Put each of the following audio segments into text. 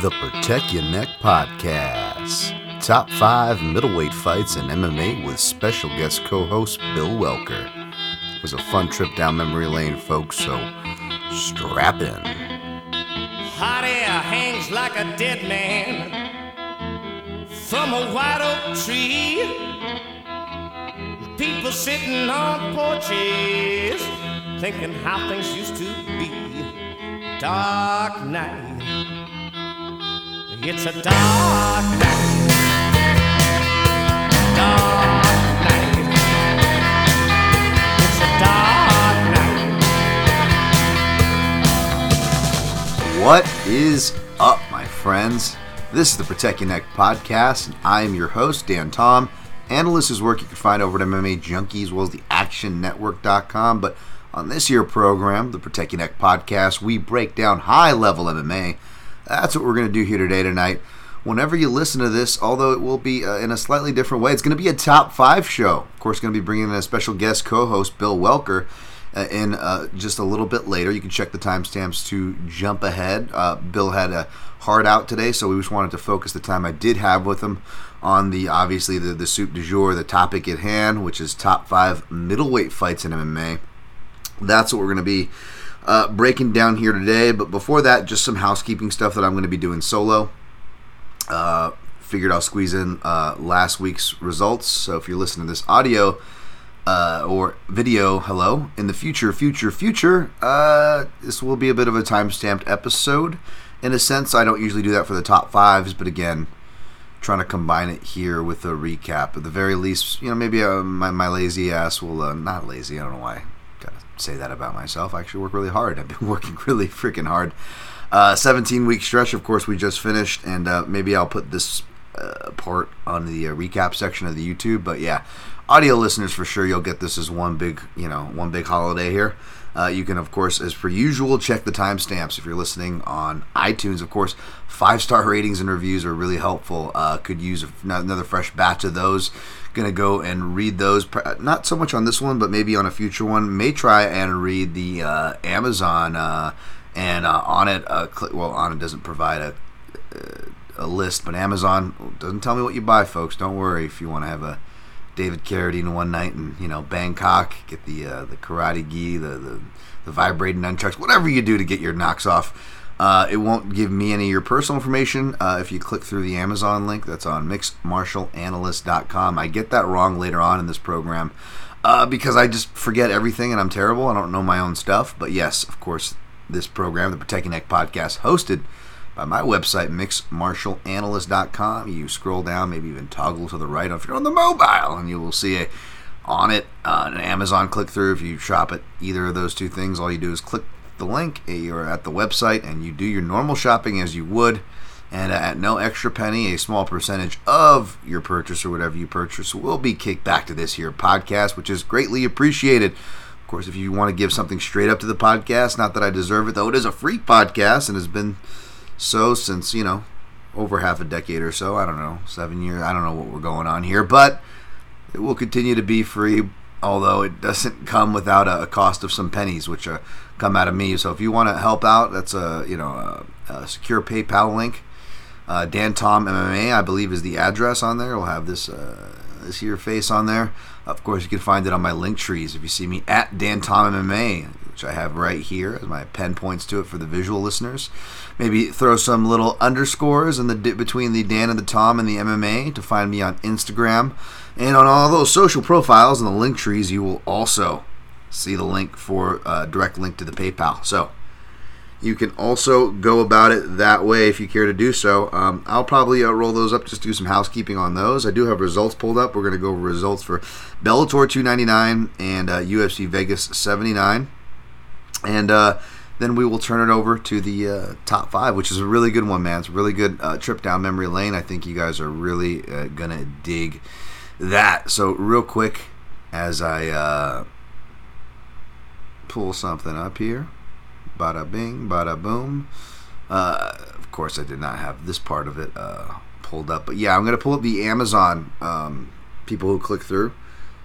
the Protect Ya Neck podcast. Top five middleweight fights in MMA with special guest co host Bill Welker. It was a fun trip down memory lane, folks, so strap in. Hot air hangs like a dead man from a white oak tree. People sitting on porches thinking how things used to be. Dark night. It's a dark night. Dark night. It's a dark night. What is up, my friends? This is the Protect Ya Neck podcast, and I am your host, Dan Tom. Analyst is work you can find over at MMA Junkies, as well as the ActionNetwork.com. But on this year program, the Protect Ya Neck podcast, we break down high level MMA. That's what we're going to do here today, tonight. Whenever you listen to this, although it will be uh, in a slightly different way, it's going to be a top five show. Of course, going to be bringing in a special guest co host, Bill Welker uh, in uh, just a little bit later. You can check the timestamps to jump ahead. Uh, Bill had a hard out today, so we just wanted to focus the time I did have with him on the obviously the the soup du jour, the topic at hand, which is top five middleweight fights in MMA. That's what we're going to be uh, breaking down here today. But before that, just some housekeeping stuff that I'm going to be doing solo. Uh, figured I'll squeeze in uh, last week's results. So if you're listening to this audio uh, or video, hello, in the future, future, future, uh, this will be a bit of a time stamped episode. In a sense, I don't usually do that for the top fives, but again, trying to combine it here with a recap. At the very least, you know, maybe uh, my, my lazy ass will, uh, not lazy, I don't know why say that about myself. I actually work really hard. I've been working really freaking hard. Uh, 17 week stretch, of course, we just finished, and uh, maybe I'll put this uh, part on the uh, recap section of the YouTube. But yeah, audio listeners for sure, you'll get this as one big, you know, one big holiday here. Uh, you can, of course, as per usual, check the timestamps if you're listening on iTunes. Of course, five star ratings and reviews are really helpful. Uh, could use another fresh batch of those. Gonna go and read those. Not so much on this one, but maybe on a future one. May try and read the uh, Amazon uh, and uh, Onnit. Uh, well, Onnit doesn't provide a a list, but Amazon doesn't tell me what you buy, folks. Don't worry if you want to have a David Carradine one night in you know Bangkok, get the uh, the karate gi, the, the the vibrating nunchucks, whatever you do to get your knocks off. Uh, it won't give me any of your personal information uh, if you click through the Amazon link that's on mixedmartialanalyst.com. I get that wrong later on in this program uh, because I just forget everything and I'm terrible. I don't know my own stuff. But yes, of course, this program, the Protect Ya Neck podcast, hosted by my website, mixedmartialanalyst.com. You scroll down, maybe even toggle to the right if you're on the mobile, and you will see a Onnit uh, an Amazon click through. If you shop at either of those two things, all you do is click the link. You're at the website, and you do your normal shopping as you would. And at no extra penny, a small percentage of your purchase or whatever you purchase will be kicked back to this here podcast, which is greatly appreciated. Of course, if you want to give something straight up to the podcast, not that I deserve it, though it is a free podcast and has been so since, you know, over half a decade or so. I don't know, seven years. I don't know what we're going on here, but it will continue to be free, although it doesn't come without a, cost of some pennies, which uh, come out of me. So if you want to help out, that's a you know a, a secure PayPal link. Uh, Dan Tom MMA, I believe, is the address on there. We'll have this uh, this here face on there. Of course, you can find it on my link trees if you see me at Dan Tom MMA, which I have right here as my pen points to it for the visual listeners. Maybe throw some little underscores in the between the Dan and the Tom and the MMA to find me on Instagram and on all those social profiles and the link trees. You will also see the link for uh, direct link to the PayPal. So you can also go about it that way if you care to do so. Um, I'll probably uh, roll those up, just do some housekeeping on those. I do have results pulled up. We're going to go over results for Bellator 299 and uh, UFC Vegas 79. And uh, then we will turn it over to the uh, top five, which is a really good one, man. It's a really good uh, trip down memory lane. I think you guys are really uh, going to dig that. So, real quick, as I pull something up here. Bada bing, bada boom. Uh, of course, I did not have this part of it uh, pulled up, but yeah, I'm gonna pull up the Amazon um, people who click through.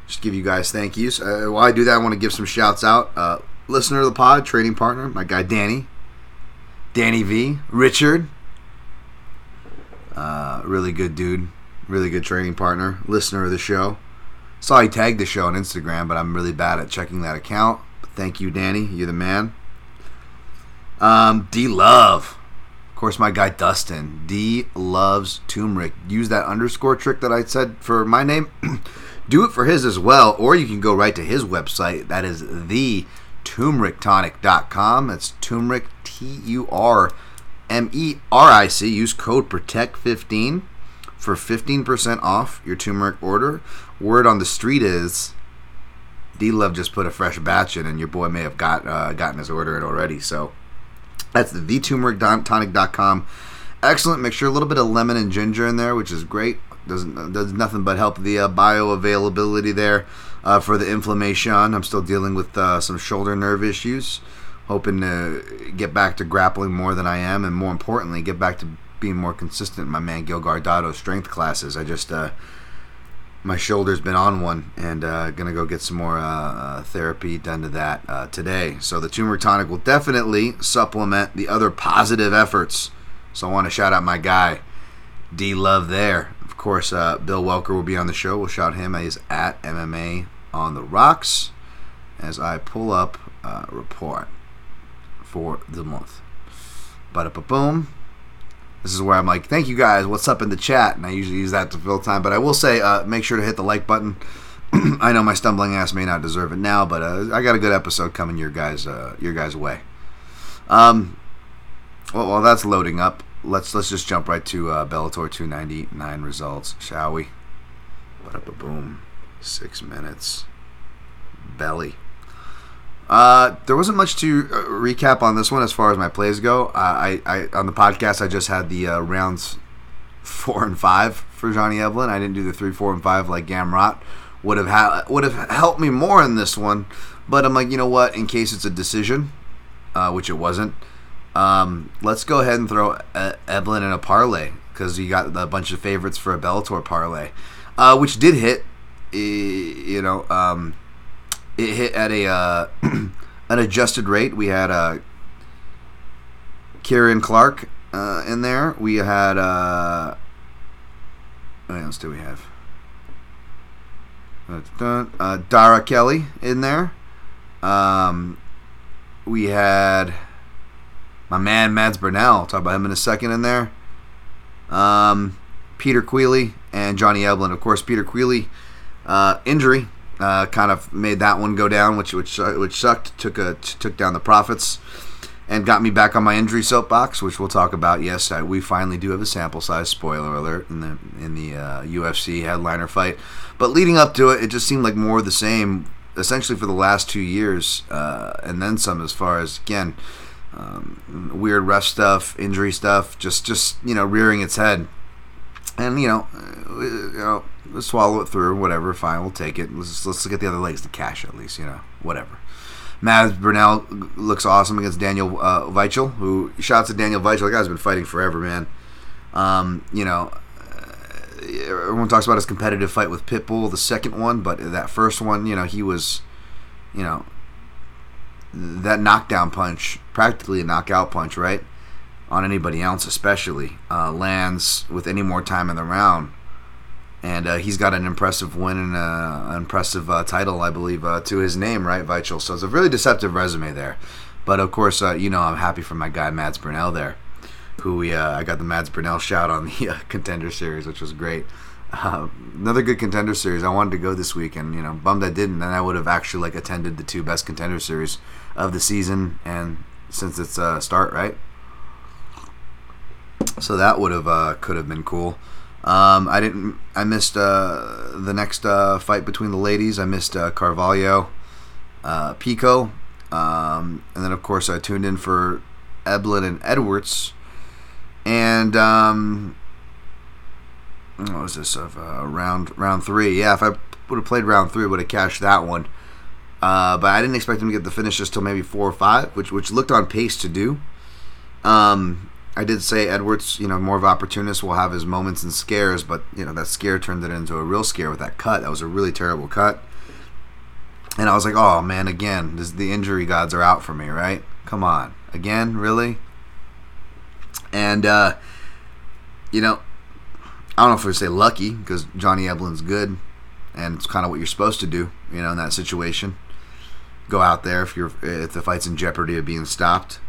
Just give you guys thank yous. Uh, while I do that, I want to give some shouts out. Uh, listener of the pod, trading partner, my guy Danny, Danny V, Richard, Uh, really good dude, really good trading partner, listener of the show. Saw he tagged the show on Instagram, but I'm really bad at checking that account. Thank you, Danny. You're the man. Um, D Love. Of course, my guy Dustin. D loves turmeric. Use that underscore trick that I said for my name. Do it for his as well, or you can go right to his website. That is the turmerictonic.com. That's turmeric, T U R M E R I C. Use code PROTECT15 for 15% off your turmeric order. Word on the street is D Love just put a fresh batch in, and your boy may have got uh, gotten his order in already. So that's the theturmerictonic.com. Excellent mixture, a little bit of lemon and ginger in there, which is great. Doesn't does nothing but help the uh, bioavailability there uh, for the inflammation. I'm still dealing with uh, some shoulder nerve issues, hoping to get back to grappling more than I am, and more importantly, get back to being more consistent. in My man Gil Guardado strength classes. I just uh, my shoulder's been on one, and uh, gonna go get some more uh, uh, therapy done to that uh, today. So the turmeric tonic will definitely supplement the other positive efforts. So I want to shout out my guy D Love there. Of course, uh, Bill Welker will be on the show. We'll shout him. He's at MMA on the rocks as I pull up report for the month. But boom. This is where I'm like, thank you guys. What's up in the chat? And I usually use that to fill time. But I will say, uh, make sure to hit the like button. I know my stumbling ass may not deserve it now, but uh, I got a good episode coming your guys, uh, your guys' way. Um, well, while that's loading up, let's let's just jump right to uh, Bellator 299 results, shall we? But boom, six minutes. Belly. Uh, there wasn't much to uh, recap on this one as far as my plays go. Uh, I, I on the podcast I just had the uh, rounds four and five for Johnny Eblen. I didn't do the three, four, and five like Gamrot would have ha- would have helped me more in this one. But I'm like, you know what? In case it's a decision, uh, which it wasn't, um, let's go ahead and throw Eblen in a parlay because you got a bunch of favorites for a Bellator parlay, which did hit. You know. Um, it hit at a uh, an adjusted rate. We had uh, Kieran Clark uh, in there. We had uh, what else do we have? Uh, Darragh Kelly in there. Um, we had my man Mads Burnell. I'll talk about him in a second in there. Um, Peter Queally and Johnny Eblen. Of course, Peter Queally uh, injury uh, kind of made that one go down, which which uh, which sucked. Took a took down the profits, and got me back on my injury soapbox, which we'll talk about. Yes, I, we finally do have a sample size. Spoiler alert in the in the uh, UFC headliner fight, but leading up to it, it just seemed like more of the same, essentially for the last two years, uh, and then some. As far as again, um, weird ref stuff, injury stuff, just just you know rearing its head, and you know, uh, you know swallow it through. Whatever, fine, we'll take it. Let's let's get the other legs to cash at least. You know, whatever. Mads Burnell looks awesome against Daniel uh, Weichel, who shouts at Daniel Weichel. The guy's been fighting forever, man. Um, you know, uh, everyone talks about his competitive fight with Pitbull, the second one, but that first one, you know, he was, you know, that knockdown punch, practically a knockout punch, right? On anybody else, especially, uh, lands with any more time in the round and uh, he's got an impressive win and uh, an impressive uh, title, I believe, uh, to his name, right, Weichel. So it's a really deceptive resume there. But of course, uh, you know, I'm happy for my guy Mads Burnell there, who we I got the Mads Burnell shout on the contender series, which was great. another good contender series. I wanted to go this week, and you know, bummed I didn't. Then I would have actually like attended the two best contender series of the season, and since it's start, right? So that would have uh, could have been cool. Um, I didn't. I missed uh, the next uh, fight between the ladies. I missed uh, Carvalho, uh, Pico, um, and then of course I tuned in for Eblen and Edwards. And um, what was this of uh, round round three? Yeah, if I would have played round three, would have cashed that one. Uh, but I didn't expect him to get the finishes till maybe four or five, which which looked on pace to do. Um, I did say Edwards, you know, more of an opportunist, will have his moments and scares, but you know that scare turned it into a real scare with that cut. That was a really terrible cut, and I was like, oh man, again, this, the injury gods are out for me, right? Come on, again, really? And uh, you know, I don't know if I say lucky because Johnny Eblen's good, and it's kind of what you're supposed to do, you know, in that situation. Go out there if you're if the fight's in jeopardy of being stopped.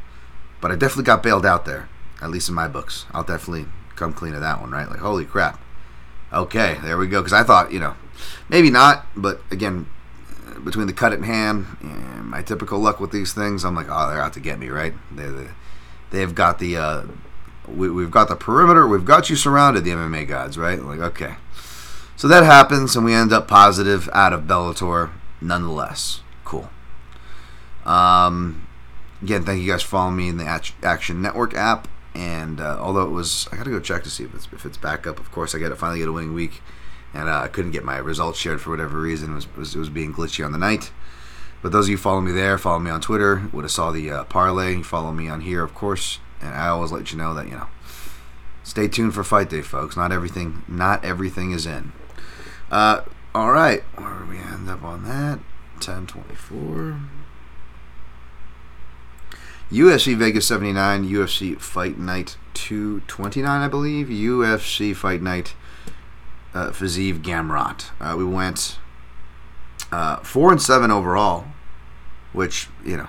But I definitely got bailed out there, at least in my books. I'll definitely come clean to that one, right? Like, holy crap. Okay, there we go. Because I thought, you know, maybe not, but again, between the cut in hand and my typical luck with these things, I'm like, oh, they're out to get me, right? They, they, they've got the, uh, we, we've got the perimeter, we've got you surrounded, the MMA gods, right? Like, okay. So that happens, and we end up positive out of Bellator nonetheless. Cool. Um, again, thank you guys for following me in the Action Network app. And uh, although it was, I gotta go check to see if it's if it's back up. Of course, I got to finally get a winning week, and uh, I couldn't get my results shared for whatever reason. It was, was, it was being glitchy on the night. But those of you follow me there, follow me on Twitter, would have saw the uh, parlay. Follow me on here, of course, and I always let you know that you know. Stay tuned for fight day, folks. Not everything, not everything is in. Uh, all right, where do we end up on that? Ten twenty-four. UFC Vegas 79, UFC Fight Night 229, I believe. UFC Fight Night uh, Fiziev Gamrot. Uh, we went uh, 4 and 7 overall, which, you know,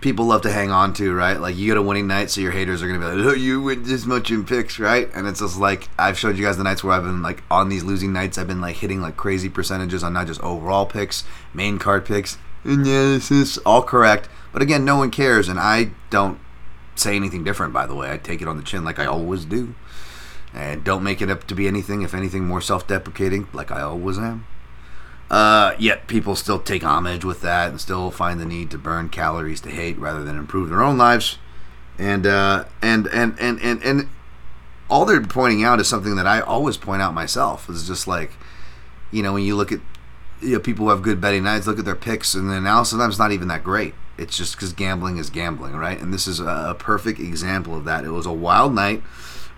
people love to hang on to, right? Like, you get a winning night, so your haters are going to be like, oh, you win this much in picks, right? And it's just like, I've showed you guys the nights where I've been, like, on these losing nights, I've been, like, hitting, like, crazy percentages on not just overall picks, main card picks. And yeah, this is all correct but again, no one cares, and I don't say anything different, by the way. I take it on the chin like I always do. And don't make it up to be anything, if anything, more self deprecating, like I always am. Uh, yet people still take homage with that and still find the need to burn calories to hate rather than improve their own lives. And, uh, and, and, and, and, and all they're pointing out is something that I always point out myself. Is just like, you know, when you look at you know, people who have good betting nights, look at their picks, and the analysis sometimes not even that great. It's just because gambling is gambling, right? And this is a, perfect example of that. It was a wild night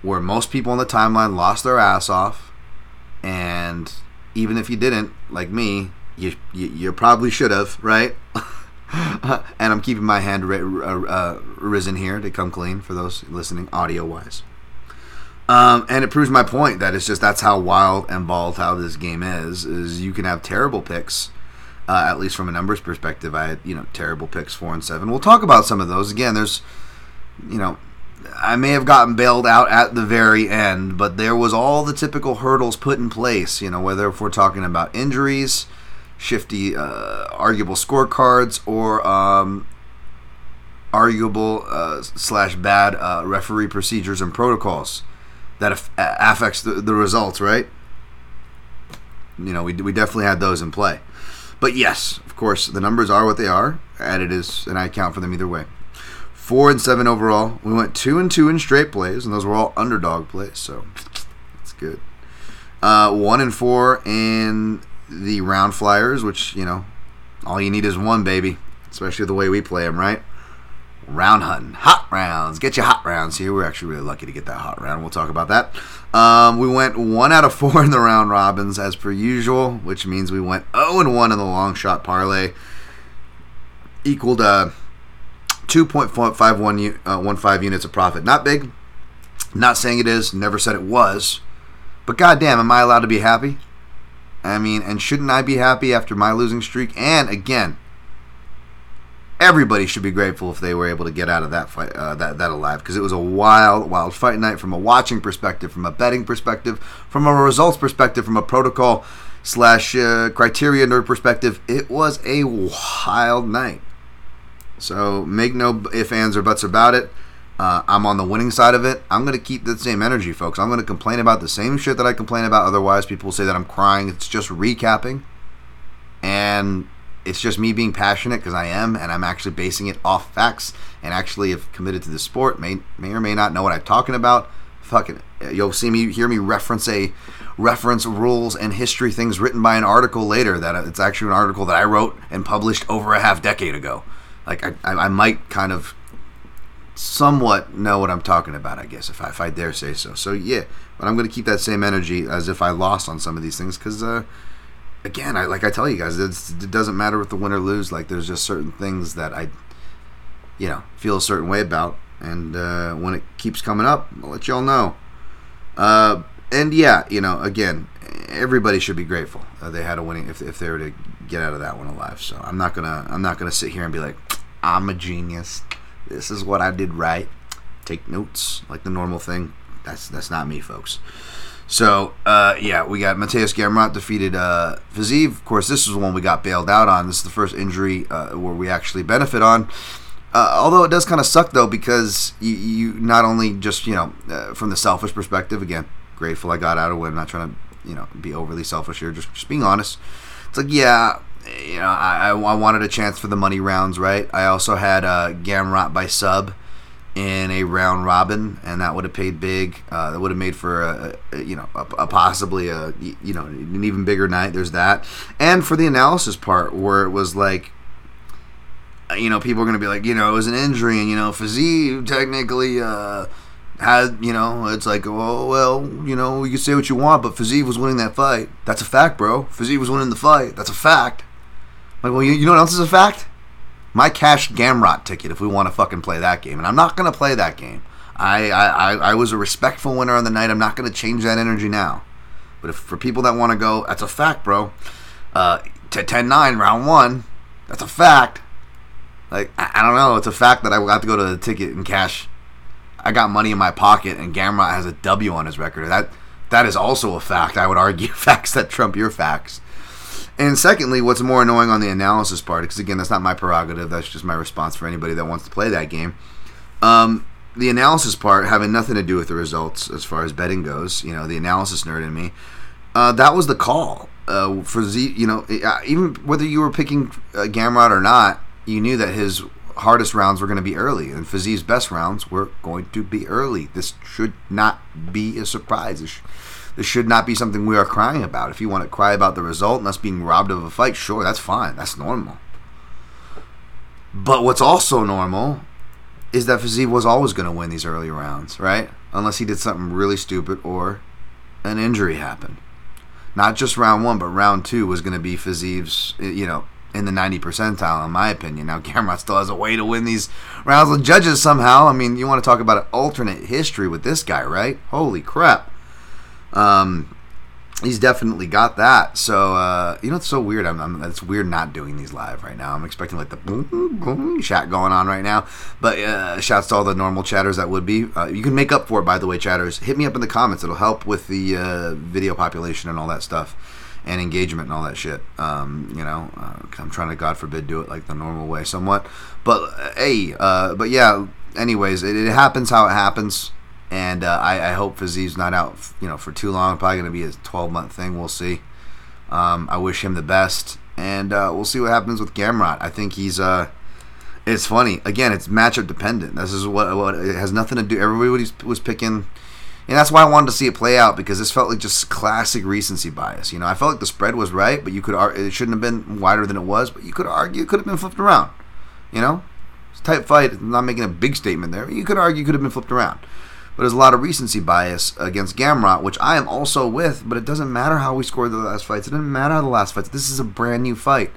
where most people on the timeline lost their ass off, and even if you didn't, like me, you you, you probably should have, right? and I'm keeping my hand uh, uh, risen here to come clean for those listening audio wise. Um, and it proves my point that it's just that's how wild and how this game is. Is you can have terrible picks uh, at least from a numbers perspective, I had you know terrible picks four and seven. We'll talk about some of those again. There's you know I may have gotten bailed out at the very end, but there was all the typical hurdles put in place. You know whether if we're talking about injuries, shifty, uh, arguable scorecards, or um, arguable uh, slash bad uh, referee procedures and protocols that af- affects the, the results. Right. You know we we definitely had those in play. But yes, of course, the numbers are what they are, and it is, and I count for them either way. Four and seven overall. We went two and two in straight plays, and those were all underdog plays, so that's good. Uh, one and four in the round flyers, which you know, all you need is one, baby. Especially the way we play them, right? Round hunting, hot rounds. Get your hot rounds here. We're actually really lucky to get that hot round. We'll talk about that. Um, we went one out of four in the round robins as per usual, which means we went 0 and 1 in the long shot parlay, equaled uh, 2.51 uh, units of profit. Not big. Not saying it is. Never said it was. But goddamn, am I allowed to be happy? I mean, and shouldn't I be happy after my losing streak? And again, everybody should be grateful if they were able to get out of that fight, uh, that that alive, because it was a wild, wild fight night from a watching perspective, from a betting perspective, from a results perspective, from a protocol slash uh, criteria nerd perspective. It was a wild night. So make no ifs, ands, or buts about it. Uh, I'm on the winning side of it. I'm going to keep the same energy, folks. I'm going to complain about the same shit that I complain about. Otherwise, people say that I'm crying. It's just recapping. And it's just me being passionate because I am, and I'm actually basing it off facts, and actually have committed to the sport. May may or may not know what I'm talking about. Fucking, you'll see me hear me reference a reference rules and history things written by an article later. That it's actually an article that I wrote and published over a half decade ago. Like I, I, I might kind of somewhat know what I'm talking about, I guess, if I, if I dare say so. So yeah, but I'm to keep that same energy as if I lost on some of these things because. Uh, again, I like I tell you guys, it doesn't matter if the win or lose. Like there's just certain things that I, you know, feel a certain way about, and uh, when it keeps coming up, I'll let y'all know. Uh, and yeah, you know, again, everybody should be grateful uh, they had a winning if, if they were to get out of that one alive. So I'm not gonna I'm not gonna sit here and be like I'm a genius. This is what I did right. Take notes like the normal thing. That's that's not me, folks. So uh, yeah, we got Mateusz Gamrot defeated uh, Fiziev. Of course, this is the one we got bailed out on. This is the first injury uh, where we actually benefit on. Uh, although it does kind of suck though because you, you not only just you know uh, from the selfish perspective again grateful I got out of it. I'm not trying to you know be overly selfish here. Just just being honest. It's like yeah, you know I, I wanted a chance for the money rounds, right? I also had uh, Gamrot by sub in a round robin, and that would have paid big. Uh, that would have made for a, a you know a, a, possibly a you know an even bigger night. There's that, and for the analysis part where it was like. You know, people are going to be like, you know, it was an injury, and you know, Fiziev technically, uh, had you know it's like oh well you know you can say what you want but Fiziev was winning that fight that's a fact bro Fiziev was winning the fight that's a fact like well you, you know what else is a fact my cash Gamrot ticket if we want to fucking play that game and I'm not gonna play that game. I I, I was a respectful winner on the night. I'm not gonna change that energy now. But if for people that want to go that's a fact bro. Uh 10-9 round one that's a fact. Like I, I don't know. It's a fact that I got to go to the ticket and cash. I got money in my pocket and Gamrot has a W on his record. That that is also a fact. I would argue facts that trump your facts. And secondly, what's more annoying on the analysis part, because again, that's not my prerogative. That's just my response for anybody that wants to play that game. Um, the analysis part having nothing to do with the results as far as betting goes. You know, the analysis nerd in me. Uh, that was the call uh, for Z. You know, even whether you were picking uh, Gamrot or not, you knew that his hardest rounds were going to be early, and Fiziev's best rounds were going to be early. This should not be a surprise. This, sh- this should not be something we are crying about. If you want to cry about the result and us being robbed of a fight, sure, that's fine. That's normal. But what's also normal is that Fiziev was always going to win these early rounds, right? Unless he did something really stupid or an injury happened. Not just round one, but round two was going to be Fiziev's, you know, in the 90 percentile, in my opinion. Now, Gamrot still has a way to win these rounds with judges somehow. I mean, you want to talk about an alternate history with this guy, right? Holy crap. Um, he's definitely got that. So, uh, you know, it's so weird. I'm, I'm, it's weird not doing these live right now. I'm expecting like the boom, boom chat going on right now. But uh, shouts to all the normal chatters that would be. Uh, you can make up for it, by the way, chatters. Hit me up in the comments. It'll help with the uh, video population and all that stuff and engagement and all that shit. Um, you know, uh, I'm trying to, God forbid, do it like the normal way somewhat. But uh, hey, uh, but yeah. Anyways, it, it, happens how it happens, and uh, I, I, hope Fiziev's not out, you know, for too long. Probably going to be a 12 month thing. We'll see. Um, I wish him the best, and uh, we'll see what happens with Gamrot. I think he's uh, it's funny. Again, it's matchup dependent. This is what, what it has nothing to do. Everybody was picking and that's why I wanted to see it play out because this felt like just classic recency bias. You know, I felt like the spread was right, but you could it shouldn't have been wider than it was, but you could argue it could have been flipped around. You know, it's a tight fight. I'm not making a big statement there. You could argue it could have been flipped around. But there's a lot of recency bias against Gamrot, which I am also with. But it doesn't matter how we scored the last fights. It doesn't matter how the last fights. This is a brand new fight.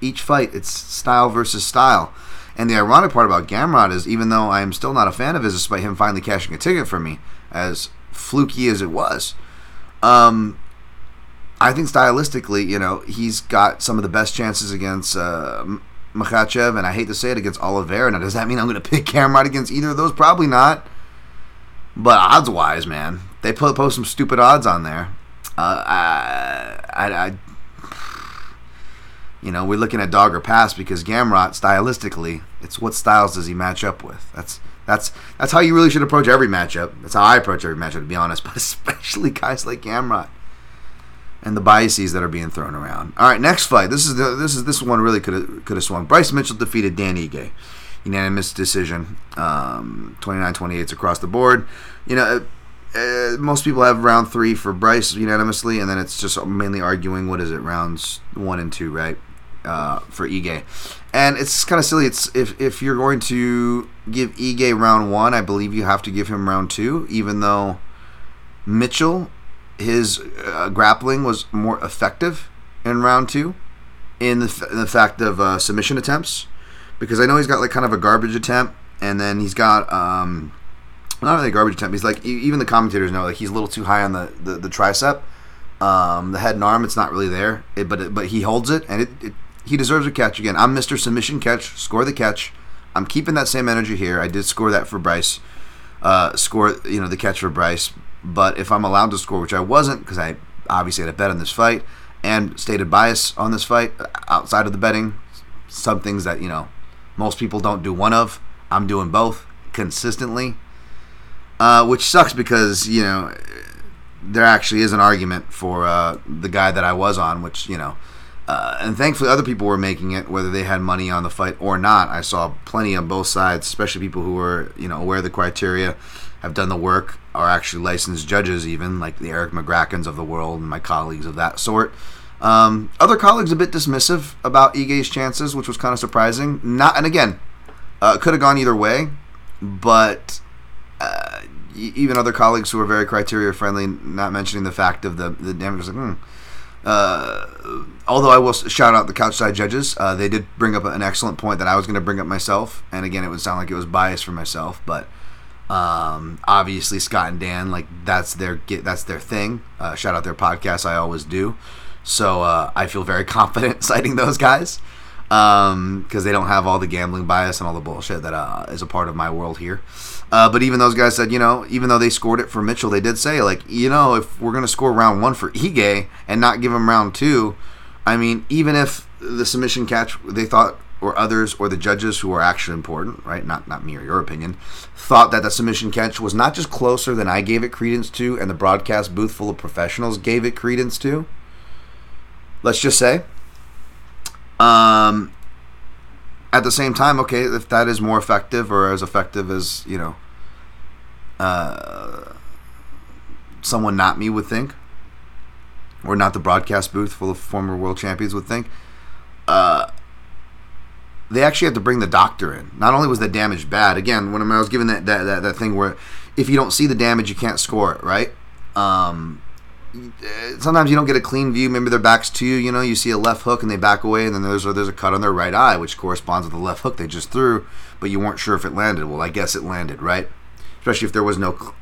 Each fight, it's style versus style. And the ironic part about Gamrot is, even though I am still not a fan of his, despite him finally cashing a ticket for me, as fluky as it was. Um, I think stylistically, you know, he's got some of the best chances against uh, Makhachev, and I hate to say it, against Oliveira. Now, does that mean I'm going to pick Gamrot against either of those? Probably not. But odds wise, man, they put, post some stupid odds on there. Uh, I, I, I, you know, we're looking at dog or pass because Gamrot, stylistically, it's what styles does he match up with? That's that's that's how you really should approach every matchup. That's how I approach every matchup, to be honest. But especially guys like Gamrot and the biases that are being thrown around. All right, next fight. This is the, this is this one really could have could have swung. Bryce Mitchell defeated Dan Ige, unanimous decision, um, 29-28 across the board. You know. Uh, most people have round three for Bryce unanimously, and then it's just mainly arguing what is it rounds one and two, right? Uh, for Ige, and it's kind of silly. It's if if you're going to give Ige round one, I believe you have to give him round two, even though Mitchell, his uh, grappling was more effective in round two, in the, f- in the fact of uh, submission attempts, because I know he's got like kind of a garbage attempt, and then he's got um, not really garbage attempt. He's like even the commentators know like he's a little too high on the the, the tricep, um, the head and arm. It's not really there, it, but it, but he holds it and it, it he deserves a catch again. I'm Mr. Submission Catch. Score the catch. I'm keeping that same energy here. I did score that for Bryce. Uh, score you know the catch for Bryce, but if I'm allowed to score, which I wasn't because I obviously had a bet on this fight and stated bias on this fight outside of the betting, some things that you know most people don't do one of. I'm doing both consistently, uh, which sucks because you know there actually is an argument for uh, the guy that I was on, which you know. Uh, and thankfully, other people were making it, whether they had money on the fight or not. I saw plenty on both sides, especially people who were, you know, aware of the criteria, have done the work, are actually licensed judges, even like the Eric McGrackens of the world and my colleagues of that sort. Um, other colleagues a bit dismissive about Ige's chances, which was kind of surprising. Not, and again, uh, could have gone either way, but uh, even other colleagues who were very criteria friendly, not mentioning the fact of the the damage, like, hmm. Uh, although I will shout out the couchside judges, uh, they did bring up an excellent point that I was going to bring up myself, and again, it would sound like it was biased for myself, but um, obviously Scott and Dan, like that's their get, that's their thing. Uh, shout out their podcast, I always do. So uh, I feel very confident citing those guys because um, they don't have all the gambling bias and all the bullshit that uh, is a part of my world here. Uh, but even those guys said, you know, even though they scored it for Mitchell, they did say, like, you know, if we're going to score round one for Ige and not give him round two, I mean, even if the submission catch they thought, or others, or the judges who are actually important, right? Not not me or your opinion, thought that the submission catch was not just closer than I gave it credence to, and the broadcast booth full of professionals gave it credence to. Let's just say. Um, at the same time, okay, if that is more effective or as effective as you know, uh, someone not me would think, or not the broadcast booth full of former world champions would think, uh, they actually had to bring the doctor in. Not only was the damage bad, again, when I was given that that, that, that thing where if you don't see the damage, you can't score it, right? Um, sometimes you don't get a clean view. Maybe their backs to you. You know, you see a left hook and they back away, and then there's a, there's a cut on their right eye, which corresponds with the left hook they just threw, but you weren't sure if it landed. Well, I guess it landed, right? Especially if there was no cl-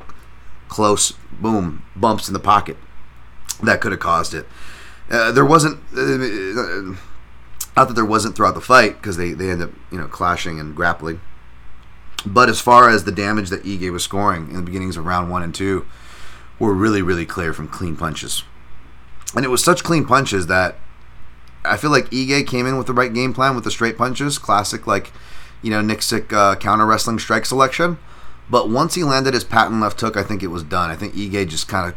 close boom bumps in the pocket that could have caused it. Uh, there wasn't. Uh, not that there wasn't throughout the fight because they they end up you know clashing and grappling. But as far as the damage that Ige was scoring in the beginnings of round one and two, were really, really clear from clean punches. And it was such clean punches that I feel like Ige came in with the right game plan with the straight punches, classic like, you know, Nick Sick uh, counter wrestling strike selection. But once he landed his patent left hook, I think it was done. I think Ige just kind of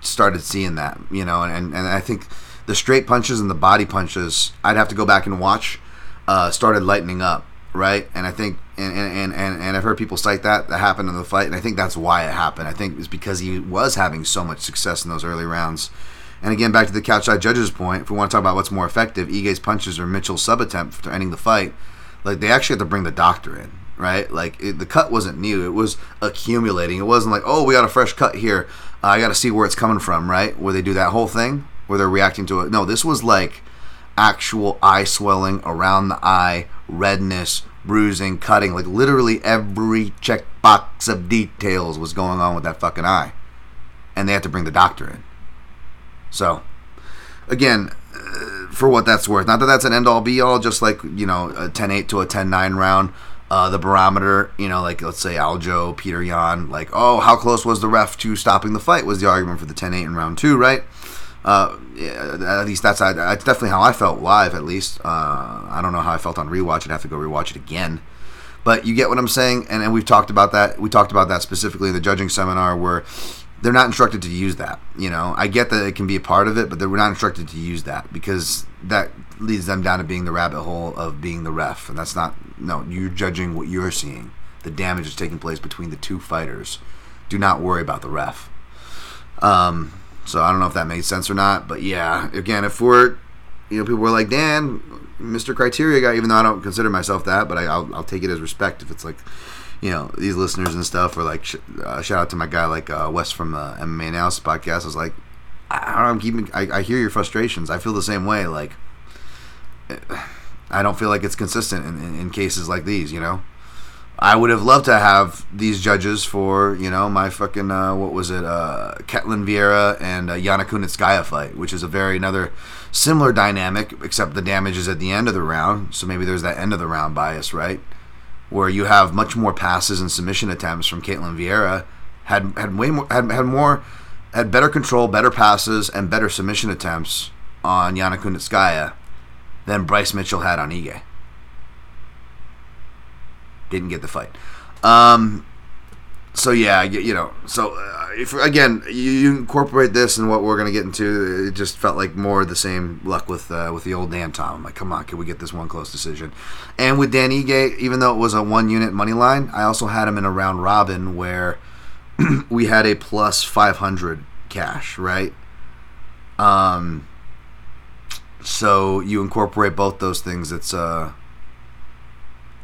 started seeing that, you know, and, and I think the straight punches and the body punches, I'd have to go back and watch, uh, started lightening up, right? And I think, and, and, and, and I've heard people cite that, that happened in the fight, and I think that's why it happened. I think it's because he was having so much success in those early rounds. And again, back to the couch side judges' point, if we want to talk about what's more effective, Ige's punches or Mitchell's sub attempt to ending the fight, like they actually had to bring the doctor in, right? Like it, the cut wasn't new; it was accumulating. It wasn't like, oh, we got a fresh cut here. Uh, I got to see where it's coming from, right? Where they do that whole thing where they're reacting to it. No, this was like actual eye swelling around the eye, redness, bruising, cutting. Like literally every checkbox of details was going on with that fucking eye, and they had to bring the doctor in. So, again, uh, for what that's worth, not that that's an end all be all, just like you know a 10-8 to a 10-9 round. Uh, the barometer, you know, like let's say Aljo, Peter Yan, like, oh, how close was the ref to stopping the fight? Was the argument for the 10-8 in round two, right? Uh, at least that's that's definitely how I felt live. At least uh, I don't know how I felt on rewatch. I'd have to go rewatch it again. But you get what I'm saying, and, and we've talked about that. We talked about that specifically in the judging seminar where they're not instructed to use that. You know, I get that it can be a part of it, but they're not instructed to use that because that leads them down to being the rabbit hole of being the ref, and that's not. No, you're judging what you're seeing. The damage is taking place between the two fighters. Do not worry about the ref. Um, so I don't know if that made sense or not, but yeah, again, if we're, you know, people were like, Dan, Mr. Criteria guy, even though I don't consider myself that, but I, will I'll take it as respect if it's like, you know, these listeners and stuff, or like, sh- uh, shout out to my guy like uh, Wes from the MMA Analysis podcast. I was like, I don't know, I'm keeping, I, I hear your frustrations. I feel the same way. Like, I don't feel like it's consistent in, in, in cases like these, you know? I would have loved to have these judges for you know my fucking uh, what was it uh, Ketlen Vieira and uh, Yana Kunitskaya fight, which is a very another similar dynamic, except the damage is at the end of the round. So maybe there's that end of the round bias, right? Where you have much more passes and submission attempts from Ketlen Vieira, had had way more had, had more had better control, better passes, and better submission attempts on Yana Kunitskaya than Bryce Mitchell had on Ige. Didn't get the fight. Um, so yeah, you know, so uh, if again you incorporate this and what we're gonna get into, it just felt like more of the same luck with uh, with the old Dan Tom. I'm like, come on, can we get this one close decision? And with Dan Ige, even though it was a one unit money line, I also had him in a round robin where we had a plus 500 cash, right? Um, so you incorporate both those things. It's uh,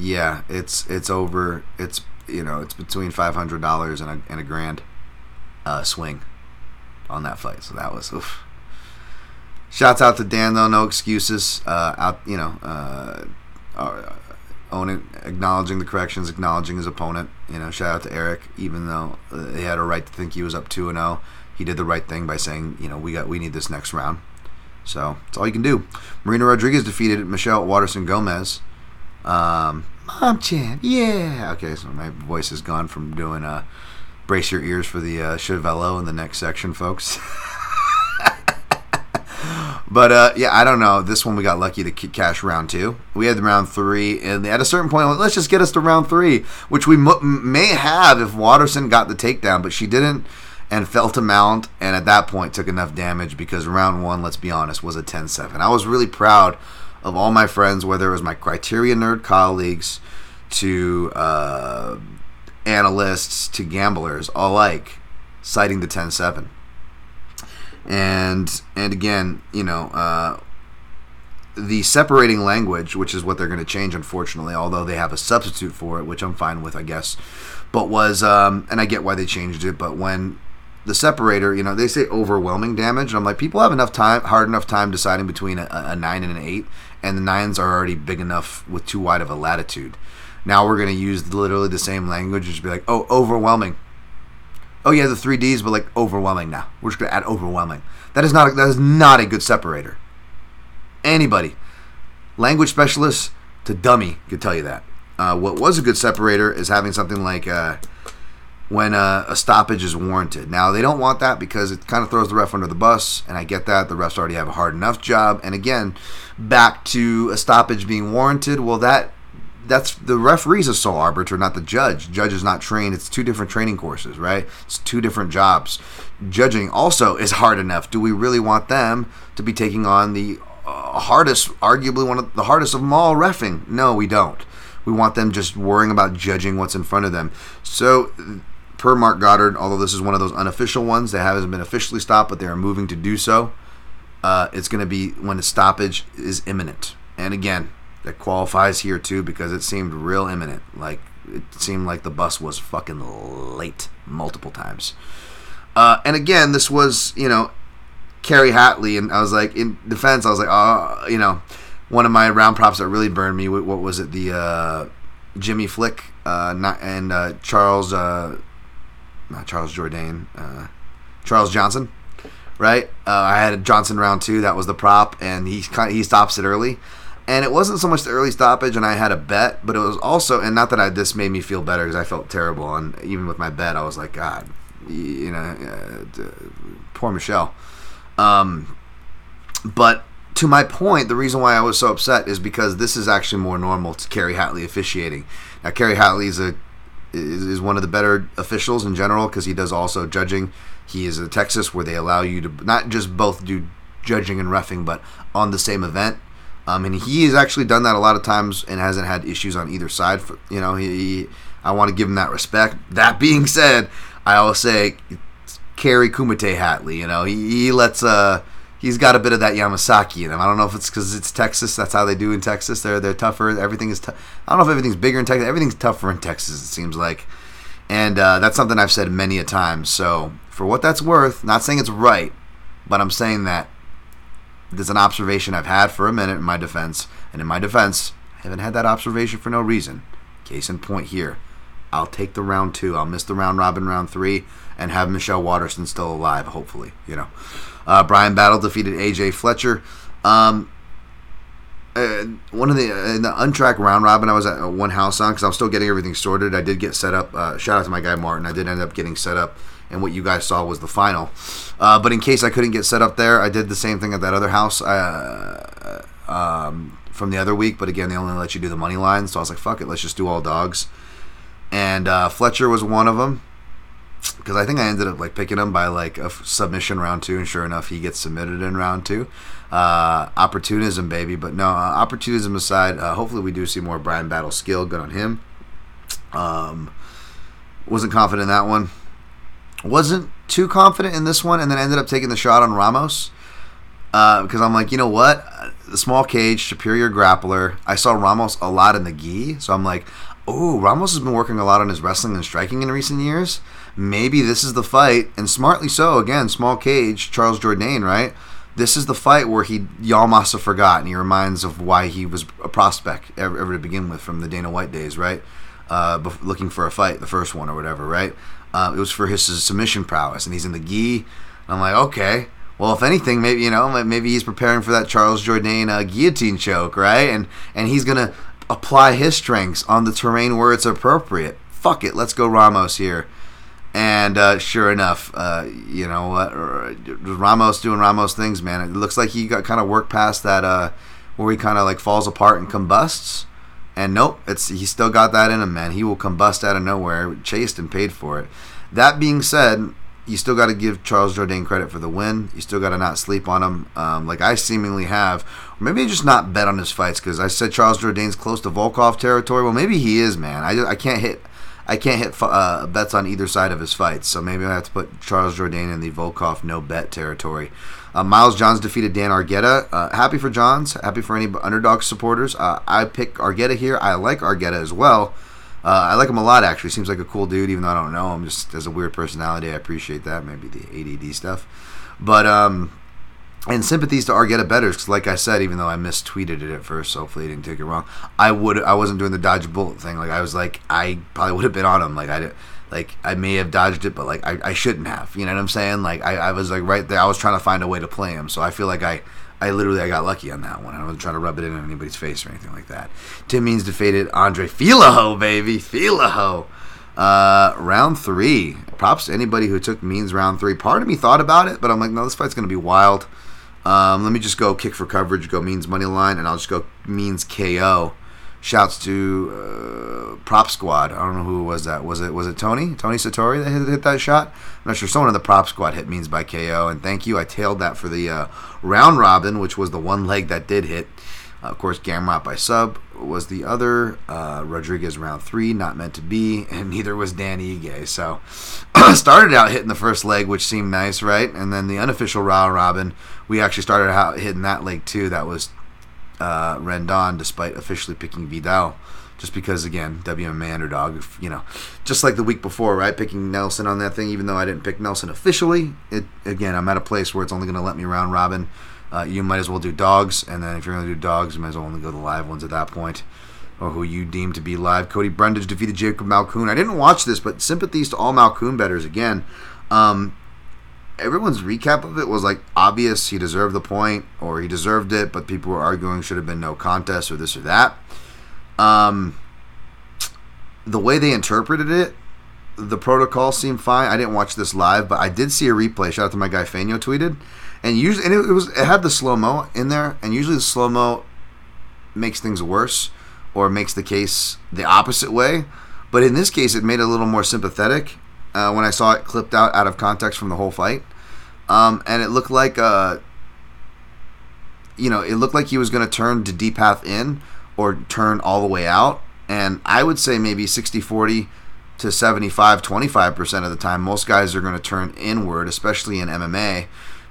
yeah, it's it's over. It's you know it's between five hundred dollars and a and a grand uh, swing on that fight. So that was oof. Shouts out to Dan though, no excuses. Uh, out you know, uh, uh, owning, acknowledging the corrections, acknowledging his opponent. You know, shout out to Eric, even though uh, he had a right to think he was up two and zero. He did the right thing by saying, you know, we got we need this next round. So that's all you can do. Marina Rodriguez defeated Michelle Waterson Gomez. Um, Mom champ, yeah. Okay, so my voice has gone from doing uh, brace your ears for the uh, Chevello in the next section, folks. but uh, yeah, I don't know. This one we got lucky to cash round two. We had the round three, and at a certain point, let's just get us to round three, which we m- may have if Waterson got the takedown, but she didn't and fell to mount, and at that point took enough damage because round one, let's be honest, was a 10-7. I was really proud of all my friends, whether it was my criteria nerd colleagues to uh, analysts to gamblers alike, citing the 10-7. And and again, you know, uh, the separating language, which is what they're going to change, unfortunately, although they have a substitute for it, which I'm fine with, I guess. But was, um, and I get why they changed it, but when the separator, you know, they say overwhelming damage. And I'm like, people have enough time, hard enough time deciding between a, a nine and an eight, and the nines are already big enough with too wide of a latitude. Now we're going to use literally the same language, just be like, oh, overwhelming. Oh yeah, the three Ds, but like overwhelming. Now we're just going to add overwhelming. That is not a, that is not a good separator. Anybody, language specialist to dummy, could tell you that. Uh, what was a good separator is having something like. Uh, when a, a, stoppage is warranted. Now they don't want that because it kind of throws the ref under the bus, and I get that the refs already have a hard enough job. And again, back to a stoppage being warranted. Well, that that's the referee's a sole arbiter, not the judge. Judge is not trained. It's two different training courses, right? It's two different jobs. Judging also is hard enough. Do we really want them to be taking on the uh, hardest, arguably one of the hardest of them all, refing? No, we don't. We want them just worrying about judging what's in front of them. So per Marc Goddard, although this is one of those unofficial ones that hasn't been officially stopped, but they are moving to do so. Uh, it's going to be when the stoppage is imminent. And again, that qualifies here too because it seemed real imminent. Like it seemed like the bus was fucking late multiple times. Uh, and again, this was you know Kerry Hatley, and I was like in defense, I was like, oh, you know, one of my round props that really burned me. What was it? The uh, Jimmy Flick uh, not, and uh, Charles uh, not Charles Jourdain, uh, Charles Johnson, right? Uh, I had Johnson round two. That was the prop, and he he stops it early. And it wasn't so much the early stoppage, and I had a bet, but it was also, and not that I this made me feel better because I felt terrible, and even with my bet, I was like, God, you know, uh, poor Michelle. Um, but to my point, the reason why I was so upset is because this is actually more normal to Kerry Hatley officiating. Now, Kerry Hatley is a is, is one of the better officials in general because he does also judging. He is in Texas where they allow you to not just both do judging and refing, but on the same event. Um, and he has actually done that a lot of times and hasn't had issues on either side. For, you know, he, he I want to give him that respect. That being said, I will say Kerry Kumite Hatley. You know, he, he lets uh he's got a bit of that Yamasaki in him. I don't know if it's because it's Texas. That's how they do in Texas. They're they're tougher. Everything is. T- I don't know if everything's bigger in Texas. Everything's tougher in Texas. It seems like, and uh, that's something I've said many a time. So for what that's worth, not saying it's right, but I'm saying that there's an observation I've had for a minute in my defense, and in my defense, I haven't had that observation for no reason. Case in point here. I'll take the round two. I'll miss the round robin round three and have Michelle Waterson still alive, hopefully. You know, uh, Bryan Battle defeated AJ Fletcher. Um, uh, one of the uh, in the untracked round robin, I was at one house on because I was still getting everything sorted. I did get set up. Uh, shout out to my guy Martin. I did end up getting set up, and what you guys saw was the final. Uh, but in case I couldn't get set up there, I did the same thing at that other house uh, um, from the other week. But again, they only let you do the money line, so I was like, "Fuck it, let's just do all dogs." And uh, Fletcher was one of them because I think I ended up like picking him by like a submission round two, and sure enough, he gets submitted in round two. Uh, opportunism, baby. But no, uh, opportunism aside, uh, hopefully we do see more Bryan Battle skill. Good on him. Um, wasn't confident in that one. Wasn't too confident in this one, and then ended up taking the shot on Ramos because I'm like, you know what? The small cage, superior grappler. I saw Ramos a lot in the gi, so I'm like, oh, Ramos has been working a lot on his wrestling and striking in recent years. Maybe this is the fight, and smartly so. Again, small cage, Charles Jourdain, right? This is the fight where he y'all must have forgotten. He reminds of why he was a prospect ever, ever to begin with from the Dana White days, right? Uh, looking for a fight, the first one or whatever, right? Uh, it was for his submission prowess, and he's in the gi. I'm like, okay, well, if anything, maybe you know, maybe he's preparing for that Charles Jourdain uh, guillotine choke, right? And and he's gonna apply his strengths on the terrain where it's appropriate. Fuck it, let's go Ramos here. And uh, sure enough, uh, you know what? Ramos doing Ramos things, man. It looks like he got kind of worked past that uh, where he kind of like falls apart and combusts. And nope, it's he still got that in him, man. He will combust out of nowhere, chased and paid for it. That being said, you still got to give Charles Jourdain credit for the win. You still got to not sleep on him, um, like I seemingly have. Or maybe just not bet on his fights because I said Charles Jourdain's close to Volkov territory. Well, maybe he is, man. I, I can't hit I can't hit uh, bets on either side of his fights, so maybe I have to put Charles Jourdain in the Volkov no bet territory. Uh, Miles Johns defeated Dan Argueta. Uh, happy for Johns. Happy for any underdog supporters. Uh, I pick Argueta here. I like Argueta as well. Uh, I like him a lot, actually. Seems like a cool dude, even though I don't know him. Just as a weird personality, I appreciate that. Maybe the ADD stuff. But, um, and sympathies to Argueta betters because, like I said, even though I mistweeted it at first, so hopefully I didn't take it wrong. I would, I wasn't doing the dodge bullet thing. Like I was like, I probably would have been on him. Like I like I may have dodged it, but like I, I shouldn't have. You know what I'm saying? Like I, I was like right there. I was trying to find a way to play him. So I feel like I, I literally I got lucky on that one. I wasn't trying to rub it in anybody's face or anything like that. Tim Means defeated Andre Filaho, baby, Filaho. Uh, round three. Props to anybody who took Means round three. Part of me thought about it, but I'm like, no, this fight's gonna be wild. Um, let me just go kick for coverage, go means money line, and I'll just go means KO. Shouts to uh, Prop Squad. I don't know who was that. Was it was it Tony Tony Satori that hit, hit, that shot? I'm not sure. Someone in the Prop Squad hit means by KO, and thank you. I tailed that for the uh, round robin, which was the one leg that did hit. Uh, of course, Gamrot by sub was the other. Uh, Rodriguez round three, not meant to be, and neither was Dan Ige. So started out hitting the first leg, which seemed nice, right? And then the unofficial round robin we actually started out hitting that leg too. That was uh, Rendon, despite officially picking Vidal, just because again WMA underdog. You know, just like the week before, right? Picking Nelson on that thing, even though I didn't pick Nelson officially. It again, I'm at a place where it's only going to let me round robin. Uh, you might as well do dogs, and then if you're going to do dogs, you might as well only go the live ones at that point, or who you deem to be live. Cody Brundage defeated Jacob Malkoun. I didn't watch this, but sympathies to all Malkoun betters again. Um, everyone's recap of it was like obvious he deserved the point or he deserved it, but people were arguing should have been no contest or this or that. Um, the way they interpreted it, the protocol seemed fine. I didn't watch this live, but I did see a replay. Shout out to my guy Fanyo tweeted, and usually and it, it was it had the slow mo in there, and usually the slow mo makes things worse or makes the case the opposite way. But in this case, it made it a little more sympathetic uh, when I saw it clipped out out of context from the whole fight, um, and it looked like uh, you know, it looked like he was going to turn to deep path in or turn all the way out, and I would say maybe 60-40 to 75 25% of the time most guys are going to turn inward especially in MMA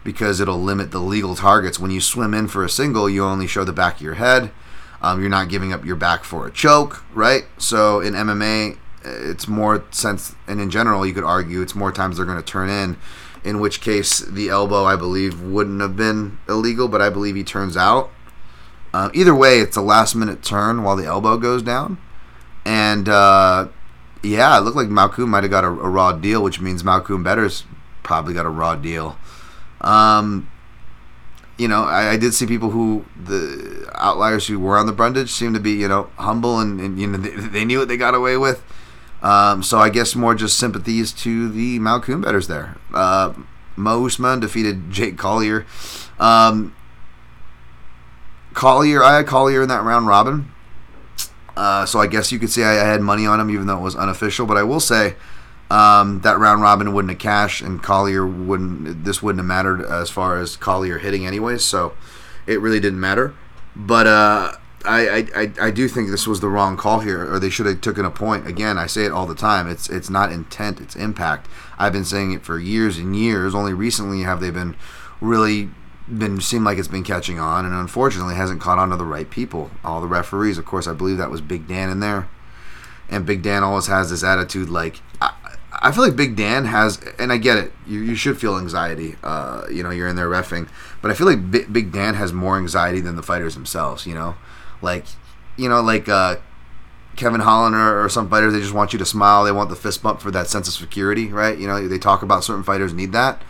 because it'll limit the legal targets. When you swim in for a single you only show the back of your head. Um, you're not giving up your back for a choke right? So in MMA it's more sense, and in general, you could argue it's more times they're going to turn in. In which case, the elbow, I believe, wouldn't have been illegal, but I believe he turns out. Uh, either way, it's a last minute turn while the elbow goes down. and uh, yeah, it looked like Malkoun might have got a, a, raw deal, which means Malkoun Better's probably got a raw deal. Um, you know, I, I, did see people who the outliers who were on the Brundage seemed to be, you know, humble and, and you know they, they, knew what they got away with. Um, so I guess more just sympathies to the Malkoun betters there. Uh, Mo Usman defeated Jake Collier. Um, Collier, I had Collier in that round robin. Uh, so I guess you could say I, I, had money on him, even though it was unofficial. But I will say um, that round robin wouldn't have cashed, and Collier wouldn't. This wouldn't have mattered as far as Collier hitting, anyways. So it really didn't matter. But uh, I, I, I do think this was the wrong call here, or they should have taken a point. Again, I say it all the time. It's it's not intent, it's impact. I've been saying it for years and years. Only recently have they been really been seem like it's been catching on, and unfortunately hasn't caught on to the right people. All the referees, of course, I believe that was Big Dan in there, and Big Dan always has this attitude like. I, I feel like Big Dan has, and I get it. You, you should feel anxiety. Uh, you know, you're in there refing, but I feel like Big Dan has more anxiety than the fighters themselves. You know, like, you know, like uh, Kevin Holland or, or some fighters, they just want you to smile. They want the fist bump for that sense of security, right? You know, they talk about certain fighters need that.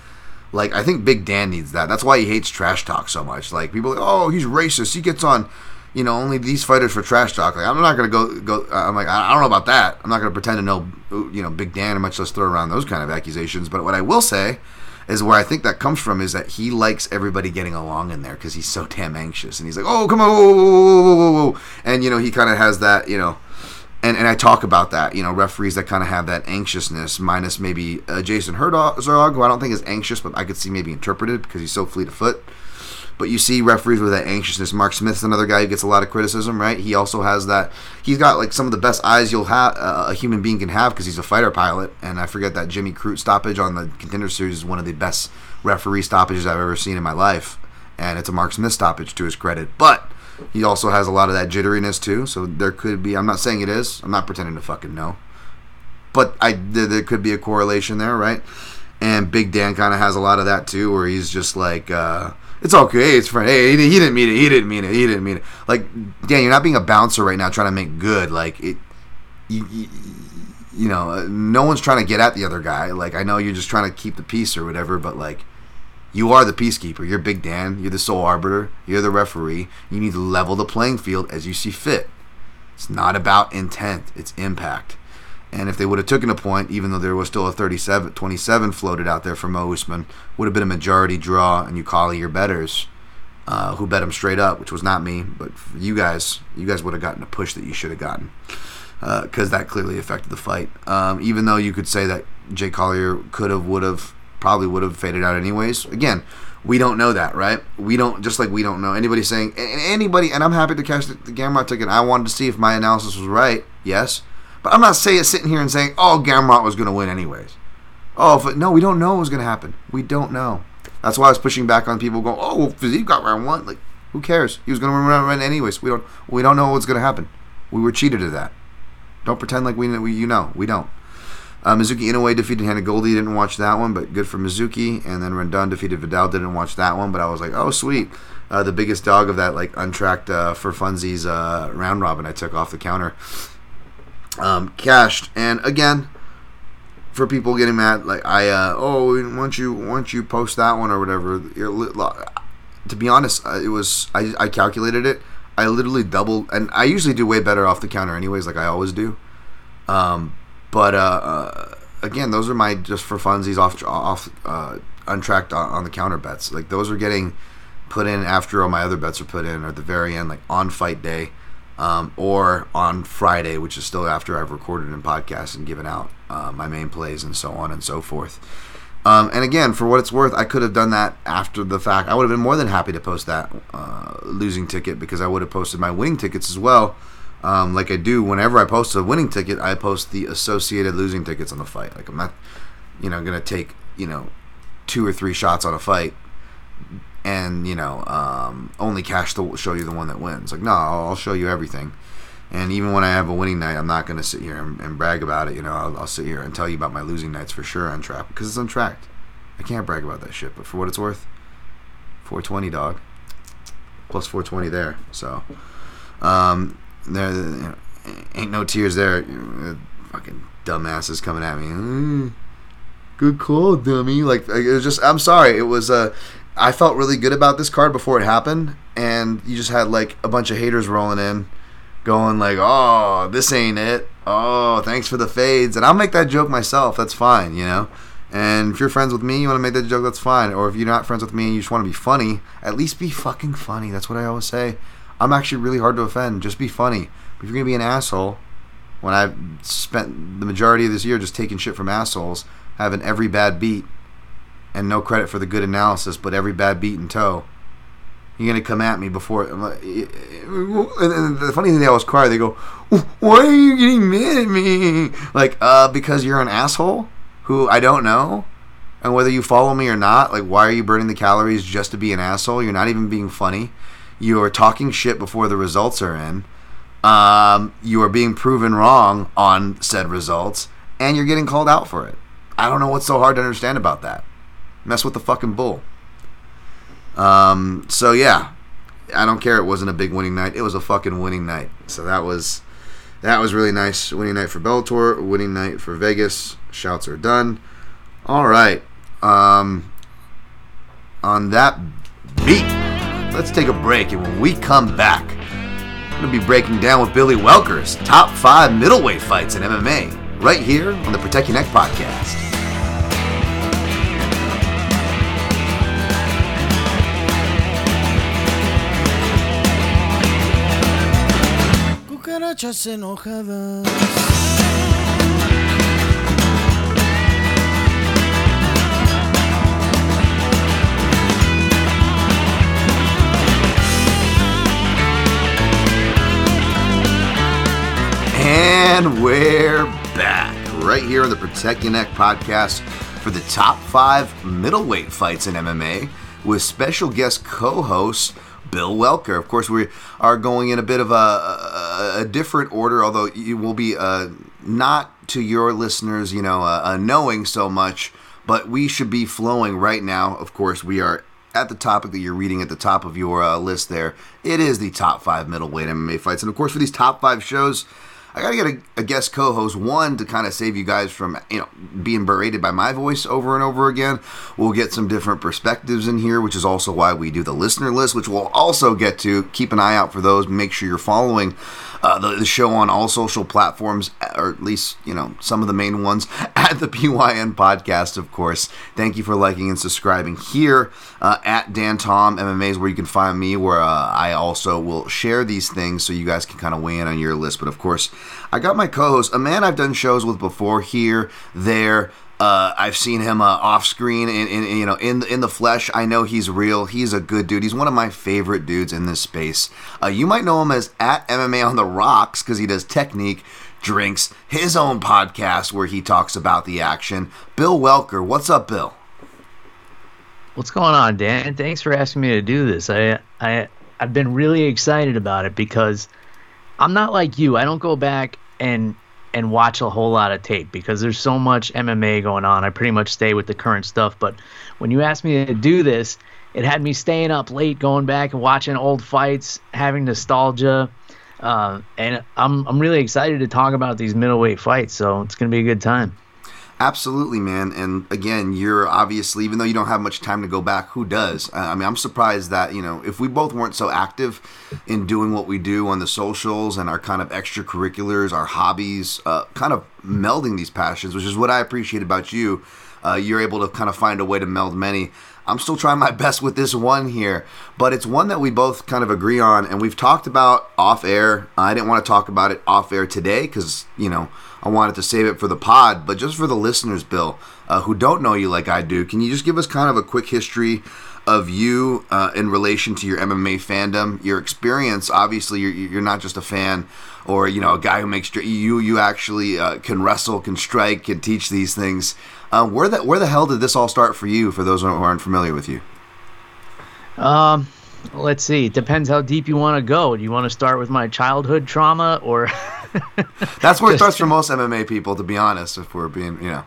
Like, I think Big Dan needs that. That's why he hates trash talk so much. Like, people, like, oh, he's racist. He gets on, you know, only these fighters for trash talk. Like, I'm not gonna go go. I'm like, I don't know about that. I'm not gonna pretend to know, you know, Big Dan, and much less throw around those kind of accusations. But what I will say is where I think that comes from is that he likes everybody getting along in there because he's so damn anxious and he's like, oh come on, whoa, whoa, whoa, and you know he kind of has that, you know, and and I talk about that, you know, referees that kind of have that anxiousness, minus maybe uh, Jason Herzog, who I don't think is anxious, but I could see maybe interpreted because he's so fleet of foot. But you see referees with that anxiousness. Mark Smith's another guy who gets a lot of criticism, right? He also has that. He's got like some of the best eyes you'll have uh, a human being can have because he's a fighter pilot. And I forget that Jimmy Crute stoppage on the contender series is one of the best referee stoppages I've ever seen in my life, and it's a Mark Smith stoppage to his credit. But he also has a lot of that jitteriness too. So there could be. I'm not saying it is. I'm not pretending to fucking know. But I there, there could be a correlation there, right? And Big Dan kind of has a lot of that too, where he's just like. Uh, it's okay. It's friend. Hey, he, he didn't mean it. He didn't mean it. He didn't mean it. Like, Dan, you're not being a bouncer right now, trying to make good. Like it, you, you, you know, uh, no one's trying to get at the other guy. Like I know you're just trying to keep the peace or whatever, but like, you are the peacekeeper. You're Big Dan. You're the sole arbiter. You're the referee. You need to level the playing field as you see fit. It's not about intent. It's impact. And if they would have taken a point, even though there was still a 37, 27 floated out there for Mo Usman, would have been a majority draw, and you call your betters uh, who bet him straight up, which was not me, but you guys, you guys would have gotten a push that you should have gotten because uh, that clearly affected the fight. Um, even though you could say that Jay Collier could have, would have, probably would have faded out anyways. Again, we don't know that, right? We don't just like we don't know anybody saying anybody. And I'm happy to catch the, the ticket. I wanted to see if my analysis was right. Yes. But I'm not saying sitting here and saying, "Oh, Gamrot was going to win anyways." Oh, but no, we don't know what was going to happen. We don't know. That's why I was pushing back on people going, "Oh, Fiziev got round one." Like, who cares? He was going to win round one anyways. We don't. We don't know what's going to happen. We were cheated of that. Don't pretend like we, we you know. We don't. Uh, Mizuki Inoue defeated Hannah Goldy. Didn't watch that one, but good for Mizuki. And then Rendon defeated Vidal. Didn't watch that one, but I was like, oh sweet. Uh, the biggest dog of that like untracked uh, for funsies uh, round robin I took off the counter um, cashed. And again, for people getting mad, like I, uh, oh, once you once you post that one or whatever, to be honest, uh, it was I, I calculated it. I literally doubled, and I usually do way better off the counter, anyways, like I always do. Um, but uh, uh, again, those are my just for funsies off off uh, untracked on, on the counter bets. Like those are getting put in after all my other bets are put in, or at the very end, like on fight day um, or on Friday, which is still after I've recorded and podcast and given out uh, my main plays and so on and so forth. Um, and again, for what it's worth, I could have done that after the fact. I would have been more than happy to post that uh, losing ticket because I would have posted my winning tickets as well. Um, like I do whenever I post a winning ticket, I post the associated losing tickets on the fight. Like I'm not, you know, gonna take you know two or three shots on a fight and you know um, only cash to show you the one that wins. Like no, I'll show you everything. And even when I have a winning night, I'm not going to sit here and, and, brag about it. You know, I'll, I'll, sit here and tell you about my losing nights for sure on track because it's untracked. I can't brag about that shit. But for what it's worth, 420 dog plus 420 there. So, um, there, you know, ain't no tears there. Fucking dumbasses coming at me. Mm, good call, dummy. Like it was just. I'm sorry. It was. Uh, I felt really good about this card before it happened, and you just had like a bunch of haters rolling in, going like, "Oh, this ain't it." Oh, thanks for the fades, and I'll make that joke myself. That's fine, you know. And if you're friends with me, you want to make that joke, that's fine. Or if you're not friends with me and you just want to be funny, at least be fucking funny. That's what I always say. I'm actually really hard to offend. Just be funny. If you're gonna be an asshole, when I've spent the majority of this year just taking shit from assholes, having every bad beat and no credit for the good analysis, but every bad beat in tow. You're gonna come at me before. And the funny thing, they always cry. They go, "Why are you getting mad at me?" Like, uh, because you're an asshole who I don't know, and whether you follow me or not. Like, why are you burning the calories just to be an asshole? You're not even being funny. You are talking shit before the results are in. Um, you are being proven wrong on said results, and you're getting called out for it. I don't know what's so hard to understand about that. Mess with the fucking bull. Um, so yeah, I don't care. It wasn't a big winning night. It was a fucking winning night. So that was that was really nice. Winning night for Bellator. Winning night for Vegas. Shouts are done. All right. Um, on that beat, let's take a break, and when we come back, I'm gonna be breaking down with Billy Welker's top five middleweight fights in MMA right here on the Protect Ya Neck podcast. Enojadas. And we're back right here on the Protect Ya Neck podcast for the top five middleweight fights in MMA with special guest co-host Bill Welker. Of course, we are going in a bit of a, a, a different order, although you will be uh, not to your listeners, you know, uh, uh, knowing so much, but we should be flowing right now. Of course, we are at the topic that you're reading at the top of your uh, list there. It is the top five middleweight MMA fights. And of course, for these top five shows, I gotta get a, a guest co-host, one to kind of save you guys from you know being berated by my voice over and over again. We'll get some different perspectives in here, which is also why we do the listener list, which we'll also get to. Keep an eye out for those. Make sure you're following uh, the, the show on all social platforms, or at least you know some of the main ones at the PYN podcast. Of course, thank you for liking and subscribing here uh, at Dan Tom MMA is where you can find me. Where uh, I also will share these things so you guys can kind of weigh in on your list. But of course. I got my co-host, a man I've done shows with before, here, there. Uh, I've seen him uh, off screen, and you know, in in the flesh. I know he's real. He's a good dude. He's one of my favorite dudes in this space. Uh, you might know him as at MMA on the Rocks because he does technique, drinks, his own podcast where he talks about the action. Bill Welker, what's up, Bill? What's going on, Dan? Thanks for asking me to do this. I I I've been really excited about it because I'm not like you. I don't go back and and watch a whole lot of tape because there's so much MMA going on. I pretty much stay with the current stuff. But when you asked me to do this, it had me staying up late, going back and watching old fights, having nostalgia. Uh, and I'm I'm really excited to talk about these middleweight fights. So it's gonna be a good time. Absolutely, man. And again, you're obviously, even though you don't have much time to go back, who does? I mean, I'm surprised that, you know, if we both weren't so active in doing what we do on the socials and our kind of extracurriculars, our hobbies, uh, kind of melding these passions, which is what I appreciate about you. Uh, you're able to kind of find a way to meld many. I'm still trying my best with this one here, but it's one that we both kind of agree on, and we've talked about off air. I didn't want to talk about it off air today because, you know, I wanted to save it for the pod, but just for the listeners, Bill, uh, who don't know you like I do, can you just give us kind of a quick history of you uh, in relation to your MMA fandom, your experience? Obviously, you're, you're not just a fan or you know a guy who makes you you actually uh, can wrestle, can strike, can teach these things. Uh, where the where the hell did this all start for you? For those who aren't familiar with you, um, let's see. It depends how deep you want to go. Do you want to start with my childhood trauma or? That's where it starts for most MMA people, to be honest. If we're being, you know.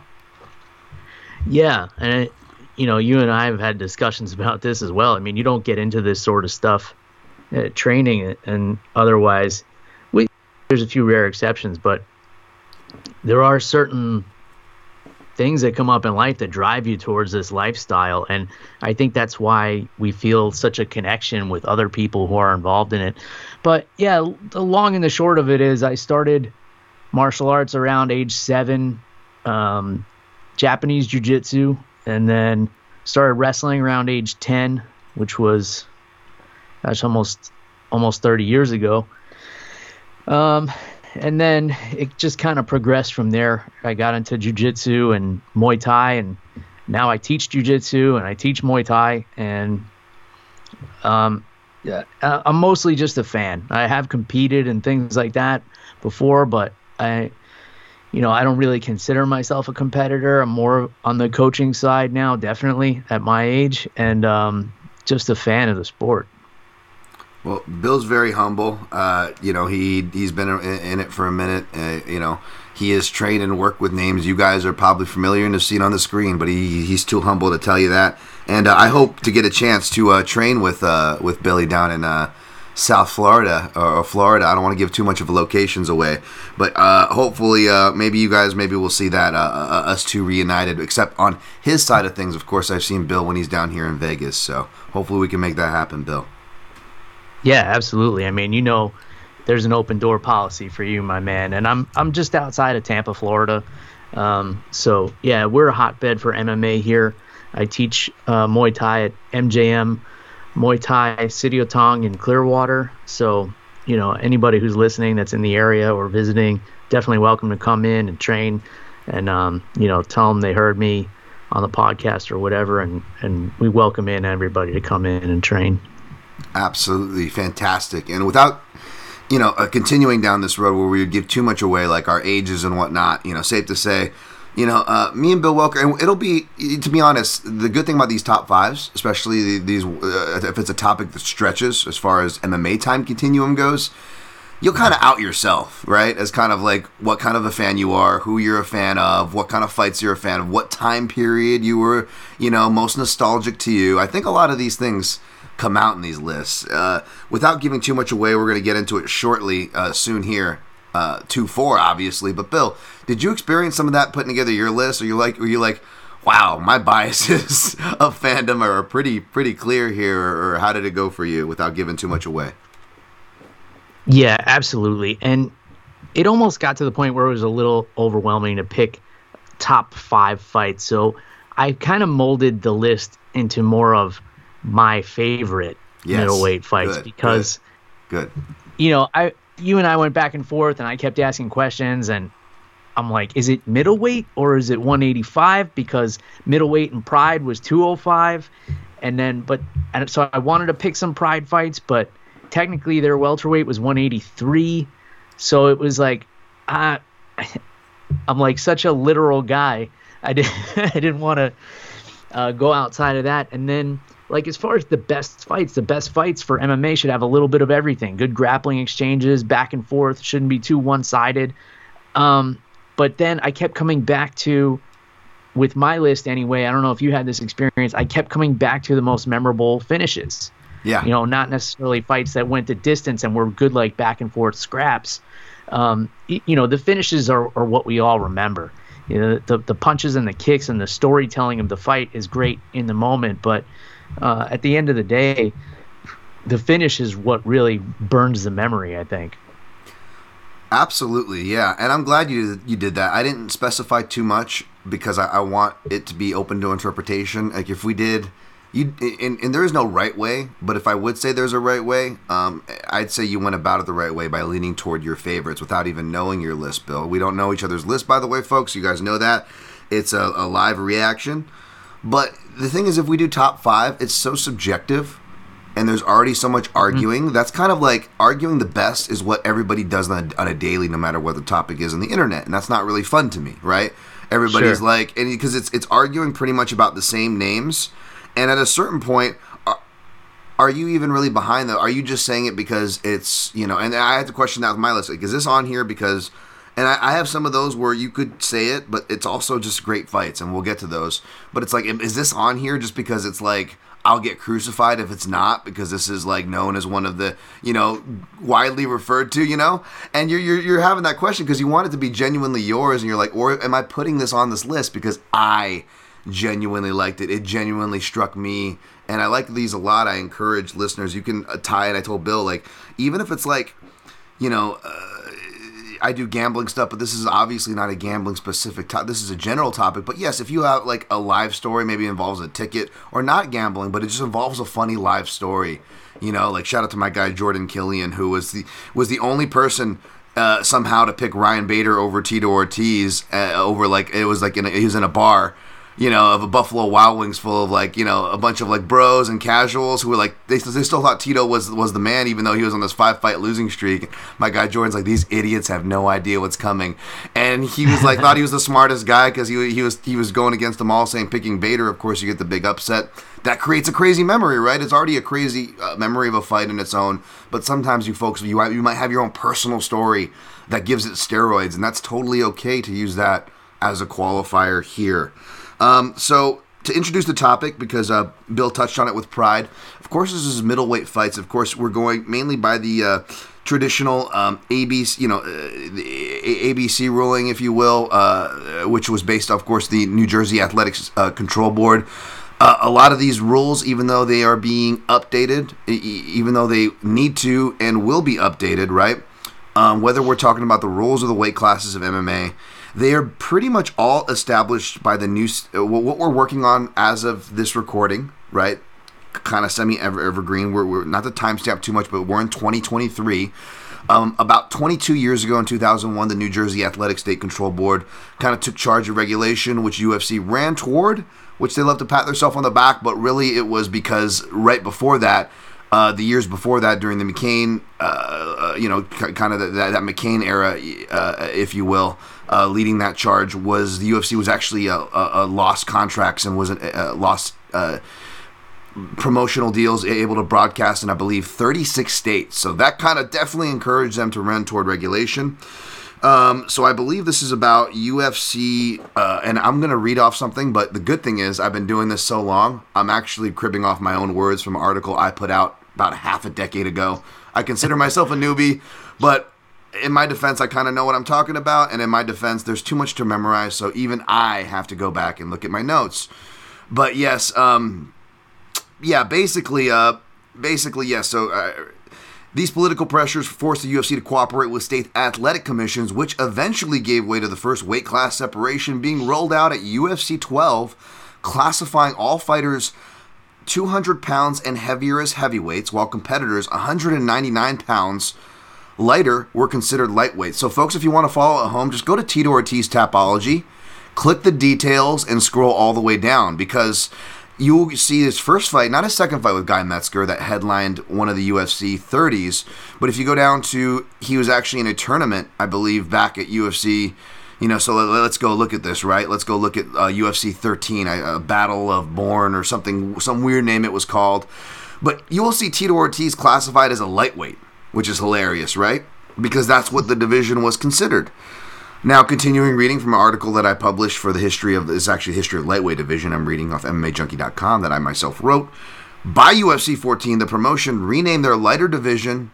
Yeah, and it, you know, you and I have had discussions about this as well. I mean, you don't get into this sort of stuff, uh, training and otherwise. We there's a few rare exceptions, but there are certain things that come up in life that drive you towards this lifestyle and i think that's why we feel such a connection with other people who are involved in it but yeah the long and the short of it is i started martial arts around age seven um, japanese jiu-jitsu and then started wrestling around age 10 which was that's almost almost 30 years ago um, and then it just kind of progressed from there. I got into jujitsu and Muay Thai, and now I teach jujitsu and I teach Muay Thai, and um, yeah, I'm mostly just a fan. I have competed and things like that before, but I, you know, I don't really consider myself a competitor. I'm more on the coaching side now, definitely at my age, and um, just a fan of the sport. Well, Bill's very humble. Uh, you know, he he's been in, in it for a minute. Uh, you know, he has trained and worked with names you guys are probably familiar and have seen on the screen, but he he's too humble to tell you that. And uh, I hope to get a chance to uh, train with uh, with Billy down in uh, South Florida or, Florida. I don't want to give too much of locations away, but hopefully, maybe you guys maybe we'll see that us two reunited. Except on his side of things, of course, I've seen Bill when he's down here in Vegas. So hopefully, we can make that happen, Bill. Yeah, absolutely. I mean, you know, there's an open door policy for you, my man. And I'm I'm just outside of Tampa, Florida. Um, so yeah, we're a hotbed for MMA here. I teach uh, Muay Thai at MJM Muay Thai Sityodtong in Clearwater. So you know, anybody who's listening that's in the area or visiting, definitely welcome to come in and train, and um, you know, tell them they heard me on the podcast or whatever, and and we welcome in everybody to come in and train. Absolutely fantastic. And without, you know, uh, continuing down this road where we would give too much away, like our ages and whatnot, you know, safe to say, you know, uh, me and Bill Welker, and it'll be, to be honest, the good thing about these top fives, especially these, uh, if it's a topic that stretches as far as MMA time continuum goes, you'll kind of out yourself, right? As kind of like what kind of a fan you are, who you're a fan of, what kind of fights you're a fan of, what time period you were, you know, most nostalgic to you. I think a lot of these things come out in these lists. Uh, without giving too much away, we're going to get into it shortly, uh, soon here. Uh, two four, obviously. But Bill, did you experience some of that putting together your list? Or you like, were you like, wow, my biases of fandom are pretty pretty clear here, or how did it go for you? Without giving too much away. Yeah, absolutely, and it almost got to the point where it was a little overwhelming to pick top five fights. So I kind of molded the list into more of my favorite yes. middleweight fights good, because good. good. You know, I you and I went back and forth and I kept asking questions and I'm like, is it middleweight or is it 185? Because middleweight and Pride was 205, and then but and so I wanted to pick some Pride fights, but technically their welterweight was 183, so it was like, uh, I'm like such a literal guy. I didn't I didn't want to uh, go outside of that, and then like as far as the best fights, the best fights for MMA should have a little bit of everything. Good grappling exchanges, back and forth, shouldn't be too one-sided. Um, but then I kept coming back to with my list anyway. I don't know if you had this experience. I kept coming back to the most memorable finishes. Yeah. You know, not necessarily fights that went the distance and were good like back and forth scraps. Um, you know, the finishes are, are what we all remember. You know, the the punches and the kicks and the storytelling of the fight is great in the moment, but uh, at the end of the day, the finish is what really burns the memory. I think. Absolutely, yeah, and I'm glad you you did that. I didn't specify too much because I, I want it to be open to interpretation. Like if we did, you and, and there is no right way, but if I would say there's a right way, um, I'd say you went about it the right way by leaning toward your favorites without even knowing your list. Bill, we don't know each other's list, by the way, folks. You guys know that it's a, a live reaction. But the thing is, if we do top five, it's so subjective and there's already so much arguing. Mm-hmm. That's kind of like arguing the best is what everybody does on a, on a, daily, no matter what the topic is on the internet, and that's not really fun to me, right? Everybody's sure. like, and because it's it's arguing pretty much about the same names, and at a certain point, are, are you even really behind that? Are you just saying it because it's you know? And I had to question that with my list. Like, is this on here because and I, I, have some of those where you could say it, but it's also just great fights, and we'll get to those. But it's like, is this on here just because it's like I'll get crucified if it's not? Because this is like known as one of the you know widely referred to you know? And you're you're, you're having that question because you want it to be genuinely yours and you're like or am I putting this on this list because I genuinely liked it? It genuinely struck me and I like these a lot. I encourage listeners you can uh, tie it. I told Bill like even if it's like you know uh, I do gambling stuff, but this is obviously not a gambling specific topic. This is a general topic. But yes, if you have like a live story, maybe involves a ticket or not gambling, but it just involves a funny live story. You know, like shout out to my guy Jordan Killian, who was the was the only person uh, somehow to pick Ryan Bader over Tito Ortiz uh, over like it was like in a, he was in a bar you know, of a Buffalo Wild Wings full of like, you know, a bunch of like bros and casuals who were like, they, they still thought Tito was was the man, even though he was on this five fight losing streak. My guy Jordan's like, these idiots have no idea what's coming, and he was like, thought he was the smartest guy because he he was he was going against them all, saying picking Bader. Of course, you get the big upset. That creates a crazy memory, right? It's already a crazy uh, memory of a fight in its own. But sometimes you folks, you you might have your own personal story that gives it steroids, and that's totally okay to use that as a qualifier here. Um, so to introduce the topic, because uh, Bill touched on it with pride. Of course, this is middleweight fights. Of course, we're going mainly by the uh, traditional um, ABC, you know, uh, ABC ruling, if you will, uh, which was based, of course, the New Jersey Athletics uh, Control Board. Uh, a lot of these rules, even though they are being updated, e- even though they need to and will be updated, right? Um, whether we're talking about the rules of the weight classes of MMA, they are pretty much all established by the new uh, what we're working on as of this recording, right? Kind of semi evergreen. We're, we're not the timestamp too much, but we're in 2023. Um, about 22 years ago in 2001, the New Jersey Athletic State Control Board kind of took charge of regulation, which UFC ran toward, which they love to pat themselves on the back, but really it was because right before that, uh, the years before that, during the McCain, uh, uh you know, c- kind of that, that, McCain era, uh, if you will, uh, leading that charge was the UFC was actually a, lost contracts and was a, a lost promotional deals able to broadcast in I believe 36 states. So that kind of definitely encouraged them to run toward regulation. Um, so I believe this is about UFC, uh, and I'm going to read off something. But the good thing is, I've been doing this so long, I'm actually cribbing off my own words from an article I put out about half a decade ago. I consider myself a newbie, but in my defense, I kind of know what I'm talking about, and in my defense, there's too much to memorize, so even I have to go back and look at my notes. But yes, um, yeah, basically, uh, basically, yes. So uh, these political pressures forced the UFC to cooperate with state athletic commissions, which eventually gave way to the first weight class separation being rolled out at UFC 12, classifying all fighters 200 pounds and heavier as heavyweights, while competitors 199 pounds lighter were considered lightweight. So, folks, if you want to follow at home, just go to Tito Ortiz Tapology, click the details, and scroll all the way down because you'll see his first fight, not his second fight with Guy Mezger that headlined one of the UFC 30s, but if you go down to, he was actually in a tournament, I believe, back at UFC. You know, so let, us go look at this, right? Let's go look at uh, UFC 13, a, a Battle of Born or something, some weird name it was called. But you will see Tito Ortiz classified as a lightweight which is hilarious, right? Because that's what the division was considered. Now, continuing reading from an article that I published for the history of this actually history of lightweight division. I'm reading off MMAJunkie.com that I myself wrote. By UFC 14, the promotion renamed their lighter division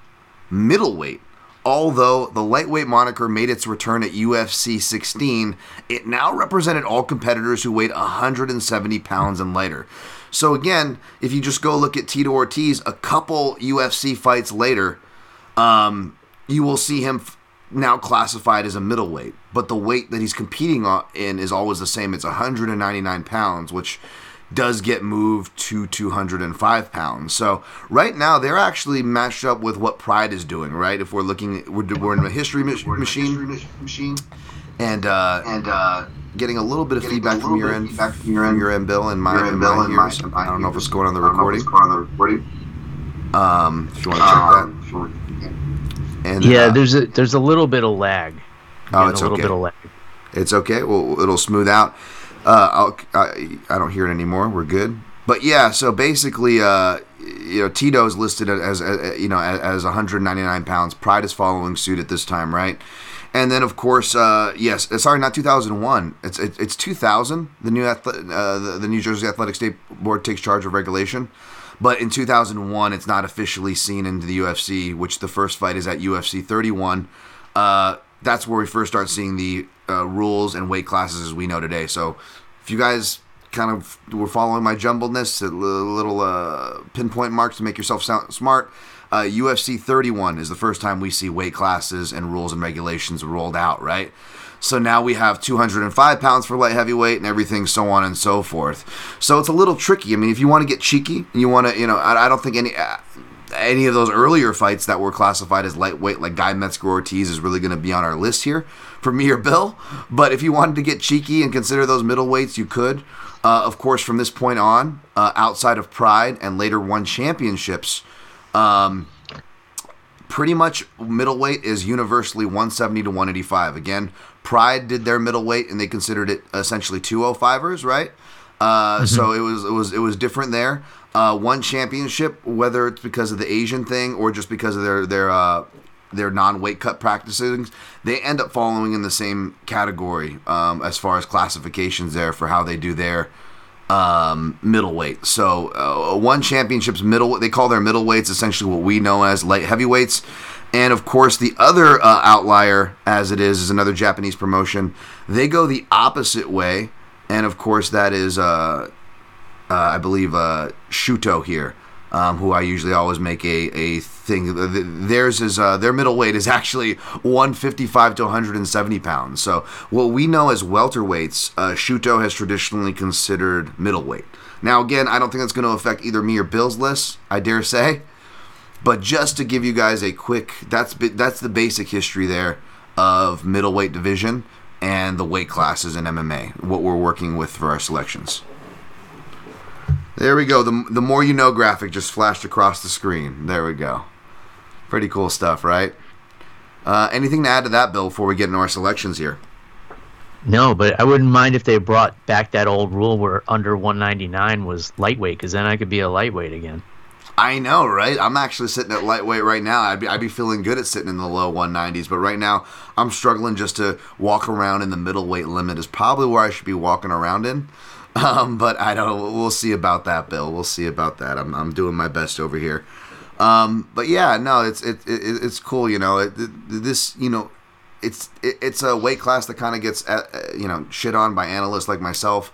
middleweight. Although the lightweight moniker made its return at UFC 16, it now represented all competitors who weighed 170 pounds and lighter. So again, if you just go look at Tito Ortiz, a couple UFC fights later, um, you will see him now classified as a middleweight, but the weight that he's competing in is always the same. It's 199 pounds, which does get moved to 205 pounds. So right now they're actually matched up with what Pride is doing. Right, if we're looking, we're, we're in a history machine, machine, and uh, and uh, getting a little bit of feedback from your end, from your end, your end, Bill, and my, and my ears. I don't know if it's going on the recording. Um, if you want to check that. And yeah, uh, there's a there's a little bit of lag. Oh, it's a little okay. bit of lag. It's okay. Well, it'll smooth out. Uh, I, I don't hear it anymore. We're good. But yeah, so basically, uh, you know, Tito is listed as, as, you know as, as 199 pounds. Pride is following suit at this time, right? And then, of course, uh, yes, uh, sorry, not 2001. It's it, it's 2000. The new athle- uh, the, the New Jersey Athletic State Board takes charge of regulation. But in 2001, it's not officially seen into the UFC, which the first fight is at UFC 31. Uh, that's where we first start seeing the uh, rules and weight classes as we know today. So, if you guys kind of were following my jumbledness, a little uh, pinpoint marks to make yourself sound smart. Uh, UFC 31 is the first time we see weight classes and rules and regulations rolled out, right? So now we have 205 pounds for light heavyweight and everything, so on and so forth. So it's a little tricky. I mean, if you want to get cheeky, you want to, you know, I, I don't think any. Uh, any of those earlier fights that were classified as lightweight, like Guy Mezger Ortiz, is really going to be on our list here for me or Bill. But if you wanted to get cheeky and consider those middleweights, you could. Uh, of course, from this point on, uh, outside of Pride and later ONE Championships, um, pretty much middleweight is universally 170 to 185. Again, Pride did their middleweight and they considered it essentially 205ers, right? Uh, So it was it was it was different there. Uh, one championship, whether it's because of the Asian thing or just because of their their uh, their non-weight cut practices, they end up following in the same category um, as far as classifications there for how they do their um, middleweight. So uh, one championship's middle, they call their middleweights essentially what we know as light heavyweights. And of course, the other uh, outlier, as it is, is another Japanese promotion. They go the opposite way, and of course, that is, uh, uh, I believe, uh, Shooto here, um, who I usually always make a, a thing. Theirs is uh, their middleweight is actually 155 to 170 pounds. So what we know as welterweights, uh, Shooto has traditionally considered middleweight. Now, again, I don't think that's going to affect either me or Bill's list. I dare say. But just to give you guys a quick, that's that's the basic history there of middleweight division and the weight classes in MMA. What we're working with for our selections. There we go. The, the more you know graphic just flashed across the screen. There we go. Pretty cool stuff, right? Uh, anything to add to that, Bill, before we get into our selections here? No, but I wouldn't mind if they brought back that old rule where under 199 was lightweight, because then I could be a lightweight again. I know, right? I'm actually sitting at lightweight right now. I'd be, I'd be feeling good at sitting in the low 190s, but right now I'm struggling just to walk around in the middleweight limit is probably where I should be walking around in. Um, but I don't. We'll see about that, Bill. We'll see about that. I'm, I'm doing my best over here. Um, but yeah, no, it's it, it it's cool. You know, it, this you know, it's it, it's a weight class that kind of gets uh, uh, you know shit on by analysts like myself.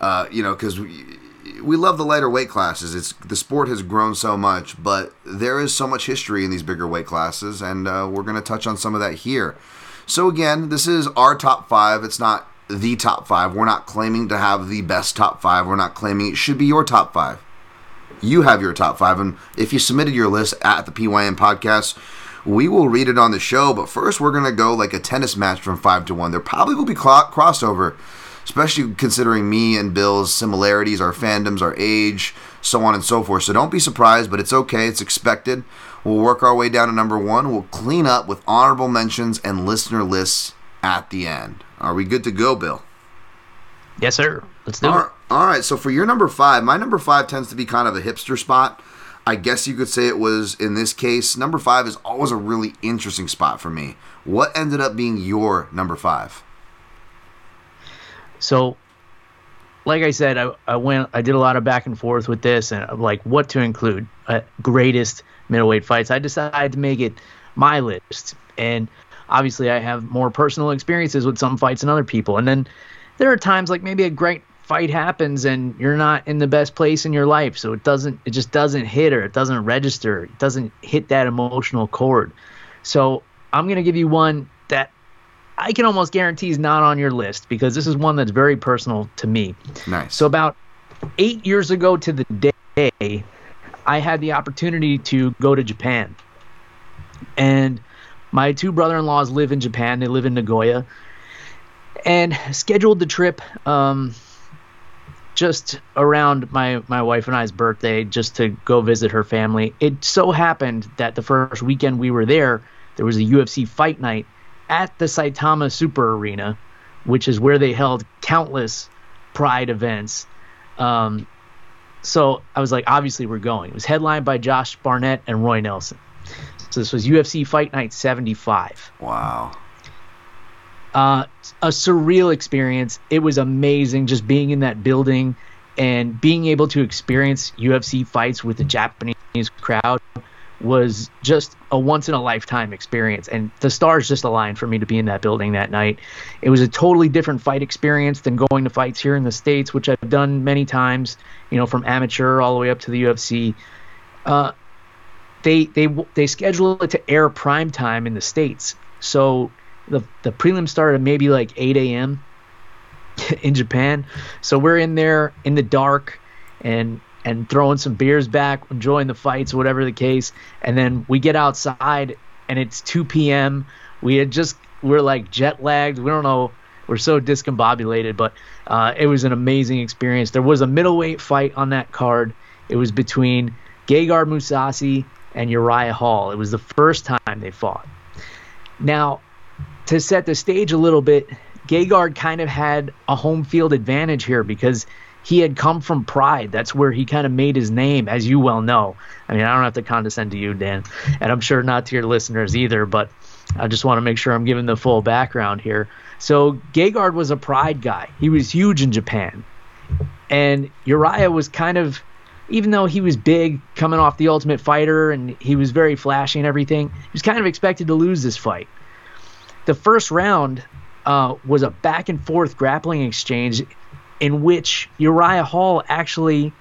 Uh, you know, because we, we love the lighter weight classes. It's the sport has grown so much, but there is so much history in these bigger weight classes, and uh, we're to touch on some of that here. So again, this is our top five. It's not the top five. We're not claiming to have the best top five. We're not claiming it should be your top five. You have your top five, and if you submitted your list at the PYN podcast, we will read it on the show. But first, we're gonna go like a tennis match from five to one. There probably will be cl- crossover, especially considering me and Bill's similarities, our fandoms, our age, so on and so forth. So don't be surprised, but it's okay. It's expected. We'll work our way down to number one. We'll clean up with honorable mentions and listener lists at the end. Are we good to go, Bill? Yes, sir. Let's do All it. right, all right, so for your number five, my number five tends to be kind of a hipster spot. I guess you could say it was in this case. Number five is always a really interesting spot for me. What ended up being your number five? So, like I said, I, I went, I did a lot of back and forth with this and I'm like what to include. Uh, greatest middleweight fights. I decided to make it my list, and obviously I have more personal experiences with some fights than other people. And then there are times like maybe a great fight happens and you're not in the best place in your life, so it doesn't, it just doesn't hit or it doesn't register, it doesn't hit that emotional chord. So I'm gonna give you one that I can almost guarantee is not on your list because this is one that's very personal to me. Nice. So about eight years ago to the day, I had the opportunity to go to Japan, and my two brother-in-laws live in Japan. They live in Nagoya, and scheduled the trip um, just around my my wife and I's birthday, just to go visit her family. It so happened that the first weekend we were there, there was a UFC fight night at the Saitama Super Arena, which is where they held countless Pride events. Um, so I was like, obviously we're going. It was headlined by Josh Barnett and Roy Nelson. So this was UFC Fight Night 75. wow. Uh, a surreal experience. It was amazing just being in that building and being able to experience UFC fights with the Japanese crowd was just a once in a lifetime experience and the stars just aligned for me to be in that building that night it was a totally different fight experience than going to fights here in the states which i've done many times you know from amateur all the way up to the ufc uh, they they they schedule it to air prime time in the states so the the prelim started maybe like 8 a.m in japan so we're in there in the dark and and throwing some beers back, enjoying the fights, whatever the case. And then we get outside and it's 2 p.m. We had just, we're like jet lagged. We don't know. We're so discombobulated, but uh, it was an amazing experience. There was a middleweight fight on that card. It was between Gegard Mousasi and Uriah Hall. It was the first time they fought. Now, to set the stage a little bit, Gegard kind of had a home field advantage here because he had come from Pride. That's where he kind of made his name, as you well know. I mean, I don't have to condescend to you, Dan, and I'm sure not to your listeners either, but I just want to make sure I'm giving the full background here. So Gegard was a Pride guy. He was huge in Japan. And Uriah was kind of, even though he was big coming off the Ultimate Fighter and he was very flashy and everything, he was kind of expected to lose this fight. The first round uh, was a back and forth grappling exchange in which Uriah Hall actually,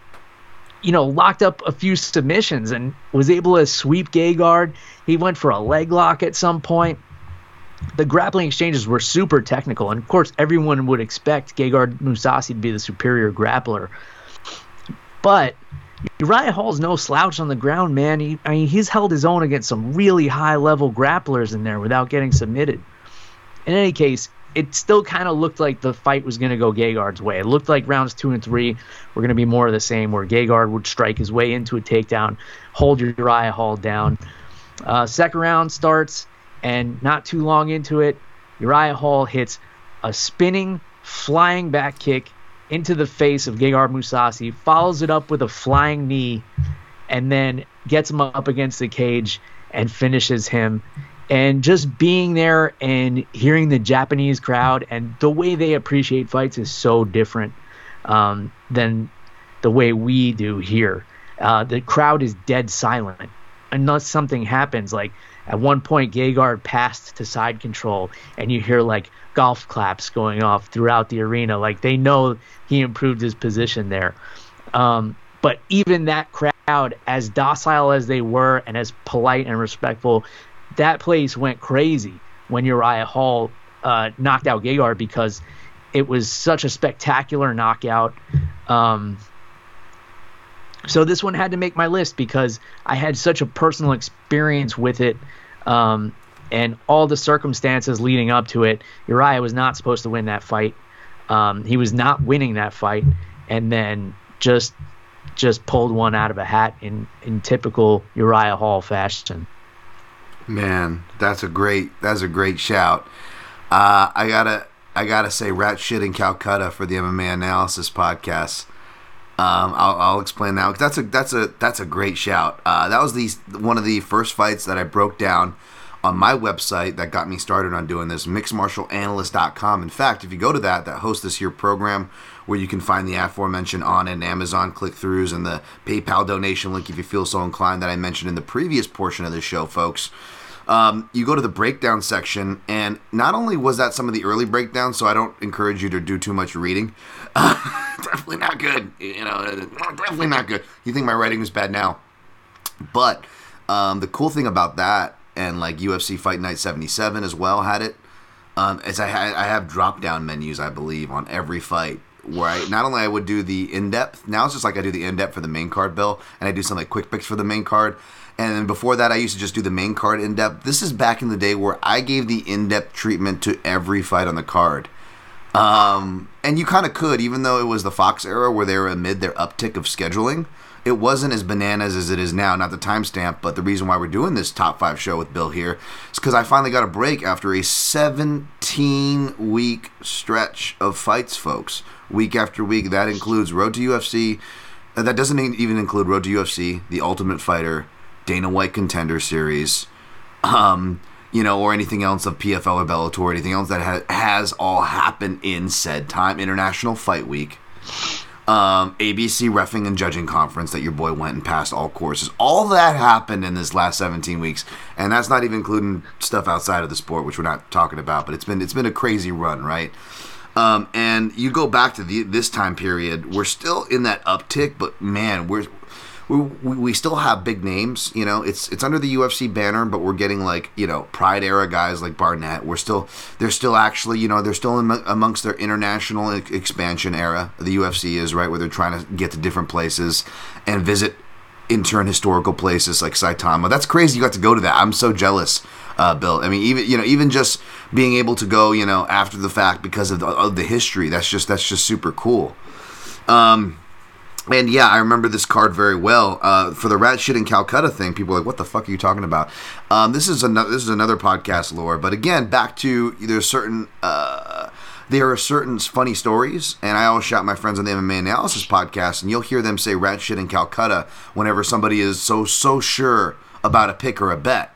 you know, locked up a few submissions and was able to sweep Gegard. He went for a leg lock at some point. The grappling exchanges were super technical, and of course, everyone would expect Gegard Mousasi to be the superior grappler. But Uriah Hall's no slouch on the ground, man. He, I mean, he's held his own against some really high level grapplers in there without getting submitted. In any case, it still kind of looked like the fight was going to go Gegard's way. It looked like rounds two and three were going to be more of the same, where Gegard would strike his way into a takedown, hold Uriah Hall down. Uh, second round starts, and not too long into it, Uriah Hall hits a spinning, flying back kick into the face of Gegard Mousasi, follows it up with a flying knee, and then gets him up against the cage and finishes him and just being there and hearing the Japanese crowd and the way they appreciate fights is so different um, than the way we do here. Uh, the crowd is dead silent unless something happens. Like at one point, Gegard passed to side control, and you hear like golf claps going off throughout the arena. Like they know he improved his position there. Um, but even that crowd, as docile as they were and as polite and respectful that place went crazy when Uriah Hall uh, knocked out Gegard because it was such a spectacular knockout. Um, so this one had to make my list because I had such a personal experience with it. Um, and all the circumstances leading up to it, Uriah was not supposed to win that fight. Um, he was not winning that fight, and then just just pulled one out of a hat in in typical Uriah Hall fashion. Man, that's a great that's a great shout. Uh, I gotta I gotta say rat shit in Calcutta for the MMA analysis podcast. Um, I'll, I'll, explain that because that's a that's a that's a great shout. Uh, that was the one of the first fights that I broke down on my website that got me started on doing this mixedmartialanalyst.com. In fact, if you go to that that hosts this here program where you can find the aforementioned Onnit and Amazon click throughs and the PayPal donation link if you feel so inclined that I mentioned in the previous portion of the show, folks. Um, you go to the breakdown section, and not only was that some of the early breakdowns, so I don't encourage you to do too much reading. Uh, definitely not good. You know, definitely not good. You think my writing is bad now? But um, the cool thing about that, and like UFC Fight Night 77 as well had it, um, is I, ha- I have drop down menus, I believe, on every fight where I not only I would do the in depth. Now it's just like I do the in depth for the main card bill, and I do some like quick picks for the main card. And then before that, I used to just do the main card in depth. This is back in the day where I gave the in depth treatment to every fight on the card. Um, and you kind of could, even though it was the Fox era where they were amid their uptick of scheduling. It wasn't as bananas as it is now, not the timestamp, but the reason why we're doing this top five show with Bill here is because I finally got a break after a 17 week stretch of fights, folks. Week after week. That includes Road to UFC. Uh, that doesn't even include Road to UFC, The Ultimate Fighter, Dana White Contender Series, um, you know, or anything else of PFL or Bellator, or anything else that ha- has all happened in said time. International Fight Week, um, ABC refing and judging conference that your boy went and passed all courses. All that happened in this last 17 weeks, and that's not even including stuff outside of the sport, which we're not talking about. But it's been it's been a crazy run, right? Um, and you go back to the, this time period, we're still in that uptick, but man, we're we, we still have big names. You know, it's it's under the UFC banner, but we're getting like you know Pride era guys like Barnett. We're still they're still actually you know they're still in, amongst their international expansion era. The UFC is right where they're trying to get to different places and visit in turn historical places like Saitama. That's crazy. You got to go to that. I'm so jealous, uh, Bill. I mean, even you know, even just being able to go, you know, after the fact because of the, of the history. That's just that's just super cool. Um, and yeah, I remember this card very well. Uh, for the rat shit in Calcutta thing, people were like, "What the fuck are you talking about?" Um, this is another this is another podcast lore, but again, back to there's certain uh, there are certain funny stories, and I always shout my friends on the MMA Analysis podcast, and you'll hear them say "rat shit in Calcutta" whenever somebody is so so sure about a pick or a bet,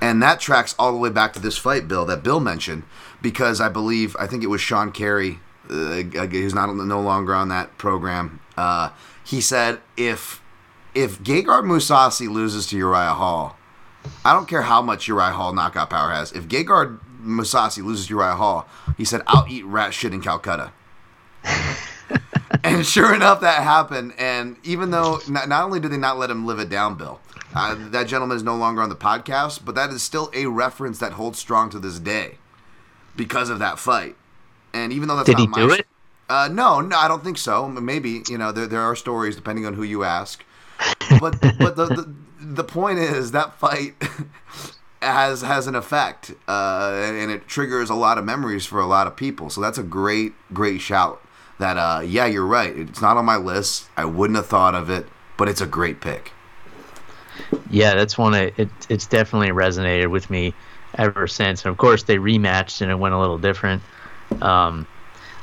and that tracks all the way back to this fight, Bill, that Bill mentioned, because I believe I think it was Sean Carey, uh, who's not no longer on that program uh, he said if if Gegard Mousasi loses to Uriah Hall, I don't care how much Uriah Hall knockout power has. If Gegard Mousasi loses to Uriah Hall, he said I'll eat rat shit in Calcutta. and sure enough, that happened. And even though not, not only did they not let him live it down, Bill, uh, that gentleman is no longer on the podcast, but that is still a reference that holds strong to this day because of that fight. And even though that's did not he my do it? Uh, no, no, I don't think so. Maybe you know there there are stories depending on who you ask, but but the, the the point is that fight has has an effect, uh, and it triggers a lot of memories for a lot of people. So that's a great great shout. That uh, yeah, you're right. It's not on my list. I wouldn't have thought of it, but it's a great pick. Yeah, that's one. Of, it it's definitely resonated with me ever since. And of course, they rematched and it went a little different. Um,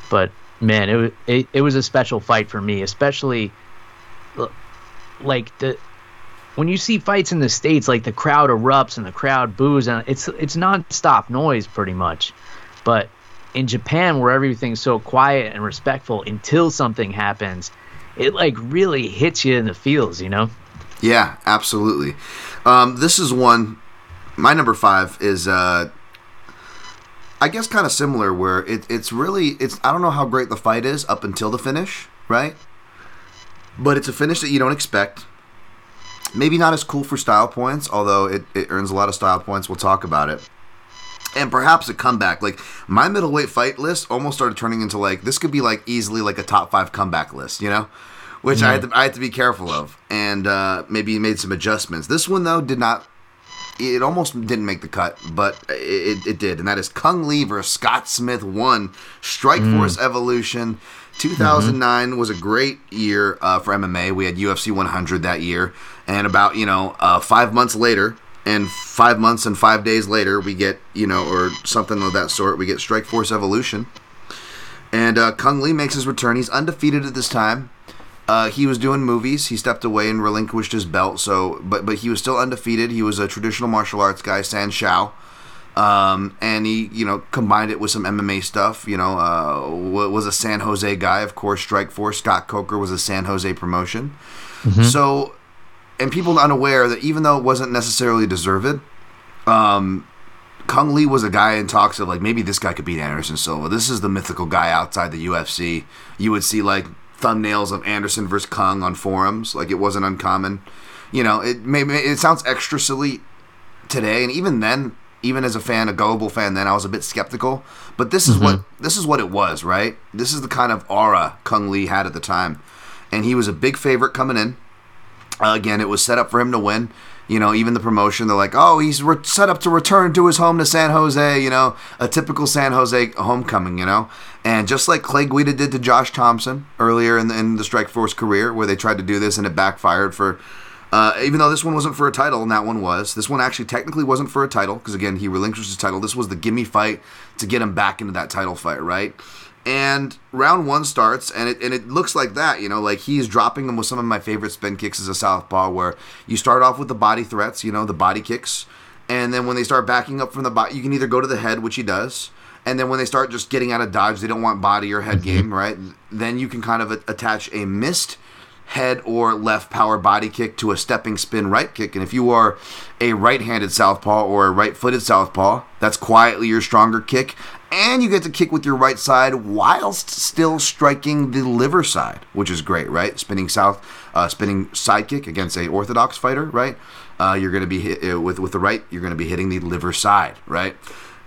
but man, it was it, it was a special fight for me, especially like the when you see fights in the states, like the crowd erupts and the crowd boos, and it's it's nonstop noise pretty much. But in Japan, where everything's so quiet and respectful until something happens, it like really hits you in the feels, you know. Yeah, absolutely. Um, this is one. My number five is uh, I guess kind of similar where it, it's really it's I don't know how great the fight is up until the finish, right? But it's a finish that you don't expect. Maybe not as cool for style points, although it, it earns a lot of style points. We'll talk about it. And perhaps a comeback. Like my middleweight fight list almost started turning into like this could be like easily like a top five comeback list, you know? Which I, had to, I had to be careful of and uh, maybe made some adjustments. This one though did not it almost didn't make the cut, but it, it did, and that is Cung Le versus Scott Smith one Strike mm. Force Evolution. 2009 mm-hmm. was a great year uh, for MMA. We had UFC 100 that year, and about you know uh, five months later, and five months and five days later, we get you know or something of that sort. We get Strike Force Evolution, and uh, Cung Le makes his return. He's undefeated at this time. Uh, he was doing movies. He stepped away and relinquished his belt. So, but but he was still undefeated. He was a traditional martial arts guy, San Shou, um, and he you know combined it with some MMA stuff. You know, uh, was a San Jose guy, of course. Strike Force. Scott Coker was a San Jose promotion. Mm-hmm. So, and people unaware that even though it wasn't necessarily deserved, um, Cung Le was a guy in talks of like maybe this guy could beat Anderson Silva. This is the mythical guy outside the UFC. You would see like thumbnails of Anderson versus Cung on forums. Like it wasn't uncommon. You know, it may it sounds extra silly today, and even then, even as a fan, a gullible fan, then I was a bit skeptical. But this is mm-hmm. what this is what it was, right? This is the kind of aura Cung Le had at the time, and he was a big favorite coming in. Uh, again, it was set up for him to win you know, even the promotion, they're like, oh, he's re- set up to return to his home to San Jose, you know, a typical San Jose homecoming, you know. And just like Clay Guida did to Josh Thomson earlier in the, in the Strike Force career, where they tried to do this and it backfired for, uh, even though this one wasn't for a title and that one was, this one actually technically wasn't for a title because, again, he relinquished his title. This was the gimme fight to get him back into that title fight, right? And round one starts, and it and it looks like that, you know, like he's dropping them with some of my favorite spin kicks as a southpaw, where you start off with the body threats, you know, the body kicks, And then when they start backing up from the body, you can either go to the head, which he does. And then when they start just getting out of dodge, they don't want body or head mm-hmm. game, right? Then you can kind of attach a missed head or left power body kick to a stepping spin right kick. And if you are a right handed southpaw or a right footed southpaw, that's quietly your stronger kick. And you get to kick with your right side whilst still striking the liver side, which is great, right? Spinning south, uh, spinning side kick against a orthodox fighter, right? Uh, you're going to be hit, uh, with with the right. You're going to be hitting the liver side, right?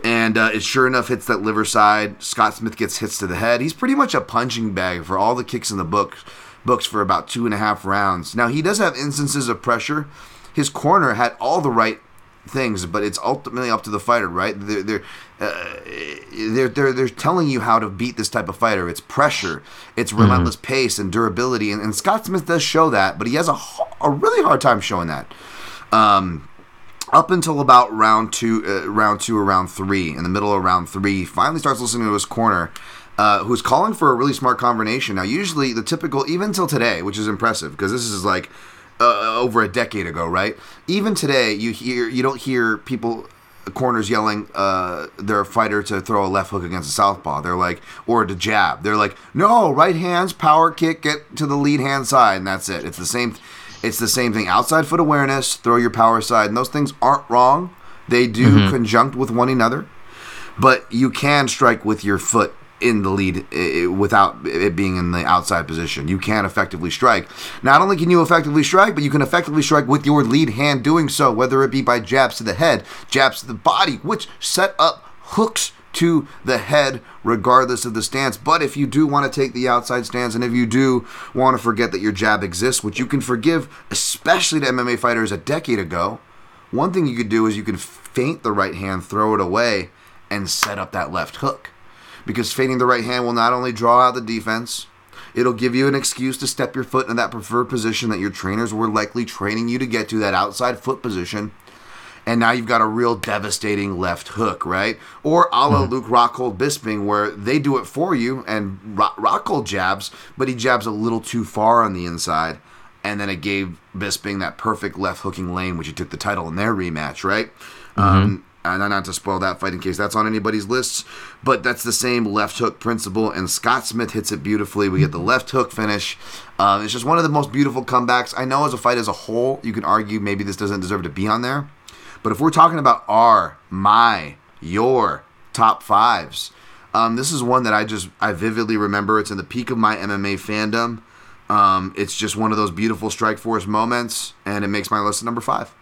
And uh, it sure enough hits that liver side. Scott Smith gets hits to the head. He's pretty much a punching bag for all the kicks in the book books for about two and a half rounds. Now he does have instances of pressure. His corner had all the right things, but it's ultimately up to the fighter, right? They're they're, uh, they're they're they're telling you how to beat this type of fighter. It's pressure, it's relentless pace and durability, and, and Scott Smith does show that, but he has a a really hard time showing that. Um, up until about round two, uh, round two or round three, in the middle of round three, he finally starts listening to his corner, uh, who's calling for a really smart combination. Now, usually the typical, even till today, which is impressive because this is like uh, over a decade ago, right? Even today, you hear you don't hear people corners yelling uh, their fighter to throw a left hook against a southpaw. They're like, or to jab. They're like, no, right hands, power kick, get to the lead hand side, and that's it. It's the same. It's the same thing. Outside foot awareness, throw your power side, and those things aren't wrong. They do conjunct with one another, but you can strike with your foot in the lead without it being in the outside position. You can't effectively strike. Not only can you effectively strike, but you can effectively strike with your lead hand doing so, whether it be by jabs to the head, jabs to the body, which set up hooks to the head regardless of the stance. But if you do want to take the outside stance and if you do want to forget that your jab exists, which you can forgive, especially to MMA fighters a decade ago, one thing you could do is you can feint the right hand, throw it away, and set up that left hook. Because feinting the right hand will not only draw out the defense, it'll give you an excuse to step your foot in that preferred position that your trainers were likely training you to get to, that outside foot position. And now you've got a real devastating left hook, right? Or a la Luke Rockhold Bisping, where they do it for you, and Rock- Rockhold jabs, but he jabs a little too far on the inside and then it gave Bisping that perfect left hooking lane, which he took the title in their rematch, right? Um, and not to spoil that fight in case that's on anybody's lists, but that's the same left hook principle, and Scott Smith hits it beautifully. We get the left hook finish. Um, it's just one of the most beautiful comebacks. I know as a fight as a whole, you can argue maybe this doesn't deserve to be on there, but if we're talking about our, my, your top fives, um, this is one that I just I vividly remember. It's in the peak of my MMA fandom. Um, it's just one of those beautiful Strike Force moments, and it makes my list number five.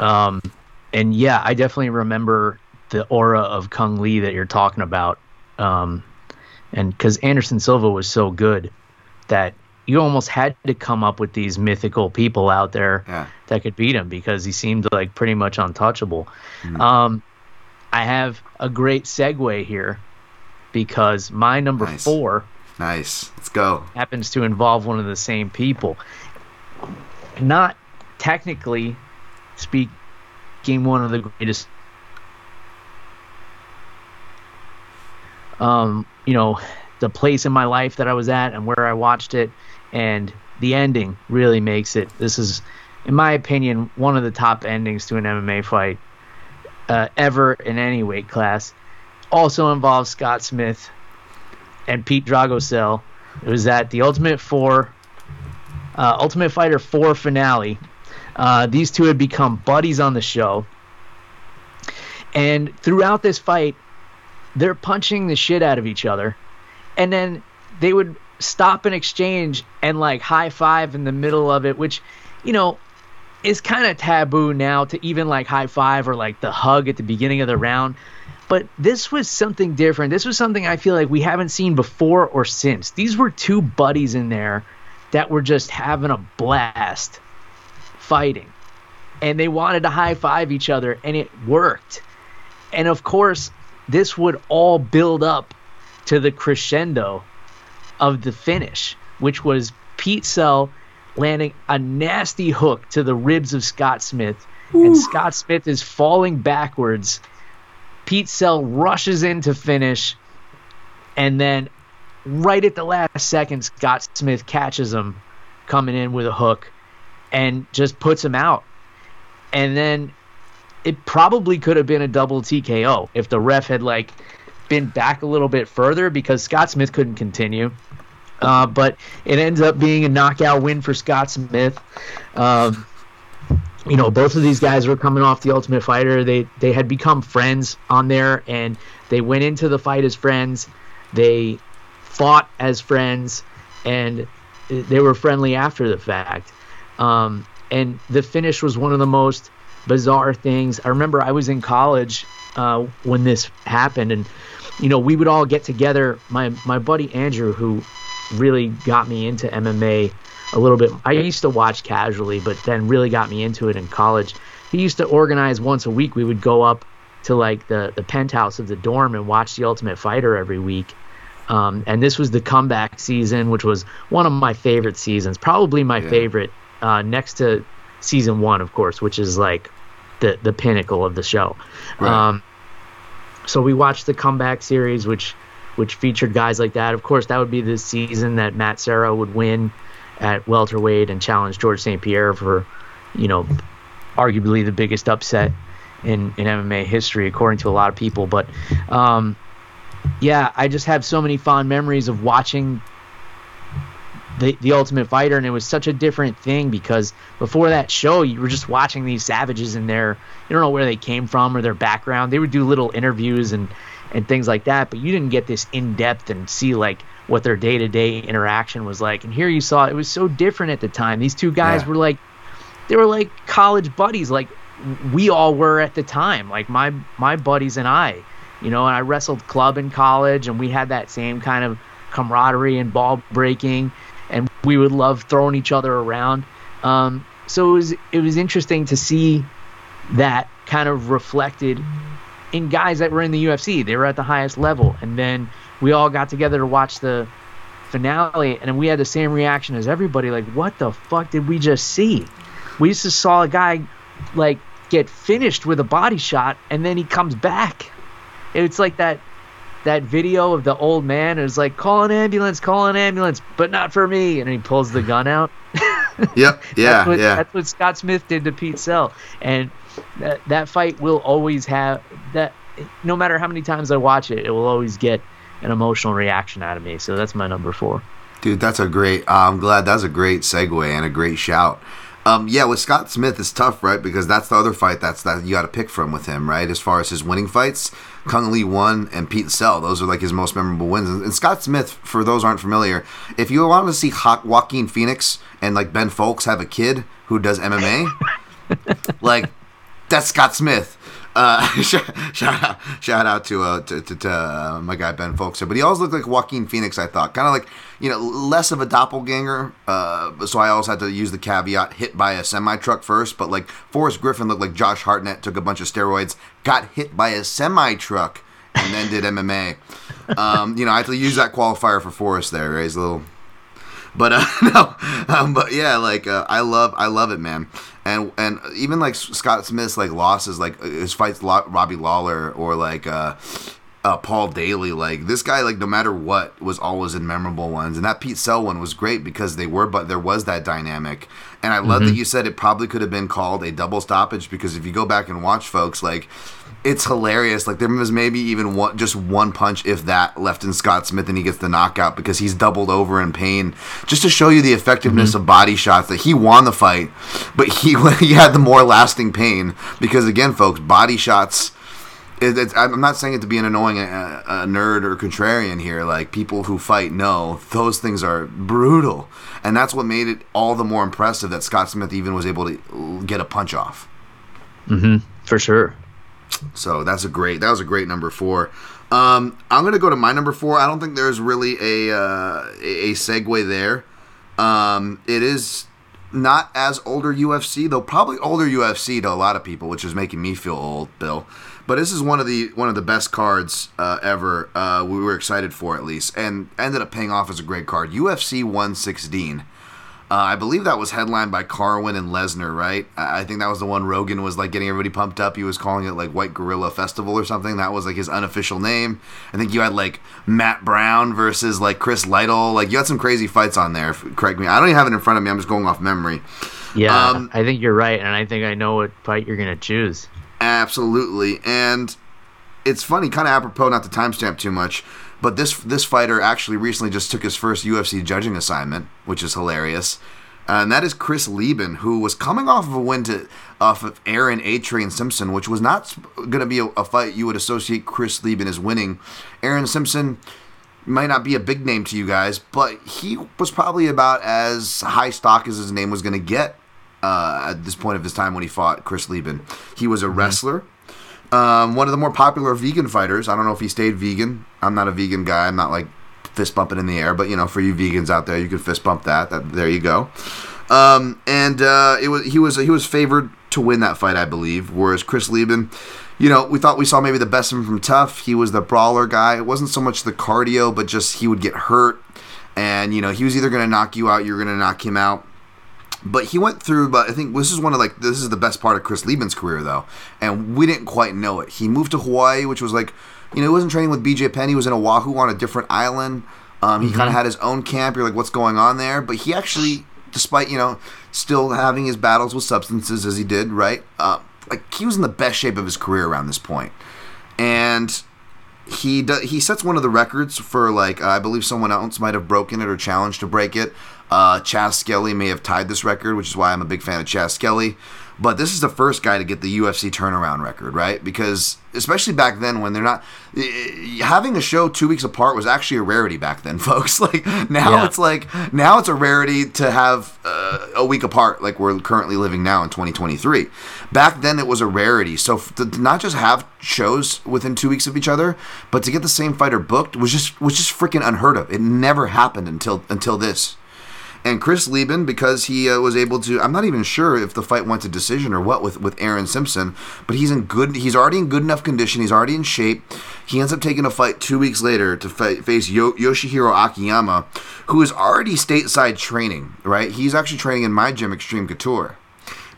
Um, and yeah, I definitely remember the aura of Cung Le that you're talking about. Um, and because Anderson Silva was so good that you almost had to come up with these mythical people out there Yeah. that could beat him because he seemed like pretty much untouchable. Um, I have a great segue here because my number Nice. four Nice. Let's go. happens to involve one of the same people. Not technically speaking, one of the greatest. Um, you know, the place in my life that I was at and where I watched it, and the ending really makes it. This is, in my opinion, one of the top endings to an MMA fight uh, ever in any weight class. Also involves Scott Smith and Pete Drago Sell. It was at the Ultimate Four, uh, Ultimate Fighter Four finale. Uh, these two had become buddies on the show, and throughout this fight, they're punching the shit out of each other, and then they would stop and exchange and like high five in the middle of it, which, you know, is kind of taboo now to even like high five or like the hug at the beginning of the round. But this was something different. This was something I feel like we haven't seen before or since. These were two buddies in there that were just having a blast fighting. And they wanted to high five each other, and it worked. And of course, this would all build up to the crescendo of the finish, which was Pete Sell landing a nasty hook to the ribs of Scott Smith. And Scott Smith is falling backwards. Pete Sell rushes in to finish. And then, right at the last second, Scott Smith catches him coming in with a hook and just puts him out. and then it probably could have been a double TKO if the ref had like been back a little bit further because Scott Smith couldn't continue. Uh, but it ends up being a knockout win for Scott Smith. Um, you know, both of these guys were coming off the Ultimate Fighter. They they had become friends on there, and they went into the fight as friends. They fought as friends, and they were friendly after the fact. Um, and the finish was one of the most bizarre things. I remember I was in college uh, when this happened, and you know we would all get together. My my buddy Andrew, who really got me into MMA a little bit. I used to watch casually, but then really got me into it in college. He used to organize once a week. We would go up to like the the penthouse of the dorm and watch the Ultimate Fighter every week. Um, and this was the comeback season, which was one of my favorite seasons, probably my Yeah. favorite, uh, next to season one, of course, which is like the the pinnacle of the show. Right. Um, so we watched the comeback series, which which featured guys like that. Of course, that would be the season that Matt Serra would win at welterweight and challenge Georges St. Pierre for, you know, arguably the biggest upset in, in MMA history, according to a lot of people. But um, yeah, I just have so many fond memories of watching the the Ultimate Fighter, and it was such a different thing because before that show, you were just watching these savages in their you don't know where they came from or their background. They would do little interviews and and things like that, but you didn't get this in depth and see like what their day to day interaction was like. And here you saw it was so different at the time. These two guys Yeah. were like they were like college buddies, like we all were at the time. Like my my buddies and I, you know, and I wrestled club in college, and we had that same kind of camaraderie and ball breaking, and we would love throwing each other around. Um, so it was it was interesting to see that kind of reflected in guys that were in the UFC. They were at the highest level, and then we all got together to watch the finale, and we had the same reaction as everybody. Like, what the fuck did we just see? We just saw a guy like get finished with a body shot, and then he comes back. It's like that that video of the old man who's like, "Call an ambulance, call an ambulance, but not for me," and he pulls the gun out. Yep. Yeah. that's what, yeah. That's what Scott Smith did to Pete Sell, and that that fight will always have that. No matter how many times I watch it, it will always get an emotional reaction out of me. So that's my number four. Dude, that's a great. Uh, I'm glad that's a great segue and a great shout. Um, yeah, with Scott Smith, it's tough, right? Because that's the other fight that's that you got to pick from with him, right? As far as his winning fights, Cung Le won and Pete Sell. Those are like his most memorable wins. And, and Scott Smith, for those aren't familiar, if you want to see Ho- Joaquin Phoenix and like Ben Folds have a kid who does MMA, like that's Scott Smith. Uh, shout, out, shout out to uh, to, to, to uh, my guy Ben Folkser, but he always looked like Joaquin Phoenix. I thought, kind of like you know, less of a doppelganger. Uh, so I always had to use the caveat: hit by a semi truck first. But like Forrest Griffin looked like Josh Hartnett took a bunch of steroids, got hit by a semi truck, and then did MMA. Um, you know, I had to use that qualifier for Forrest there. Right? He's a little but uh, no, um, but yeah, like uh, I love, I love it, man. And and even like Scott Smith's like losses, like uh, his fights, Robbie Lawler or like uh, uh, Paul Daley, like this guy, like no matter what, was always in memorable ones. And that Pete Sell one was great because they were, but there was that dynamic. And I love that you said it probably could have been called a double stoppage because if you go back and watch, folks, like it's hilarious. Like there was maybe even one, just one punch, if that, left in Scott Smith, and he gets the knockout because he's doubled over in pain. Just to show you the effectiveness of body shots. That he won the fight, but he he had the more lasting pain because again, folks, body shots. It, it's, I'm not saying it to be an annoying uh, uh, nerd or contrarian here. Like people who fight know those things are brutal, and that's what made it all the more impressive that Scott Smith even was able to get a punch off. Mm-hmm. For sure. So that's a great. That was a great number four. Um, I'm gonna go to my number four. I don't think there's really a uh, a a segue there. Um, it is not as older UFC though. Probably older UFC to a lot of people, which is making me feel old, Bill. But this is one of the one of the best cards uh, ever. Uh, we were excited for at least, and ended up paying off as a great card. UFC 116. Uh, I believe that was headlined by Carwin and Lesnar, right? I I think that was the one Rogan was like getting everybody pumped up. He was calling it like White Gorilla Festival or something. That was like his unofficial name. I think you had like Matt Brown versus like Chris Lytle. Like you had some crazy fights on there. Correct me. I don't even have it in front of me. I'm just going off memory. Yeah, Um, I think you're right, and I think I know what fight you're gonna choose. Absolutely, and it's funny, kind of apropos, not to timestamp too much, but this this fighter actually recently just took his first UFC judging assignment, which is hilarious. Uh, and that is Chris Leben, who was coming off of a win to off of Aaron A Train Simpson, which was not going to be a, a fight you would associate Chris Leben as winning. Aaron Simpson might not be a big name to you guys, but he was probably about as high stock as his name was going to get uh, at this point of his time when he fought Chris Leben. He was a wrestler, um, one of the more popular vegan fighters. I don't know if he stayed vegan. I'm not a vegan guy. I'm not like fist bumping in the air, but you know, for you vegans out there, you can fist bump that. that there you go. Um, and uh, it was he was he was favored to win that fight, I believe. Whereas Chris Leben, you know, we thought we saw maybe the best of him from Tough. He was the brawler guy. It wasn't so much the cardio, but just he would get hurt, and you know, he was either going to knock you out, you're going to knock him out. But he went through, but I think this is one of like this is the best part of Chris Leben's career though, and we didn't quite know it. He moved to Hawaii, which was like, you know, he wasn't training with BJ Penn. He was in Oahu on a different island. Um, he kind of had his own camp. You're like, what's going on there? But he actually, despite you know, still having his battles with substances as he did, right? Uh, like he was in the best shape of his career around this point, and he do, he sets one of the records for like uh, I believe someone else might have broken it or challenged to break it. Uh, Chas Skelly may have tied this record, which is why I'm a big fan of Chas Skelly. But this is the first guy to get the UFC turnaround record, right? Because especially back then, when they're not eh, having a show two weeks apart was actually a rarity back then, folks. Like now, Yeah. it's like now it's a rarity to have uh, a week apart, like we're currently living now in 2023. Back then, it was a rarity. So to not just have shows within two weeks of each other, but to get the same fighter booked was just was just freaking unheard of. It never happened until until this. And Chris Leben, because he uh, was able to, I'm not even sure if the fight went to decision or what with, with Aaron Simpson, but he's in good, he's already in good enough condition. He's already in shape. He ends up taking a fight two weeks later to fa- face Yo- Yoshihiro Akiyama, who is already stateside training, right? He's actually training in my gym, Extreme Couture.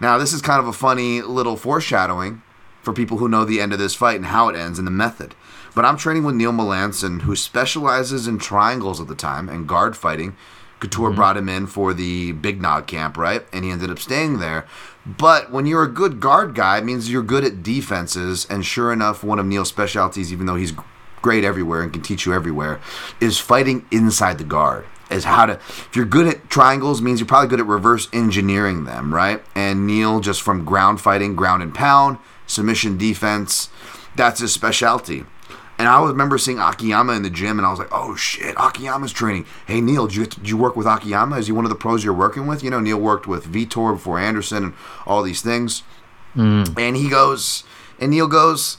Now, this is kind of a funny little foreshadowing for people who know the end of this fight and how it ends and the method. But I'm training with Neil Melanson, who specializes in triangles at the time and guard fighting. Couture mm-hmm. brought him in for the Big Nog camp, right? And he ended up staying there. But when you're a good guard guy, it means you're good at defenses. And sure enough, one of Neil's specialties, even though he's great everywhere and can teach you everywhere, is fighting inside the guard. Is how to if you're good at triangles means you're probably good at reverse engineering them, right? And Neil just from ground fighting, ground and pound, submission defense, that's his specialty. And I remember seeing Akiyama in the gym, and I was like, "Oh shit, Akiyama's training." Hey Neil, did you, did you work with Akiyama? Is he one of the pros you're working with? You know, Neil worked with Vitor before Anderson and all these things. And he goes, and Neil goes,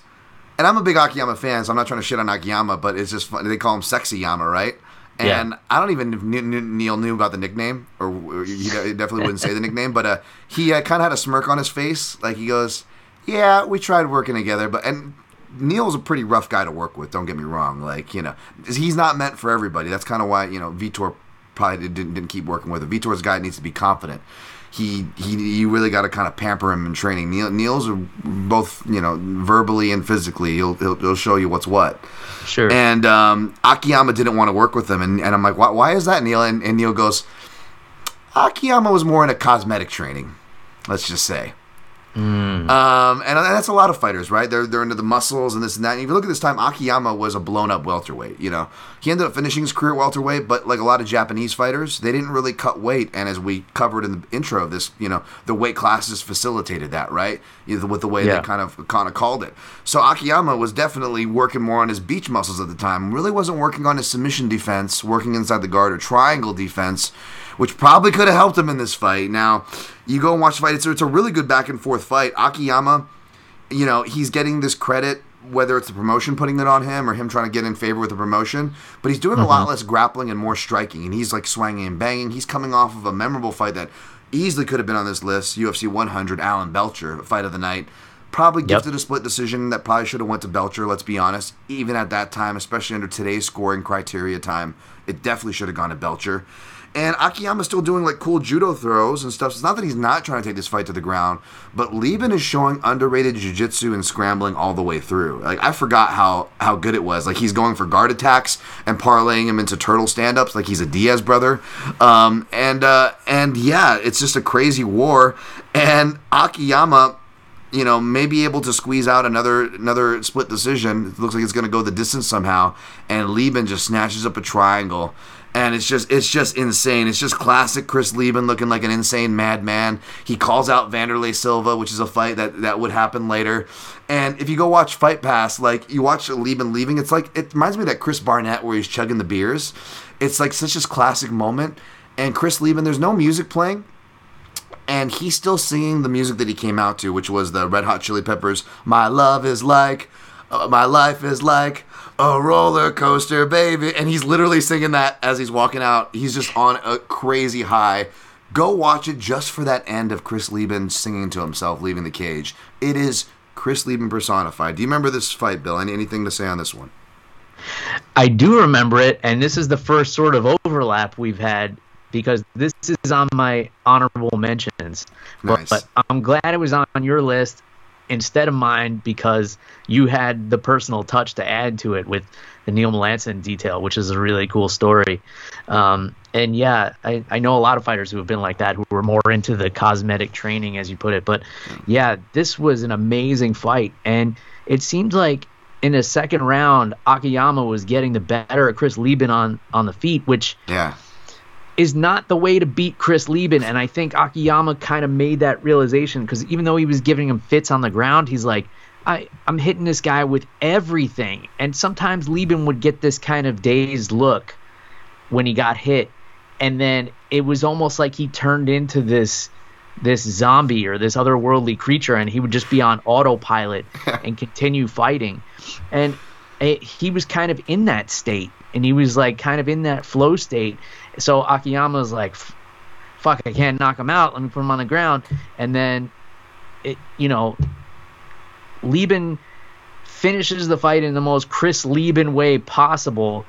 and I'm a big Akiyama fan, so I'm not trying to shit on Akiyama, but it's just funny. They call him Sexy Yama, right? And Yeah. I don't even know if Ne- Ne- Neil knew about the nickname, or he definitely wouldn't say the nickname, but uh, he uh, kind of had a smirk on his face, like he goes, "Yeah, we tried working together, but and." Neil's a pretty rough guy to work with. Don't get me wrong. Like you know, he's not meant for everybody. That's kind of why you know Vitor probably didn't, didn't keep working with him. Vitor's guy needs to be confident. He he you really got to kind of pamper him in training. Neil Neil's both you know verbally and physically. He'll he'll, he'll show you what's what. Sure. And um, Akiyama didn't want to work with him, and, and I'm like, why, why is that, Neil? And, and Neil goes, Akiyama was more in a cosmetic training, let's just say. Um, and that's a lot of fighters, right? They're they're into the muscles and this and that. And if you look at this time, Akiyama was a blown up welterweight. You know, he ended up finishing his career at welterweight, but like a lot of Japanese fighters, they didn't really cut weight. And as we covered in the intro of this, you know, the weight classes facilitated that, right? With the way Yeah. they kind of kind of called it. So Akiyama was definitely working more on his beach muscles at the time. Really wasn't working on his submission defense, working inside the guard or triangle defense, which probably could have helped him in this fight. Now, you go and watch the fight. It's, it's a really good back and forth fight. Akiyama, you know, he's getting this credit. Whether it's the promotion putting it on him or him trying to get in favor with the promotion, but he's doing a lot mm-hmm. less grappling and more striking, and he's like swinging and banging. He's coming off of a memorable fight that easily could have been on this list, UFC 100, Alan Belcher, fight of the night. Probably Yep. gifted a split decision that probably should have went to Belcher. Let's be honest. Even at that time, especially under today's scoring criteria time, it definitely should have gone to Belcher. And Akiyama's still doing like cool judo throws and stuff. So it's not that he's not trying to take this fight to the ground, but Leben is showing underrated jiu-jitsu and scrambling all the way through. Like I forgot how how good it was. Like he's going for guard attacks and parlaying him into turtle stand-ups like he's a Diaz brother. Um, and uh, and yeah, it's just a crazy war. And Akiyama you know, may be able to squeeze out another another split decision. It looks like it's going to go the distance somehow, and Leben just snatches up a triangle, and it's just it's just insane. It's just classic Chris Leben looking like an insane madman. He calls out Wanderlei Silva, which is a fight that that would happen later. And if you go watch Fight Pass, like you watch Leben leaving, it's like it reminds me of that Chris Barnett where he's chugging the beers. It's like such a classic moment. And Chris Leben, there's no music playing and he's still singing the music that he came out to, which was the Red Hot Chili Peppers. My love is like, uh, my life is like a roller coaster, baby. And he's literally singing that as he's walking out. He's just on a crazy high. Go watch it just for that end of Chris Leben singing to himself, leaving the cage. It is Chris Leben personified. Do you remember this fight, Bill? Any, anything to say on this one? I do remember it, and this is the first sort of overlap we've had because this is on my honorable mentions. Nice. But, but I'm glad it was on your list instead of mine because you had the personal touch to add to it with the Neil Melanson detail, which is a really cool story. Um, and yeah, I, I know a lot of fighters who have been like that, who were more into the cosmetic training, as you put it. But yeah, this was an amazing fight. And it seemed like in the second round, Akiyama was getting the better of Chris Leben on, on the feet, which Yeah. Is not the way to beat Chris Leben. And I think Akiyama kind of made that realization because even though he was giving him fits on the ground, he's like, I, I'm hitting this guy with everything. And sometimes Leben would get this kind of dazed look when he got hit. And then it was almost like he turned into this this zombie or this otherworldly creature and he would just be on autopilot and continue fighting. And it, he was kind of in that state and he was like kind of in that flow state. So Akiyama was like, fuck, I can't knock him out. Let me put him on the ground. And then, it, you know, Leben finishes the fight in the most Chris Leben way possible,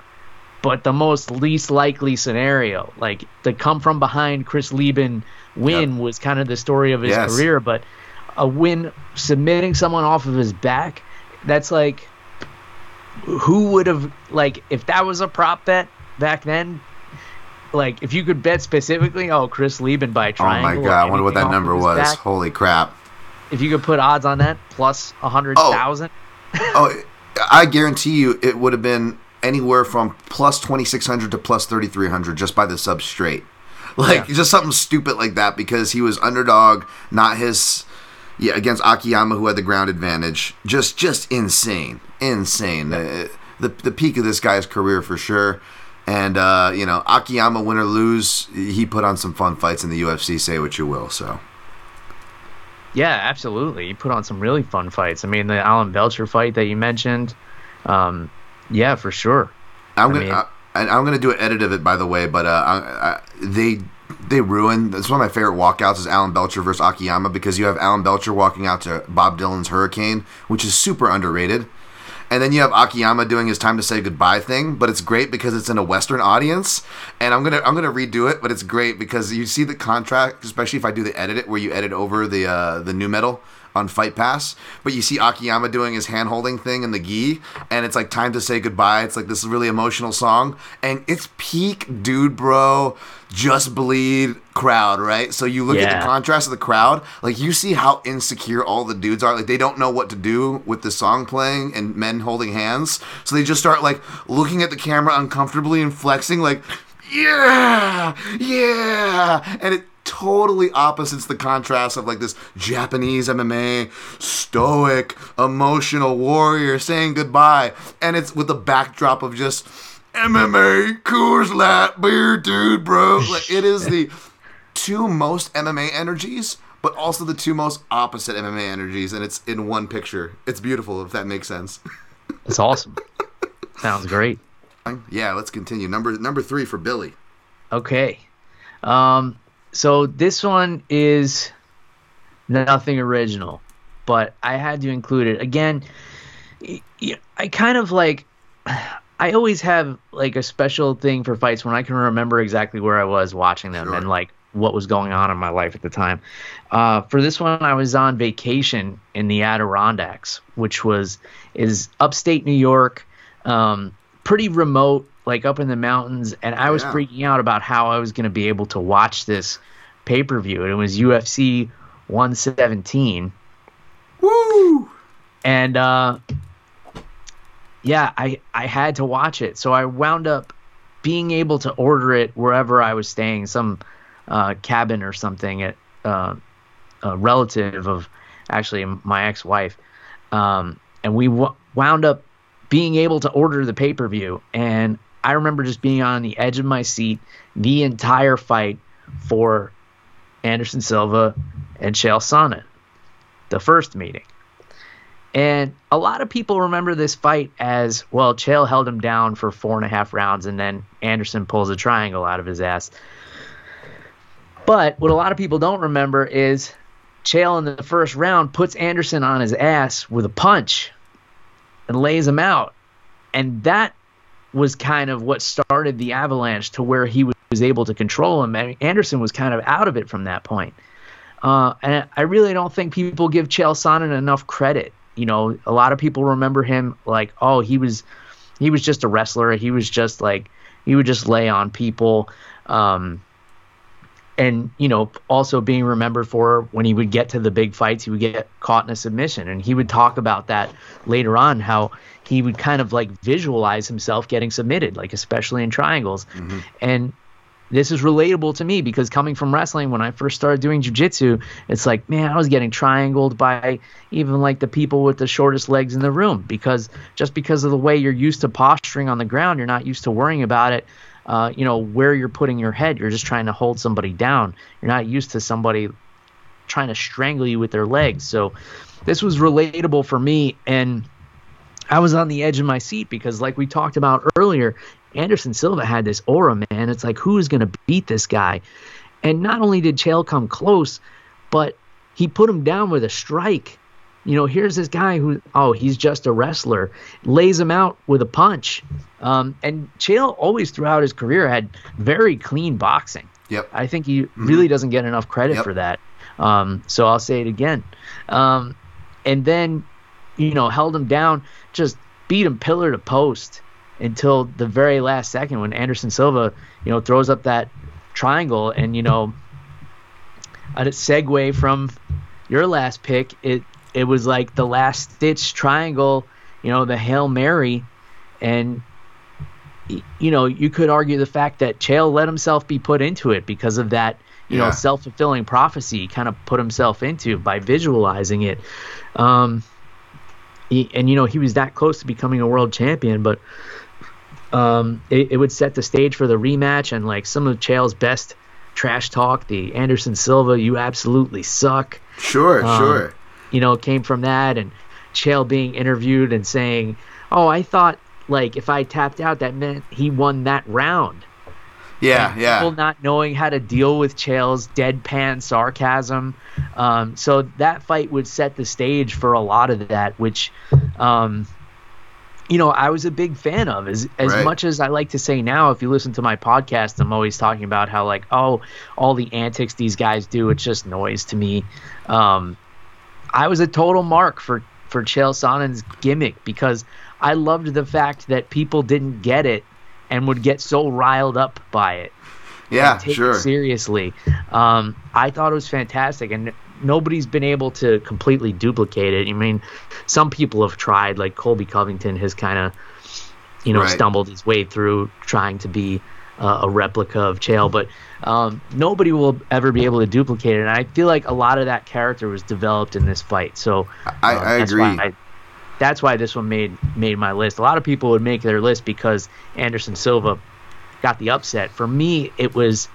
but the most least likely scenario. Like the come from behind Chris Leben win Yep. was kind of the story of his Yes. career, but a win submitting someone off of his back, that's like who would have like if that was a prop bet back then like if you could bet specifically oh chris leben by trying. Oh my god, I wonder what that number was. back, Holy crap. if you could put odds on that plus a hundred thousand Oh, I guarantee you it would have been anywhere from plus 2600 to plus 3300 just by the substrate. Like Yeah. just something stupid like that because he was underdog, not his yeah, against Akiyama who had the ground advantage. Just just insane. Insane. Uh, the the peak of this guy's career for sure. And uh, you know, Akiyama win or lose, he put on some fun fights in the UFC, say what you will. So yeah absolutely he put on some really fun fights i mean the alan belcher fight that you mentioned um yeah for sure I'm gonna mean- I, and I'm gonna do an edit of it by the way, but uh, I, I, they they ruined. It's one of my favorite walkouts is Alan Belcher versus Akiyama because you have Alan Belcher walking out to Bob Dylan's Hurricane, which is super underrated. And then you have Akiyama doing his time to say goodbye thing, but it's great because it's in a Western audience. And I'm gonna I'm gonna redo it, but it's great because you see the contract, especially if I do the edit it where you edit over the uh, the new metal on Fight Pass, but you see Akiyama doing his hand holding thing in the gi, and it's like time to say goodbye. It's like this really emotional song, and it's peak dude, bro. Just bleed crowd, right? So you look at the contrast of the crowd, like you see how insecure all the dudes are. Like they don't know what to do with the song playing and men holding hands, so they just start like looking at the camera uncomfortably and flexing, like yeah, yeah, and it totally opposites the contrast of like this Japanese MMA stoic emotional warrior saying goodbye and it's with the backdrop of just MMA Coors Light beer dude bro. Like it is the two most MMA energies but also the two most opposite MMA energies and it's in one picture. It's beautiful if that makes sense. It's awesome. Sounds great. Yeah let's continue. Number number 3 for Billy. Okay. Um, so this one is nothing original, but I had to include it. Again, I kind of like, I always have like a special thing for fights when I can remember exactly where I was watching them Sure. and like what was going on in my life at the time. Uh, for this one, I was on vacation in the Adirondacks, which was is upstate New York, um, pretty remote, like up in the mountains, and I was Yeah. freaking out about how I was going to be able to watch this pay per view. and It was UFC 117 Woo! and uh, yeah, I I had to watch it, so I wound up being able to order it wherever I was staying, some uh, cabin or something at uh, a relative of actually my ex-wife, um, and we w- wound up being able to order the pay-per-view, and I remember just being on the edge of my seat the entire fight for Anderson Silva and Chael Sonnen, the first meeting. And a lot of people remember this fight as well. Chael held him down for four and a half rounds, and then Anderson pulls a triangle out of his ass. But what a lot of people don't remember is Chael in the first round puts Anderson on his ass with a punch and lays him out. And that was kind of what started the avalanche to where he was able to control him. Mean, Anderson was kind of out of it from that point. Uh, and I really don't think people give Chael Sonnen enough credit. You know, a lot of people remember him like, oh, he was he was just a wrestler. He was just like he would just lay on people. Um, and you know, also being remembered for when he would get to the big fights, he would get caught in a submission, and he would talk about that later on how he would kind of like visualize himself getting submitted, like especially in triangles, and this is relatable to me because coming from wrestling when I first started doing jujitsu, it's like, man, I was getting triangled by even like the people with the shortest legs in the room because just because of the way you're used to posturing on the ground, you're not used to worrying about it. Uh, you know where you're putting your head. You're just trying to hold somebody down. You're not used to somebody trying to strangle you with their legs. So this was relatable for me and I was on the edge of my seat because like we talked about earlier, Anderson Silva had this aura, man. It's like who is going to beat this guy? And not only did Chael come close, but he put him down with a strike. You know, here's this guy who, oh, he's just a wrestler, lays him out with a punch. Um, and Chael always throughout his career had very clean boxing. Yep. I think he really doesn't get enough credit Yep. for that. Um, so I'll say it again. Um, and then, you know, held him down, just beat him pillar to post until the very last second when Anderson Silva, you know, throws up that triangle and, you know, a segue from your last pick, it it was like the last stitch triangle, you know, the Hail Mary and you know, you could argue the fact that Chael let himself be put into it because of that, you Yeah. know, self fulfilling prophecy he kind of put himself into by visualizing it. Um, he, and you know, he was that close to becoming a world champion, but um, it, it would set the stage for the rematch and like some of Chael's best trash talk, the Anderson Silva, you absolutely suck Sure, Um, sure. you know, came from that and Chael being interviewed and saying, "Oh, I thought like if I tapped out that meant he won that round." Yeah, And yeah. People not knowing how to deal with Chael's deadpan sarcasm. Um, so that fight would set the stage for a lot of that, which, um, you know, I was a big fan of. As as Right. much as I like to say now, if you listen to my podcast, I'm always talking about how like, oh, all the antics these guys do, it's just noise to me. Um, I was a total mark for for Chael Sonnen's gimmick because I loved the fact that people didn't get it and would get so riled up by it. Yeah, sure. seriously. Um, I thought it was fantastic, and nobody's been able to completely duplicate it. I mean, some people have tried, like Colby Covington has kind of, you know, Right. stumbled his way through trying to be uh, a replica of Chael, but um, nobody will ever be able to duplicate it. And I feel like a lot of that character was developed in this fight. So I- uh, I that's agree. Why I, that's why this one made made my list. A lot of people would make their list because Anderson Silva got the upset. For me, it was,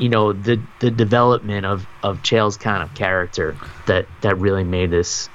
you know, the the development of of Chael's kind of character that that really made this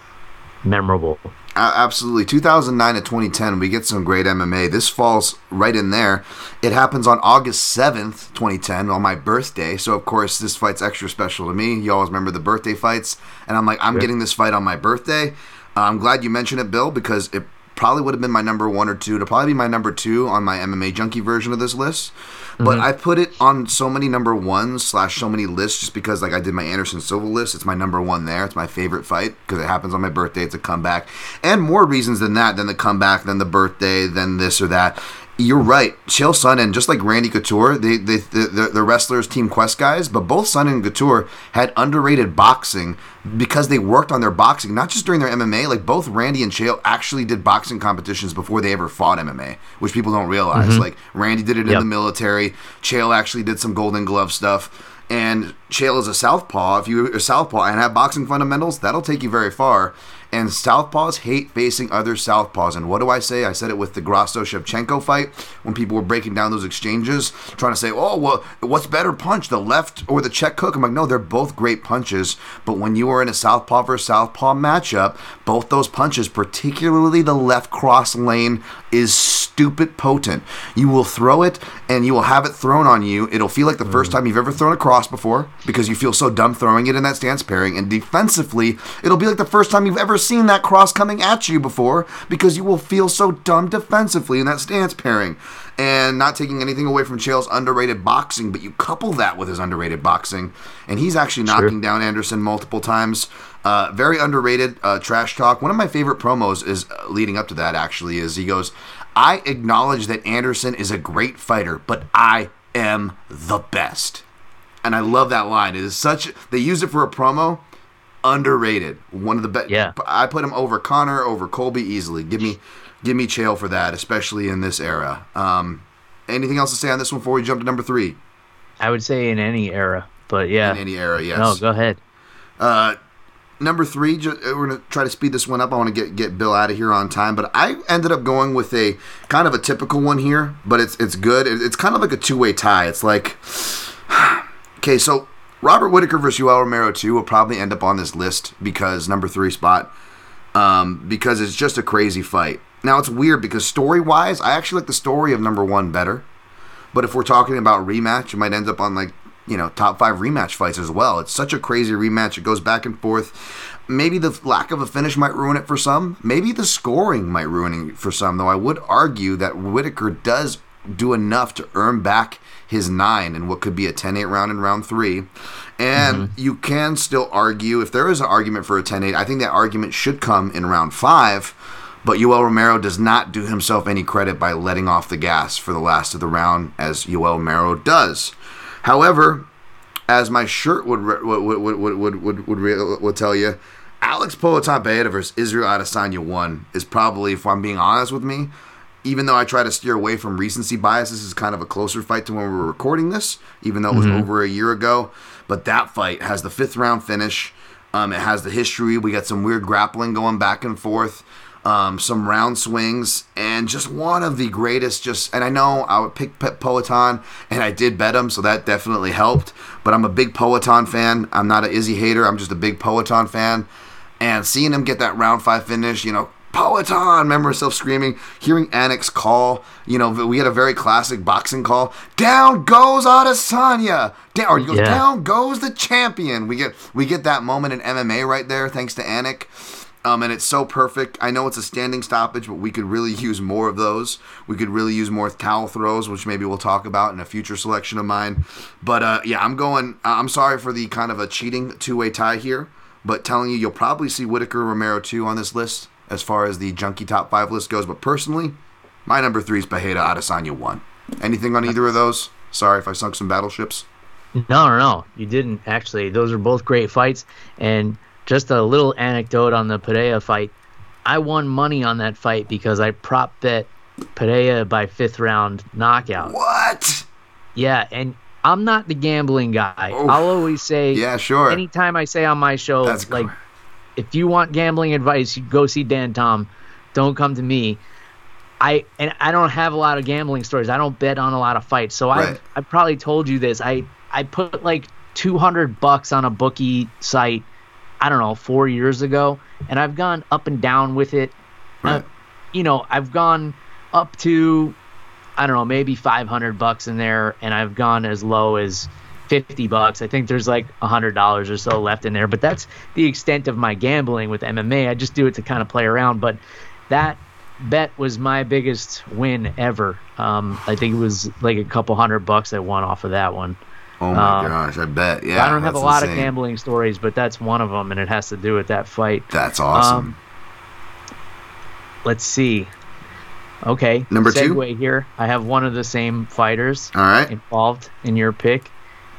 memorable. A- absolutely. 2009 to 2010, we get some great MMA. This falls right in there. It happens on August 7th, 2010, on my birthday. So, of course, this fight's extra special to me. You always remember the birthday fights. And I'm like, I'm getting this fight on my birthday. Uh, I'm glad you mentioned it, Bill, because it probably would have been my number one or two. To probably be my number two on my MMA junkie version of this list. But mm-hmm. I put it on so many number ones slash so many lists just because like I did my Anderson Silva list. It's my number one there. It's my favorite fight because it happens on my birthday. It's a comeback, and more reasons than that than the comeback, than the birthday, than this or that. You're right. Chael Sonnen, just like Randy Couture, they, they, the, the, the wrestlers, Team Quest guys, but both Sonnen and Couture had underrated boxing because they worked on their boxing, not just during their MMA. Like both Randy and Chael actually did boxing competitions before they ever fought MMA, which people don't realize. Mm-hmm. Like Randy did it in the military. Chael actually did some Golden Glove stuff. And Chael is a southpaw. If you're a southpaw and have boxing fundamentals, that'll take you very far. And southpaws hate facing other southpaws. And what do I say? I said it with the Grasso Shevchenko fight when people were breaking down those exchanges, trying to say, "Oh, well, what's better punch, the left or the check hook?" I'm like, no, they're both great punches. But when you are in a southpaw versus southpaw matchup, both those punches, particularly the left cross lane, is stupid potent. You will throw it and you will have it thrown on you. It'll feel like the first time you've ever thrown a cross before because you feel so dumb throwing it in that stance pairing. And defensively, it'll be like the first time you've ever seen that cross coming at you before because you will feel so dumb defensively in that stance pairing. And not taking anything away from Chael's underrated boxing, but you couple that with his underrated boxing, and he's actually knocking down Anderson multiple times. Uh, very underrated uh, trash talk. One of my favorite promos is uh, leading up to that. Actually, is he goes, "I acknowledge that Anderson is a great fighter, but I am the best." And I love that line. It is such. They use it for a promo. Underrated. One of the best. Yeah. I put him over Conor, over Colby easily. Give me, give me Chael for that, especially in this era. Um, anything else to say on this one before we jump to number three? I would say in any era, but yeah. In any era, yes. No, go ahead. Number three, ju- uh, we're gonna try to speed this one up. I want to get get Bill out of here on time, but I ended up going with a kind of a typical one here, but it's it's good. It's kind of like a two way tie. It's like, okay, so Robert Whitaker versus Yoel Romero two will probably end up on this list because number three spot, um, because it's just a crazy fight. Now it's weird because story wise, I actually like the story of number one better. But if we're talking about rematch, it might end up on like you know top five rematch fights as well. It's such a crazy rematch. It goes back and forth. Maybe the lack of a finish might ruin it for some. Maybe the scoring might ruin it for some. Though I would argue that Whitaker does do enough to earn back his nine in what could be a 10-8 round in round three. And mm-hmm. you can still argue if there is an argument for a 10-8. I think that argument should come in round five. But Yoel Romero does not do himself any credit by letting off the gas for the last of the round, as Yoel Romero does. However, as my shirt would would would would would would, would, would, tell you, Alex Pereira versus Israel Adesanya one is probably, if I'm being honest with me, even though I try to steer away from recency bias, this is kind of a closer fight to when we were recording this, even though it was over a year ago. But that fight has the fifth round finish. Um, it has the history. We got some weird grappling going back and forth, um, some round swings, and just one of the greatest. Just and I know I would pick Pet Poatan, and I did bet him, so that definitely helped. But I'm a big Poatan fan. I'm not an Izzy hater. I'm just a big Poatan fan. And seeing him get that round five finish, you know, Poatan, remember myself screaming, hearing Anik's call, you know, we had a very classic boxing call. Down goes Adesanya. Down, or goes, Yeah. down goes the champion. We get we get that moment in MMA right there, thanks to Anik. Um, and it's so perfect. I know it's a standing stoppage, but we could really use more of those. We could really use more towel throws, which maybe we'll talk about in a future selection of mine. But uh, yeah, I'm going. I'm sorry for the kind of a cheating two way tie here, but telling you, you'll probably see Whitaker Romero two on this list as far as the junkie top five list goes. But personally, my number three is Pereira Adesanya one. Anything on either of those? Sorry if I sunk some battleships. No, no, no. You didn't actually. Those are both great fights. And just a little anecdote on the Pereira fight. I won money on that fight because I prop bet Pereira by fifth round knockout. What? Yeah, and I'm not the gambling guy. I'll always say, Yeah, sure. anytime I say on my show, That's like, cool. if you want gambling advice, you go see Dan Tom. Don't come to me. I and I don't have a lot of gambling stories. I don't bet on a lot of fights. So Right. I I probably told you this. I I put like 200 bucks on a bookie site. I don't know, 4 years ago, and I've gone up and down with it. Right. Uh, you know, I've gone up to I don't know, maybe 500 bucks in there and I've gone as low as 50 bucks. I think there's like $100 or so left in there, but that's the extent of my gambling with MMA. I just do it to kind of play around, but that bet was my biggest win ever. Um, I think it was like a couple hundred bucks I won off of that one. Oh my Um, gosh, I bet. Yeah, I don't have a lot of gambling stories, but that's one of them, and it has to do with that fight. That's awesome. Um, Let's see. Okay. Number two? segue here. I have one of the same fighters All right, involved in your pick,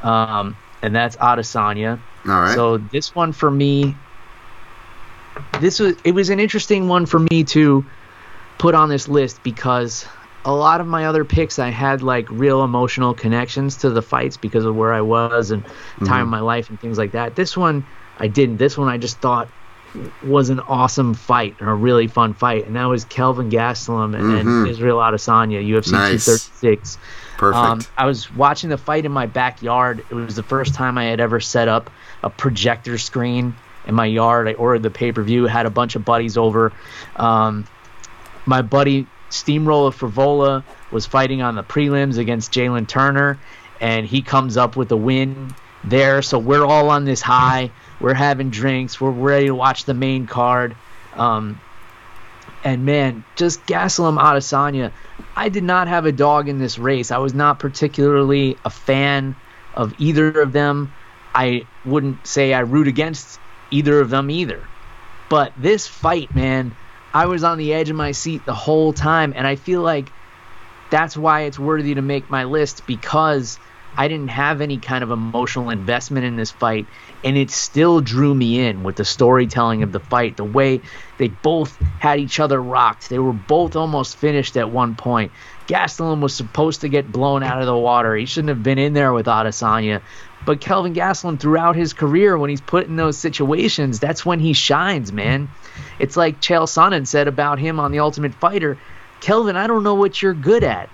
um, and that's Adesanya. all right. So this one for me, this was it was an interesting one for me to put on this list because a lot of my other picks I had like real emotional connections to the fights because of where I was and time of my life and things like that. This one I didn't. This one I just thought was an awesome fight and a really fun fight, and that was Kelvin Gastelum and, and Israel Adesanya, UFC Nice. 236. Perfect. Um, I was watching the fight in my backyard. It was the first time I had ever set up a projector screen in my yard. I ordered the pay per view, had a bunch of buddies over. Um, my buddy Steamroller Frevola was fighting on the prelims against Jalen Turner, and he comes up with a win there. So we're all on this high. We're having drinks. We're ready to watch the main card. Um, and man, just Gastelum Adesanya, I did not have a dog in this race. I was not particularly a fan of either of them. I wouldn't say I root against either of them either. But this fight, man, I was on the edge of my seat the whole time, and I feel like that's why it's worthy to make my list because I didn't have any kind of emotional investment in this fight, and it still drew me in with the storytelling of the fight, the way they both had each other rocked. They were both almost finished at one point. Gastelum was supposed to get blown out of the water. He shouldn't have been in there with Adesanya. But Kelvin Gastelum, throughout his career, when he's put in those situations, that's when he shines, man. It's like Chael Sonnen said about him on The Ultimate Fighter Kelvin, I don't know what you're good at.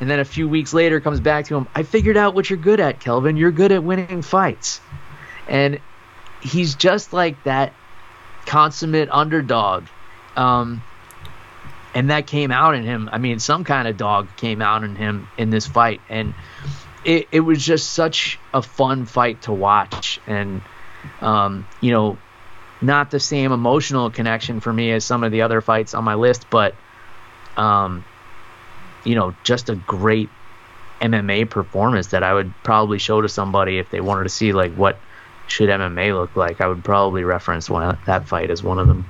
And then a few weeks later comes back to him, I figured out what you're good at, Kelvin. You're good at winning fights. And he's just like that consummate underdog. Um, and that came out in him. I mean, some kind of dog came out in him in this fight. And it, it was just such a fun fight to watch. And, um, you know, not the same emotional connection for me as some of the other fights on my list, but, um, you know, just a great MMA performance that I would probably show to somebody if they wanted to see like what should MMA look like. I would probably reference one that fight as one of them.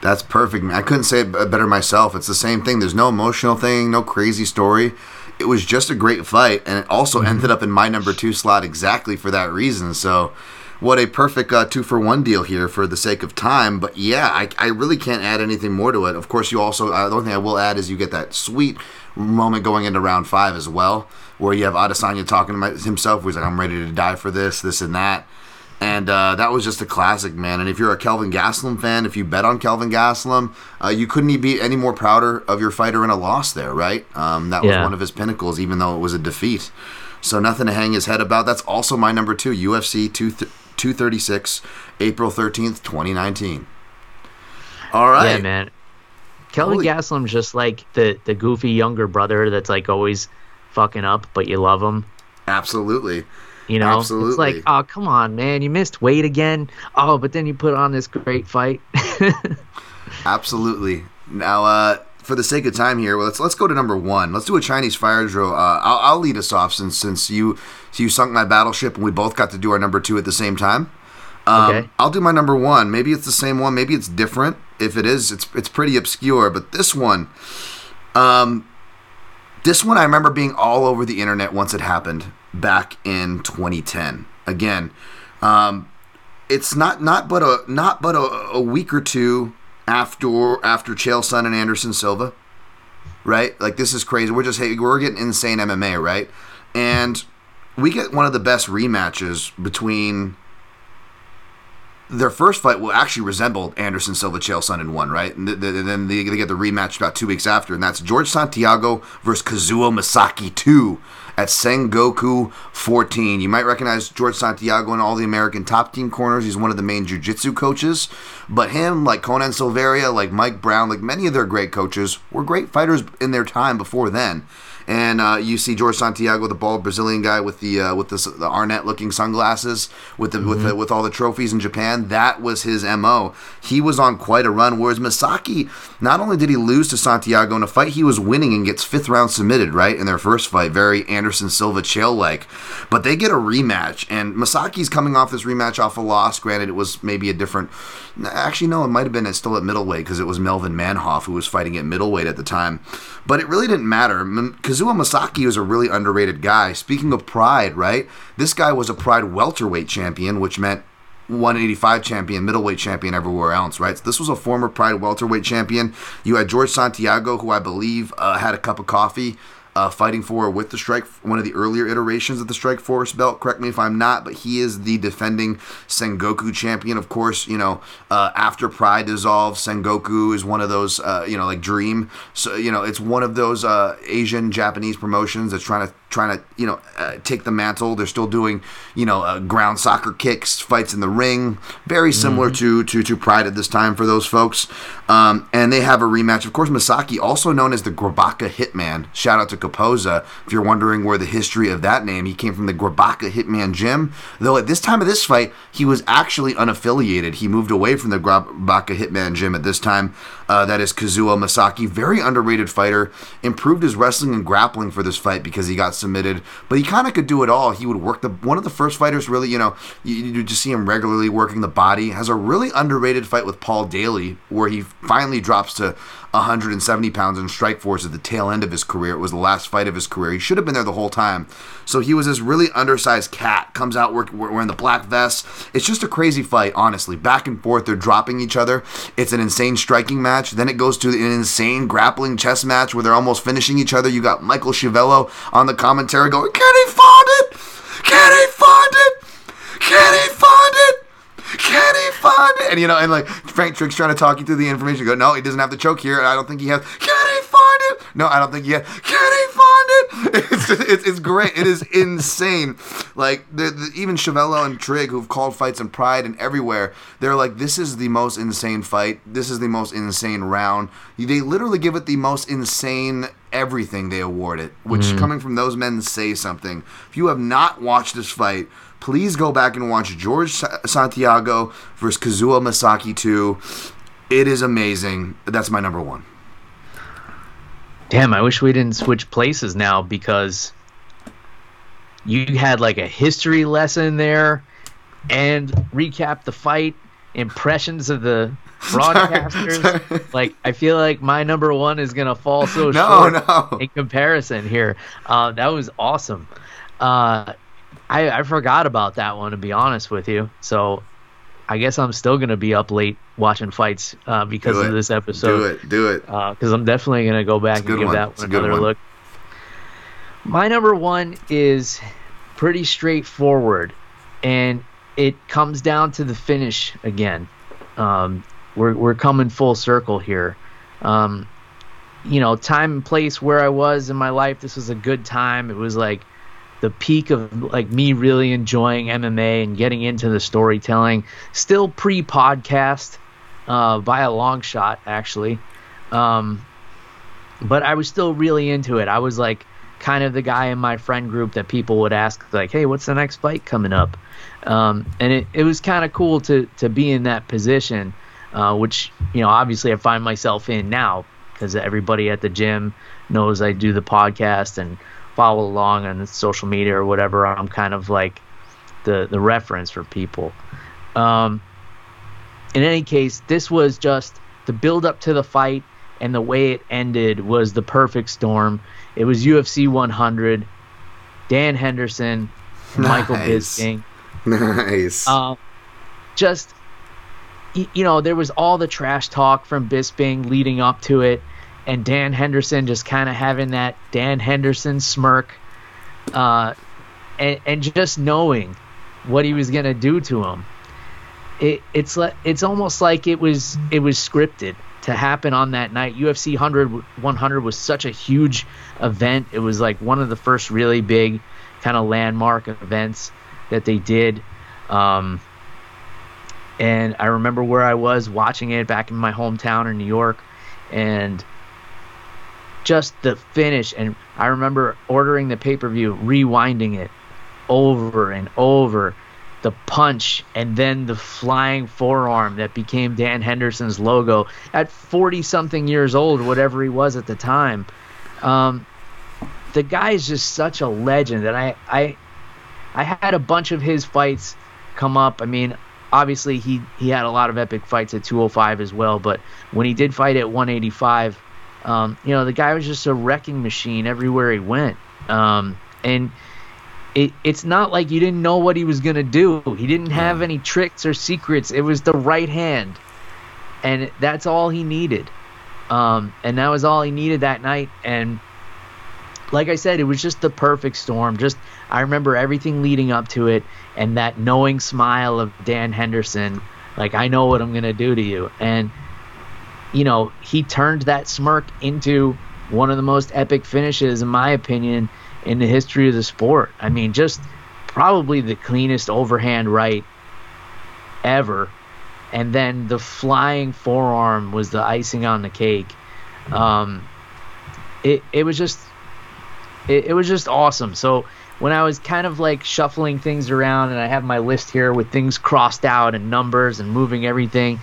That's perfect. man. I couldn't say it better myself. It's the same thing. There's no emotional thing, no crazy story. It was just a great fight, and it also ended up in my number two slot exactly for that reason. So, what a perfect uh, two for one deal here for the sake of time. But yeah, I, I really can't add anything more to it. Of course, you also uh, the only thing I will add is you get that sweet moment going into round five as well, where you have Adesanya talking to my, himself. Where he's like, "I'm ready to die for this, this, and that." And uh, that was just a classic, man. And if you're a Kelvin Gastelum fan, if you bet on Kelvin Gastelum, uh, you couldn't be any more prouder of your fighter in a loss there, right? Um, that was Yeah. one of his pinnacles, even though it was a defeat. So nothing to hang his head about. That's also my number two, UFC 2 236, April 13th, 2019. All right. Yeah, man. Kelvin Holy- Gastelum's just like the the goofy younger brother that's like always fucking up, but you love him. Absolutely. You know, it's like, oh come on, man, you missed weight again. Oh, but then you put on this great fight. Absolutely. Now, uh, for the sake of time here, well, let's let's go to number one. Let's do a Chinese fire drill. Uh, I'll, I'll lead us off since since you so you sunk my battleship and we both got to do our number two at the same time. Um, Okay. I'll do my number one. Maybe it's the same one. Maybe it's different. If it is, it's it's pretty obscure. But this one, um, this one I remember being all over the internet once it happened back in 2010. Again, um, it's not not but a not but a, a week or two after after Chael Son and Anderson Silva, right? Like this is crazy. We're just hey, we're getting insane MMA, right? And we get one of the best rematches between their first fight will actually resemble Anderson Silva Chael in one, right? And th- th- then they, they get the rematch about two weeks after, and that's George Santiago versus Kazuo Misaki 2 at Sengoku 14. You might recognize George Santiago in all the American top team corners. He's one of the main jiu-jitsu coaches. But him, like Conan Silveira, like Mike Brown, like many of their great coaches, were great fighters in their time before then. And uh, you see George Santiago, the bald Brazilian guy with the uh, with the, the Arnette looking sunglasses, with the, with the, with all the trophies in Japan. That was his mo. He was on quite a run. Whereas Misaki, not only did he lose to Santiago in a fight, he was winning and gets fifth round submitted right in their first fight, very Anderson Silva chael like. But they get a rematch, and Misaki's coming off this rematch off a loss. Granted, it was maybe a different. Actually, no, it might have been still at middleweight because it was Melvin Manhoff who was fighting at middleweight at the time. But it really didn't matter. Kazuo Misaki was a really underrated guy. Speaking of pride, right? This guy was a pride welterweight champion, which meant 185 champion, middleweight champion everywhere else, right? So this was a former Pride welterweight champion. You had George Santiago, who I believe uh, had a cup of coffee uh, fighting for with the strike, one of the earlier iterations of the Strike Force belt. Correct me if I'm not, but he is the defending Sengoku champion. Of course, you know uh, after Pride dissolves, Sengoku is one of those, uh, you know, like Dream. So you know, it's one of those uh, Asian Japanese promotions that's trying to trying to you know uh, take the mantle. They're still doing you know uh, ground soccer kicks, fights in the ring, very similar to to to Pride at this time for those folks. Um, and they have a rematch. Of course, Misaki, also known as the Grabaka Hitman. Shout out to Kapoza. If you're wondering where the history of that name, he came from the Grabaka Hitman Gym. Though at this time of this fight, he was actually unaffiliated. He moved away from the Grabaka Hitman Gym at this time. Uh, that is Kazuo Misaki, very underrated fighter. Improved his wrestling and grappling for this fight because he got submitted, but he kind of could do it all. He would work the one of the first fighters. Really, you know, you, you just see him regularly working the body. Has a really underrated fight with Paul Daley where he finally drops to 170 pounds in Strike Force at the tail end of his career. It was the last fight of his career. He should have been there the whole time. So he was this really undersized cat. Comes out wearing the black vest. It's just a crazy fight, honestly. Back and forth, they're dropping each other. It's an insane striking match. Then it goes to an insane grappling chess match where they're almost finishing each other. You got Michael Schiavello on the commentary going, "Can he find it? Can he find it? Can he find it?" Can he find it? And you know, and like Frank Trigg's trying to talk you through the information. You go, no, he doesn't have the choke here. I don't think he has. Can he find it? No, I don't think he has. Can he find it? It's, it's, it's great. It is insane. Like the, the, even Schiavello and Trigg, who've called fights in Pride and everywhere, they're like, this is the most insane fight. This is the most insane round. They literally give it the most insane everything they award it, which hmm. coming from those men say something. If you have not watched this fight, please go back and watch George Santiago versus Kazuo Misaki 2. It is amazing. That's my number one. Damn, I wish we didn't switch places now because you had like a history lesson there and recap the fight, impressions of the broadcasters. sorry. Like I feel like my number one is gonna fall so No, short no. in comparison here. Uh, that was awesome. Uh, I I forgot about that one to be honest with you. So I guess I'm still gonna be up late watching fights uh, because of this episode do it. Do it. because I'm definitely gonna go back and give one. that It's one another one. look. My number one is pretty straightforward, and it comes down to the finish again. Um, we're we're coming full circle here. Um, you know, time and place where I was in my life. This was a good time. It was like the peak of like me really enjoying MMA and getting into the storytelling. Still pre-podcast uh, by a long shot, actually. Um, but I was still really into it. I was like kind of the guy in my friend group that people would ask like, "Hey, what's the next fight coming up?" Um, and it, it was kind of cool to to be in that position, uh, which you know obviously I find myself in now because everybody at the gym knows I do the podcast and follow along on social media or whatever. I'm kind of like the the reference for people. Um, in any case, this was just the build up to the fight and the way it ended was the perfect storm. It was UFC 100, Dan Henderson, and Michael Bisping. Nice. Um, just you know, there was all the trash talk from Bisping leading up to it, and Dan Henderson just kind of having that Dan Henderson smirk, uh, and and just knowing what he was gonna do to him. It it's like it's almost like it was it was scripted to happen on that night. UFC 100 100 was such a huge event. It was like one of the first really big kind of landmark events that they did. Um, and I remember where I was watching it back in my hometown in New York, and just the finish. And I remember ordering the pay per view, rewinding it over and over. The punch and then the flying forearm that became Dan Henderson's logo at 40 something years old, whatever he was at the time. Um, the guy is just such a legend, and I, I, I had a bunch of his fights come up. I mean, obviously he he had a lot of epic fights at 205 as well, but when he did fight at 185, um, you know, the guy was just a wrecking machine everywhere he went. Um, and it, it's not like you didn't know what he was going to do. He didn't have any tricks or secrets. It was the right hand. And that's all he needed. Um, and that was all he needed that night. And like I said, it was just the perfect storm. Just I remember everything leading up to it and that knowing smile of Dan Henderson, like I know what I'm going to do to you. And you know, he turned that smirk into one of the most epic finishes in my opinion in the history of the sport. I mean, just probably the cleanest overhand right ever. And then the flying forearm was the icing on the cake. Um, it it was just it, it was just awesome. So when I was kind of like shuffling things around and I have my list here with things crossed out and numbers and moving everything,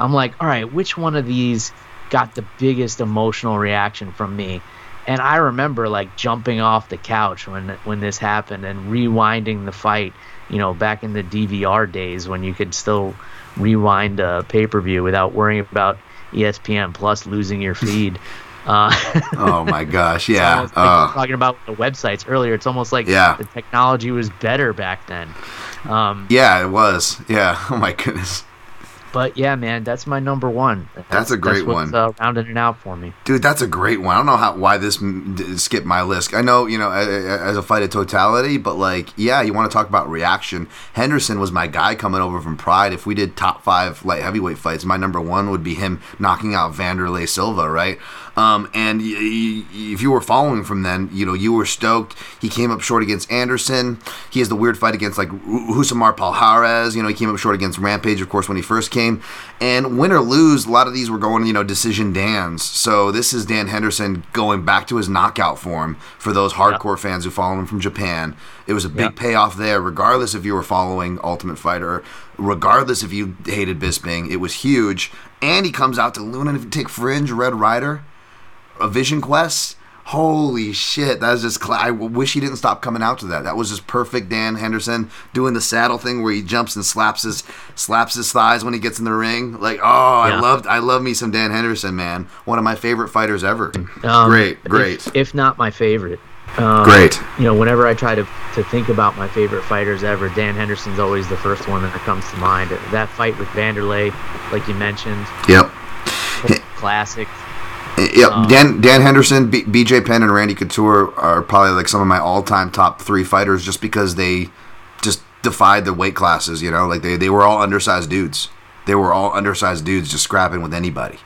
I'm like, all right, which one of these got the biggest emotional reaction from me? And I remember like jumping off the couch when when this happened and rewinding the fight, you know, back in the DVR days when you could still rewind a pay-per-view without worrying about ESPN Plus losing your feed. Uh, Oh my gosh, yeah. like Uh, talking about the websites earlier. It's almost like Yeah. the technology was better back then. Um, yeah, it was. Yeah. Oh my goodness. But yeah, man, that's my number one. That's a great what's, one. Uh, rounding it out for me. Dude, that's a great one. I don't know how why this skipped my list. I know, you know, as a fight of totality, but like, yeah, you want to talk about reaction. Henderson was my guy coming over from Pride. If we did top five light heavyweight fights, my number one would be him knocking out Wanderlei Silva, right? Um, and y- y- if you were following from then, you know, you were stoked. He came up short against Anderson. He has the weird fight against like Hu- Rousimar Palhares. You know, he came up short against Rampage, of course, when he first came. And win or lose, a lot of these were going, you know, decision Dans. So this is Dan Henderson going back to his knockout form for those hardcore fans who follow him from Japan. It was a big payoff there, regardless if you were following Ultimate Fighter, regardless if you hated Bisping. It was huge. And he comes out to Luna. If you take Fringe, Red Rider, a Vision Quest. Holy shit, that was just. Cl- I wish he didn't stop coming out to that. That was just perfect. Dan Henderson doing the saddle thing where he jumps and slaps his slaps his thighs when he gets in the ring. Like, oh, I loved, I love me some Dan Henderson, man. One of my favorite fighters ever. Um, great, if- great, If, not my favorite. Um, great. You know, whenever I try to, to think about my favorite fighters ever, Dan Henderson's always the first one that comes to mind. That fight with Wanderlei, like you mentioned, Yep. classic. Yep, Um, Dan Dan Henderson, B- BJ Penn, and Randy Couture are probably like some of my all-time top three fighters, just because they just defied the weight classes. You know, like they they were all undersized dudes. They were all undersized dudes, just scrapping with anybody.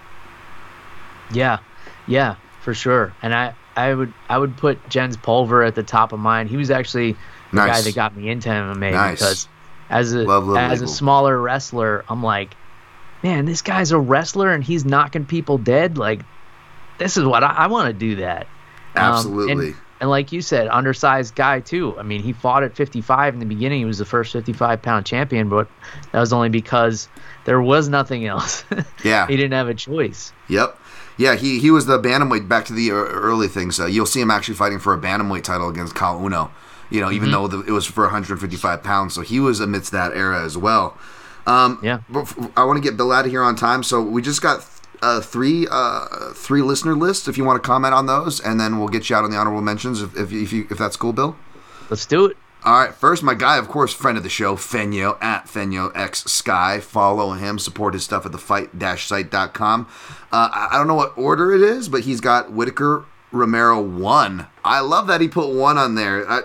Yeah, yeah, for sure. And I, I would, I would put Jens Pulver at the top of mine. He was actually the guy that got me into MMA Nice. because as a Love as a smaller wrestler, I'm like, man, this guy's a wrestler and he's knocking people dead. Like, this is what I, I want to do that. Um, Absolutely. and, and like you said, undersized guy too. I mean, he fought at 55 in the beginning. He was the first 55 pound champion, but that was only because there was nothing else. Yeah. he didn't have a choice. Yep. Yeah, he, he was the bantamweight back to the early things. Uh, you'll see him actually fighting for a bantamweight title against Kyle Uno. You know, even though the, it was for 155 pounds, so he was amidst that era as well. Um, Yeah. I want to get Bill out of here on time, so we just got uh, three uh, three listener lists. If you want to comment on those, and then we'll get you out on the honorable mentions if if, if, you, if that's cool, Bill. Let's do it. All right, first, my guy, of course, friend of the show, Fenyo at Fenyo X Sky. Follow him, support his stuff at the fight-site.com. Uh, I I don't know what order it is, but he's got Whitaker Romero one. I love that he put one on there. I,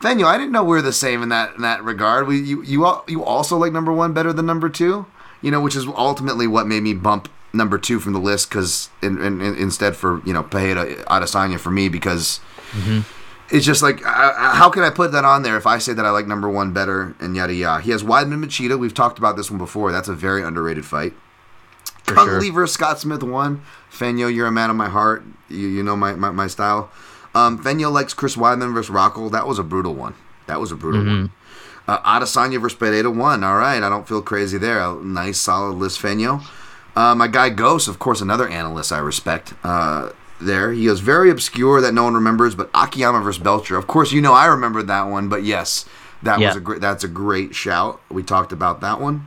Fenyo, I didn't know we were the same in that in that regard. We you you you also like number one better than number two, you know, which is ultimately what made me bump number two from the list because in, in, in- instead for you know Pereira Adesanya for me because it's just like, uh, how can I put that on there if I say that I like number one better and yada yada? He has Weidman Machida. We've talked about this one before. That's a very underrated fight. for Cung Le sure. versus Scott Smith one. Fenyo, you're a man of my heart. You, you know my, my, my style. Um, Fenyo likes Chris Weidman versus Rockhold. That was a brutal one. That was a brutal Mm-hmm. one. Uh, Adesanya versus Pereira one. All right, I don't feel crazy there. A nice solid list, Fenyo. Uh, my guy Ghost, of course, another analyst I respect. Uh, there, he is very obscure that no one remembers, but Akiyama versus Belcher. Of course, you know I remember that one, but yes, that Yeah. was a great. That's a great shout. We talked about that one.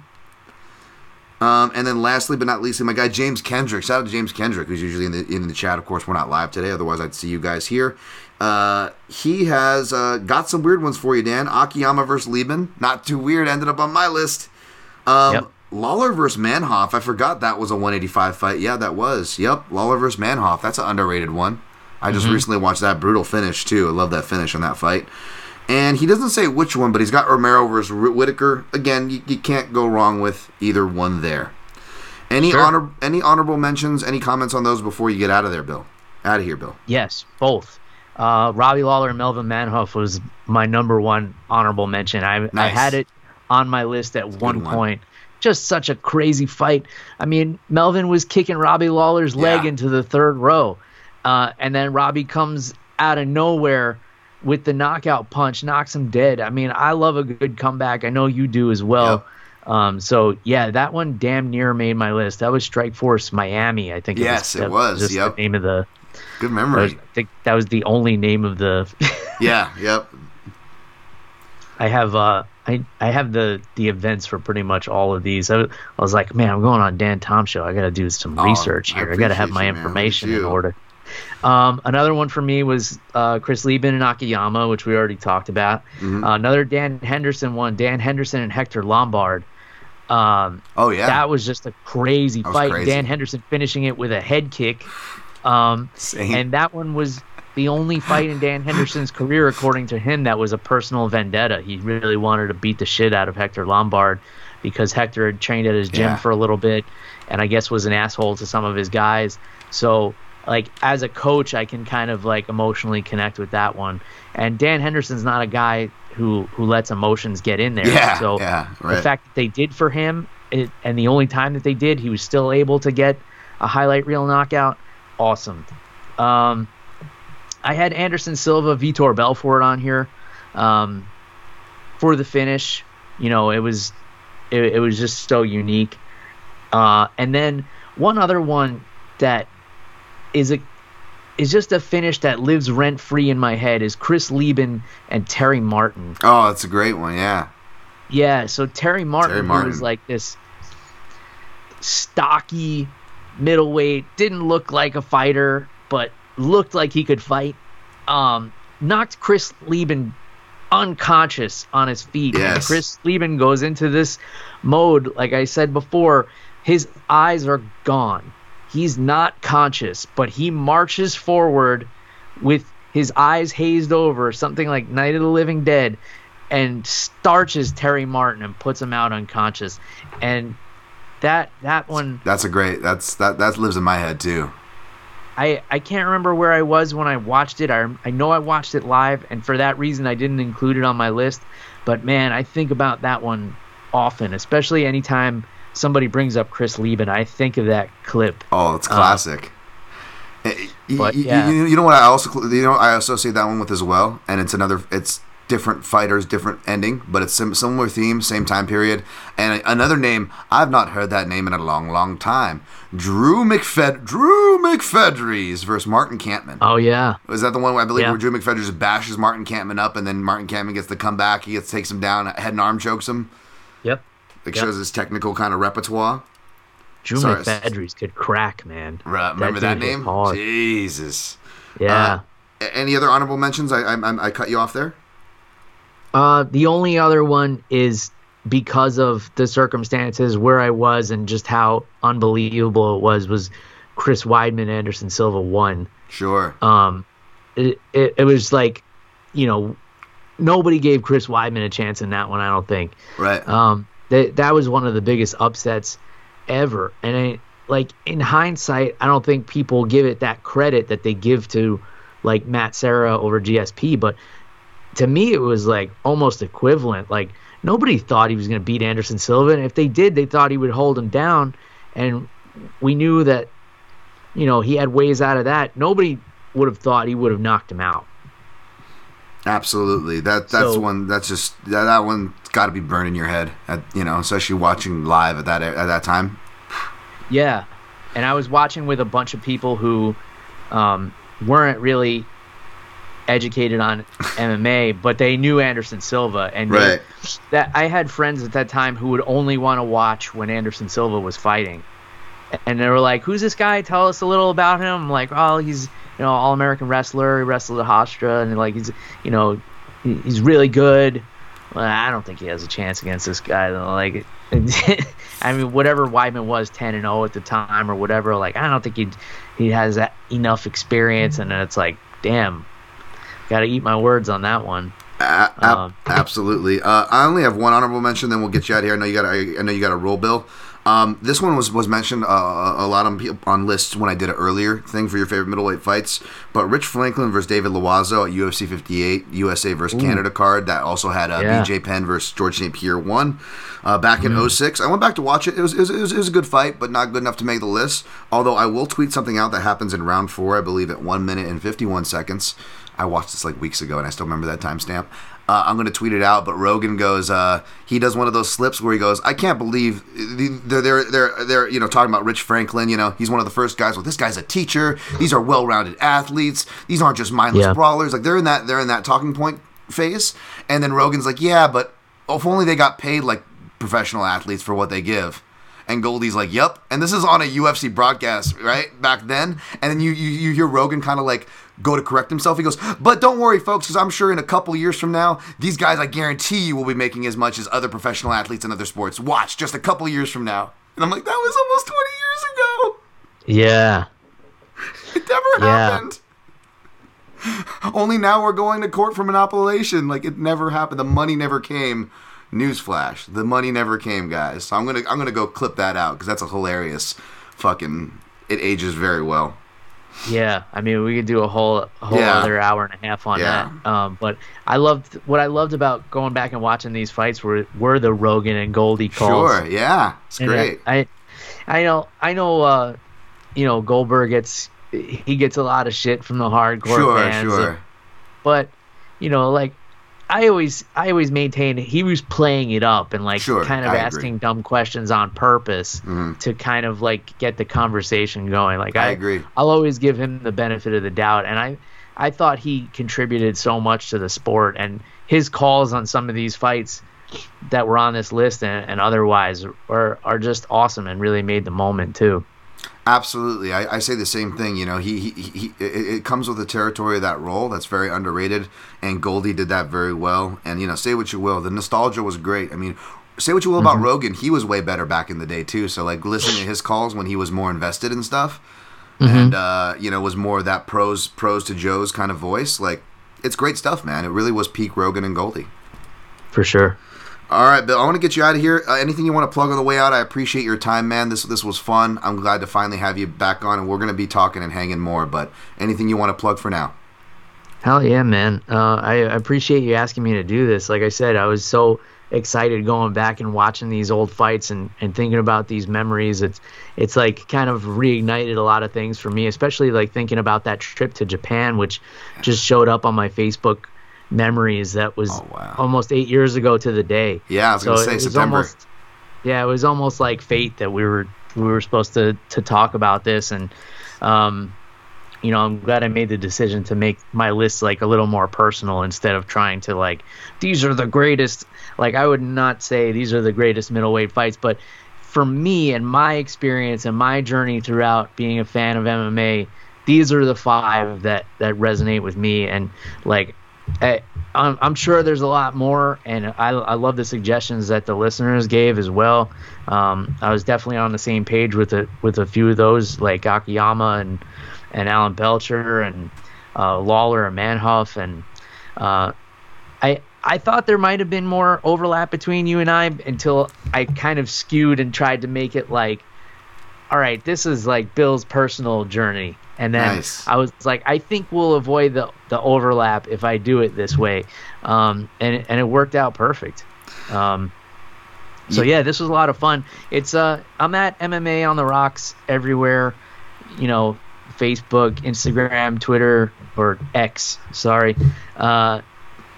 Um, and then lastly, but not least, my guy James Kendrick. Shout out to James Kendrick, who's usually in the in the chat. Of course, we're not live today, otherwise I'd see you guys here. Uh, he has uh, got some weird ones for you, Dan. Akiyama versus Leben, not too weird. Ended up on my list. Um, Yep. Lawler versus Manhoff. I forgot that was a 185 fight. Yeah, that was. Yep, Lawler versus Manhoff. That's an underrated one. I just recently watched that brutal finish too. I love that finish on that fight. And he doesn't say which one, but he's got Romero versus Whitaker. Again, you, you can't go wrong with either one there. Any Sure. honor, any honorable mentions, any comments on those before you get out of there, Bill? Out of here, Bill. Yes, both. Uh, Robbie Lawler and Melvin Manhoff was my number one honorable mention. I, I had it on my list at one one. point. Just such a crazy fight. I mean, Melvin was kicking Robbie Lawler's leg Yeah. into the third row. Uh, and then Robbie comes out of nowhere with the knockout punch, knocks him dead. I mean, I love a good comeback. I know you do as well. Um, so yeah, that one damn near made my list. That was Strike Force Miami, I think. Yes, it was, Just yep. the name of the. Good memory. was- I think that was the only name of the. yeah, yep. I have uh, I I have the the events for pretty much all of these. I, was- I was like, man, I'm going on Dan Tom show. I got to do some Oh, research I here. I, got to have my you, man. Look at information in order. Um, another one for me was uh, Chris Leben and Akiyama, which we already talked about. Mm-hmm. Uh, another Dan Henderson one, Dan Henderson and Hector Lombard. Um, Oh yeah. That was just a crazy fight. crazy. Dan Henderson finishing it with a head kick. Um, and that one was the only fight in Dan Henderson's career, according to him, that was a personal vendetta. He really wanted to beat the shit out of Hector Lombard because Hector had trained at his gym Yeah. for a little bit and I guess was an asshole to some of his guys. So, like, as a coach, I can kind of like emotionally connect with that one. And Dan Henderson's not a guy who, who lets emotions get in there. Yeah, so, yeah, the fact that they did for him, it, and the only time that they did, he was still able to get a highlight reel knockout. Awesome. Um, I had Anderson Silva, Vitor Belfort on here um, for the finish. You know, it was it, it was just so unique. Uh, and then one other one that is a is just a finish that lives rent free in my head is Chris Leben and Terry Martin. oh, that's a great one. Yeah. Yeah, so Terry Martin, Terry Martin. was like this stocky middleweight, didn't look like a fighter, but looked like he could fight. Um, knocked Chris Leben unconscious on his feet. And Yes. Chris Leben goes into this mode, like I said before, his eyes are gone. He's not conscious, but he marches forward with his eyes hazed over, something like Night of the Living Dead, and starches Terry Martin and puts him out unconscious. And that that one That's a great. That's that that lives in my head too. I, I can't remember where I was when I watched it. I, I know I watched it live, and for that reason, I didn't include it on my list. But man, I think about that one often, especially anytime somebody brings up Chris Leben. I think of that clip. Oh, it's classic. Eh, y- but, y- yeah. you, you know what I also you know I associate that one with as well, and it's another it's different fighters, different ending, but it's sim- similar theme, same time period, and another name I've not heard that name in a long, long time. Drew McFed Drew McFedries versus Martin Kampmann. Oh yeah, Was that the one where I believe Yeah. where Drew McFedries bashes Martin Kampmann up, and then Martin Kampmann gets to come back, he gets takes him down, head and arm chokes him. yep. Like Yep. shows his technical kind of repertoire. Drew Sorry. McFedries could crack, man. Right, remember that, hit name? Jesus. Yeah. Uh, a- Any other honorable mentions? I, I I cut you off there. Uh, the only other one is because of the circumstances where I was and just how unbelievable it was was Chris Weidman Anderson Silva won. Sure. Um, it, it it was like, you know, nobody gave Chris Weidman a chance in that one. I don't think. right. Um, that that was one of the biggest upsets ever, and I, like in hindsight, I don't think people give it that credit that they give to like Matt Serra over GSP, but to me it was like almost equivalent. Like nobody thought he was going to beat Anderson Silva, and if they did, they thought he would hold him down. And we knew that you know he had ways out of that. Nobody would have thought he would have knocked him out. Absolutely. That that's So- one. That's just that, that one got to be burned in your head. At, you know, especially watching live at that at that time. Yeah, and I was watching with a bunch of people who um, weren't really educated on MMA, but they knew Anderson Silva, and they- that I had friends at that time who would only want to watch when Anderson Silva was fighting, and they were like, "Who's this guy? Tell us a little about him." I'm like, "Oh, he's you know all American wrestler. He wrestled at Hofstra, and like he's you know he's really good." Well, I don't think he has a chance against this guy. Like, I mean, whatever Weidman was, ten and zero at the time or whatever. Like, I don't think he he has that enough experience. And then it's like, damn, got to eat my words on that one. A- ab- Um, absolutely. Uh, I only have one honorable mention, then we'll get you out of here. I know you got. I, I know you got a roll bill. Um, this one was was mentioned uh, a lot on on lists when I did an earlier thing for your favorite middleweight fights. But Rich Franklin versus David Loiseau at UFC 58, USA versus Canada card that also had uh, Yeah. BJ Penn versus Georges St. Pierre one uh, back in 06. I went back to watch it. It was, it was it was it was a good fight, but not good enough to make the list. Although I will tweet something out that happens in round four, I believe, at one minute and 51 seconds. I watched this like weeks ago, and I still remember that timestamp. Uh, I'm going to tweet it out, but Rogan goes, uh, he does one of those slips where he goes, I can't believe they're, they're, they're, they're, you know, talking about Rich Franklin, you know, he's one of the first guys, well, this guy's a teacher. These are well-rounded athletes. These aren't just mindless Yeah. brawlers. Like they're in that, they're in that talking point phase. And then Rogan's like, yeah, but if only they got paid like professional athletes for what they give. And Goldie's like, "Yep." And this is on a UFC broadcast, right back then. And then you you, you hear Rogan kind of like go to correct himself. He goes, "But don't worry, folks, because I'm sure in a couple years from now, these guys, I guarantee you, will be making as much as other professional athletes in other sports. Watch, just a couple years from now." And I'm like, "That was almost 20 years ago. Yeah, It never Yeah. happened." Only now we're going to court for manipulation. Like it never happened. The money never came. Newsflash: the money never came, guys. So I'm gonna I'm gonna go clip that out because that's a hilarious fucking. It ages very well. Yeah. I mean, we could do a whole a whole Yeah. other hour and a half on Yeah. that. Um, but I loved what I loved about going back and watching these fights were were the Rogan and Goldie calls. Sure, yeah, it's And, uh, great. I, I know, I know. Uh, you know, Goldberg gets he gets a lot of shit from the hardcore Sure, fans. sure. and- but you know, like I always, I always maintain he was playing it up and like Sure, kind of I agree. asking dumb questions on purpose Mhm. to kind of like get the conversation going. Like I I, agree. I'll always give him the benefit of the doubt, and I, I thought he contributed so much to the sport, and his calls on some of these fights that were on this list and, and otherwise are are just awesome and really made the moment too. Absolutely, I, I say the same thing. You know, he, he, he it, it comes with the territory of that role that's very underrated, and Goldie did that very well. And you know, say what you will, the nostalgia was great. I mean, say what you will about Rogan, he was way better back in the day too. So like listening to his calls when he was more invested in stuff, and uh, you know, was more that pros pros to Joe's kind of voice. Like, it's great stuff, man. It really was peak Rogan and Goldie. For sure. All right, Bill. I want to get you out of here. Uh, anything you want to plug on the way out? I appreciate your time, man. This this was fun. I'm glad to finally have you back on, and we're going to be talking and hanging more. But anything you want to plug for now? Hell yeah, man. Uh, I appreciate you asking me to do this. Like I said, I was so excited going back and watching these old fights and, and thinking about these memories. It's it's like kind of reignited a lot of things for me, especially like thinking about that trip to Japan, which just showed up on my Facebook memories. That was Oh, wow. almost eight years ago to the day. Yeah, I was going to say it was September. Almost, yeah, it was almost like fate that we were we were supposed to to talk about this, and um, you know, I'm glad I made the decision to make my list like a little more personal instead of trying to like these are the greatest. Like I would not say these are the greatest middleweight fights, but for me and my experience and my journey throughout being a fan of MMA, these are the five that that resonate with me and like I, I'm, I'm sure there's a lot more, and I, I love the suggestions that the listeners gave as well. Um, I was definitely on the same page with a with a few of those, like Akiyama and and Alan Belcher and uh, Lawler and Manhoef, and uh, I I thought there might have been more overlap between you and I until I kind of skewed and tried to make it like, all right, this is like Bill's personal journey. And then Nice. I was like, I think we'll avoid the, the overlap if I do it this way. Um, and, and it worked out perfect. Um, So yeah, this was a lot of fun. It's uh, I'm at MMA on the rocks everywhere. You know, Facebook, Instagram, Twitter, or X. Sorry. Uh,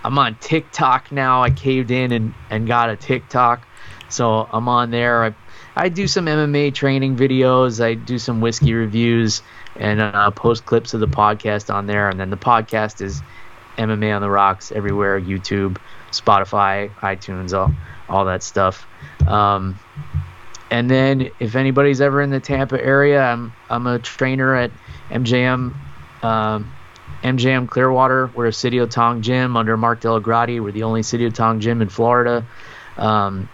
I'm on TikTok now. I caved in and, and got a TikTok, so I'm on there. I, I do some MMA training videos. I do some whiskey reviews and uh, post clips of the podcast on there. And then the podcast is MMA on the Rocks everywhere: YouTube, Spotify, iTunes, all all that stuff. Um, and then if anybody's ever in the Tampa area, I'm I'm a trainer at MJM um, MJM Clearwater. We're a Sityodtong gym under Mark DellaGrotte. We're the only Sityodtong gym in Florida. Um,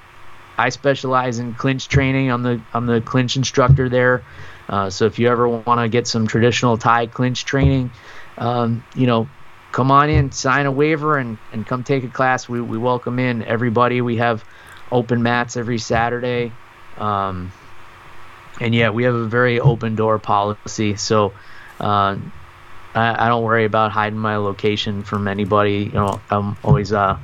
I specialize in clinch training. I'm the I'm the clinch instructor there. Uh, so if you ever want to get some traditional Thai clinch training, um, you know, come on in, sign a waiver, and, and come take a class. We, we welcome in everybody. We have open mats every Saturday. Um, and yeah, we have a very open door policy. So uh, I, I don't worry about hiding my location from anybody. You know, I'm always uh,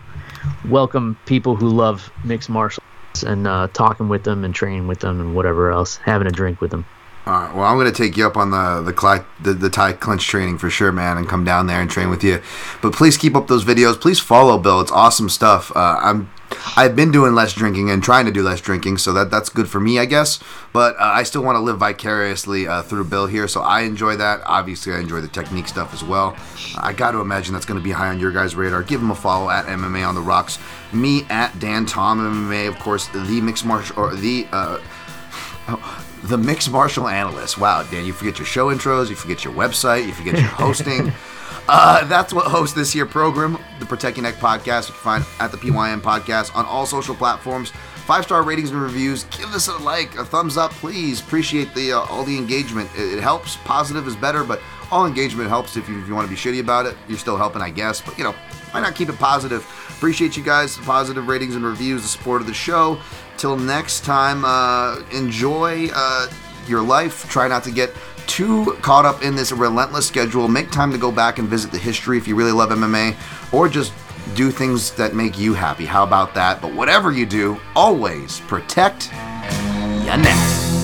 welcome people who love mixed martial arts and uh, talking with them and training with them and whatever else, having a drink with them. All right. Well, I'm to take you up on the the, cli- the the Thai clinch training for sure, man, and come down there and train with you. But please keep up those videos. Please follow Bill. It's awesome stuff. Uh, I'm I've been doing less drinking and trying to do less drinking, so that that's good for me, I guess. But uh, I still want to live vicariously uh, through Bill here, so I enjoy that. Obviously, I enjoy the technique stuff as well. I got to imagine that's going to be high on your guys' radar. Give him a follow at MMA on the Rocks. Me at Dan Tom MMA, of course, the mixed martial or the. Oh, the mixed martial analyst. Wow, Dan, you forget your show intros, you forget your website, you forget your hosting. uh, that's what hosts this year program, the Protect Ya Neck podcast. You can find at the PYN podcast on all social platforms. Five star ratings and reviews. Give us a like, a thumbs up, please. Appreciate the uh, all the engagement. It, it, helps. Positive is better, but all engagement helps. If you, if you want to be shitty about it, you're still helping, I guess. But you know, why not keep it positive? Appreciate you guys, the positive ratings and reviews, the support of the show. Till next time, uh, enjoy uh, your life. Try not to get too caught up in this relentless schedule. Make time to go back and visit the history if you really love MMA, or just do things that make you happy. How about that? But whatever you do, always protect your neck.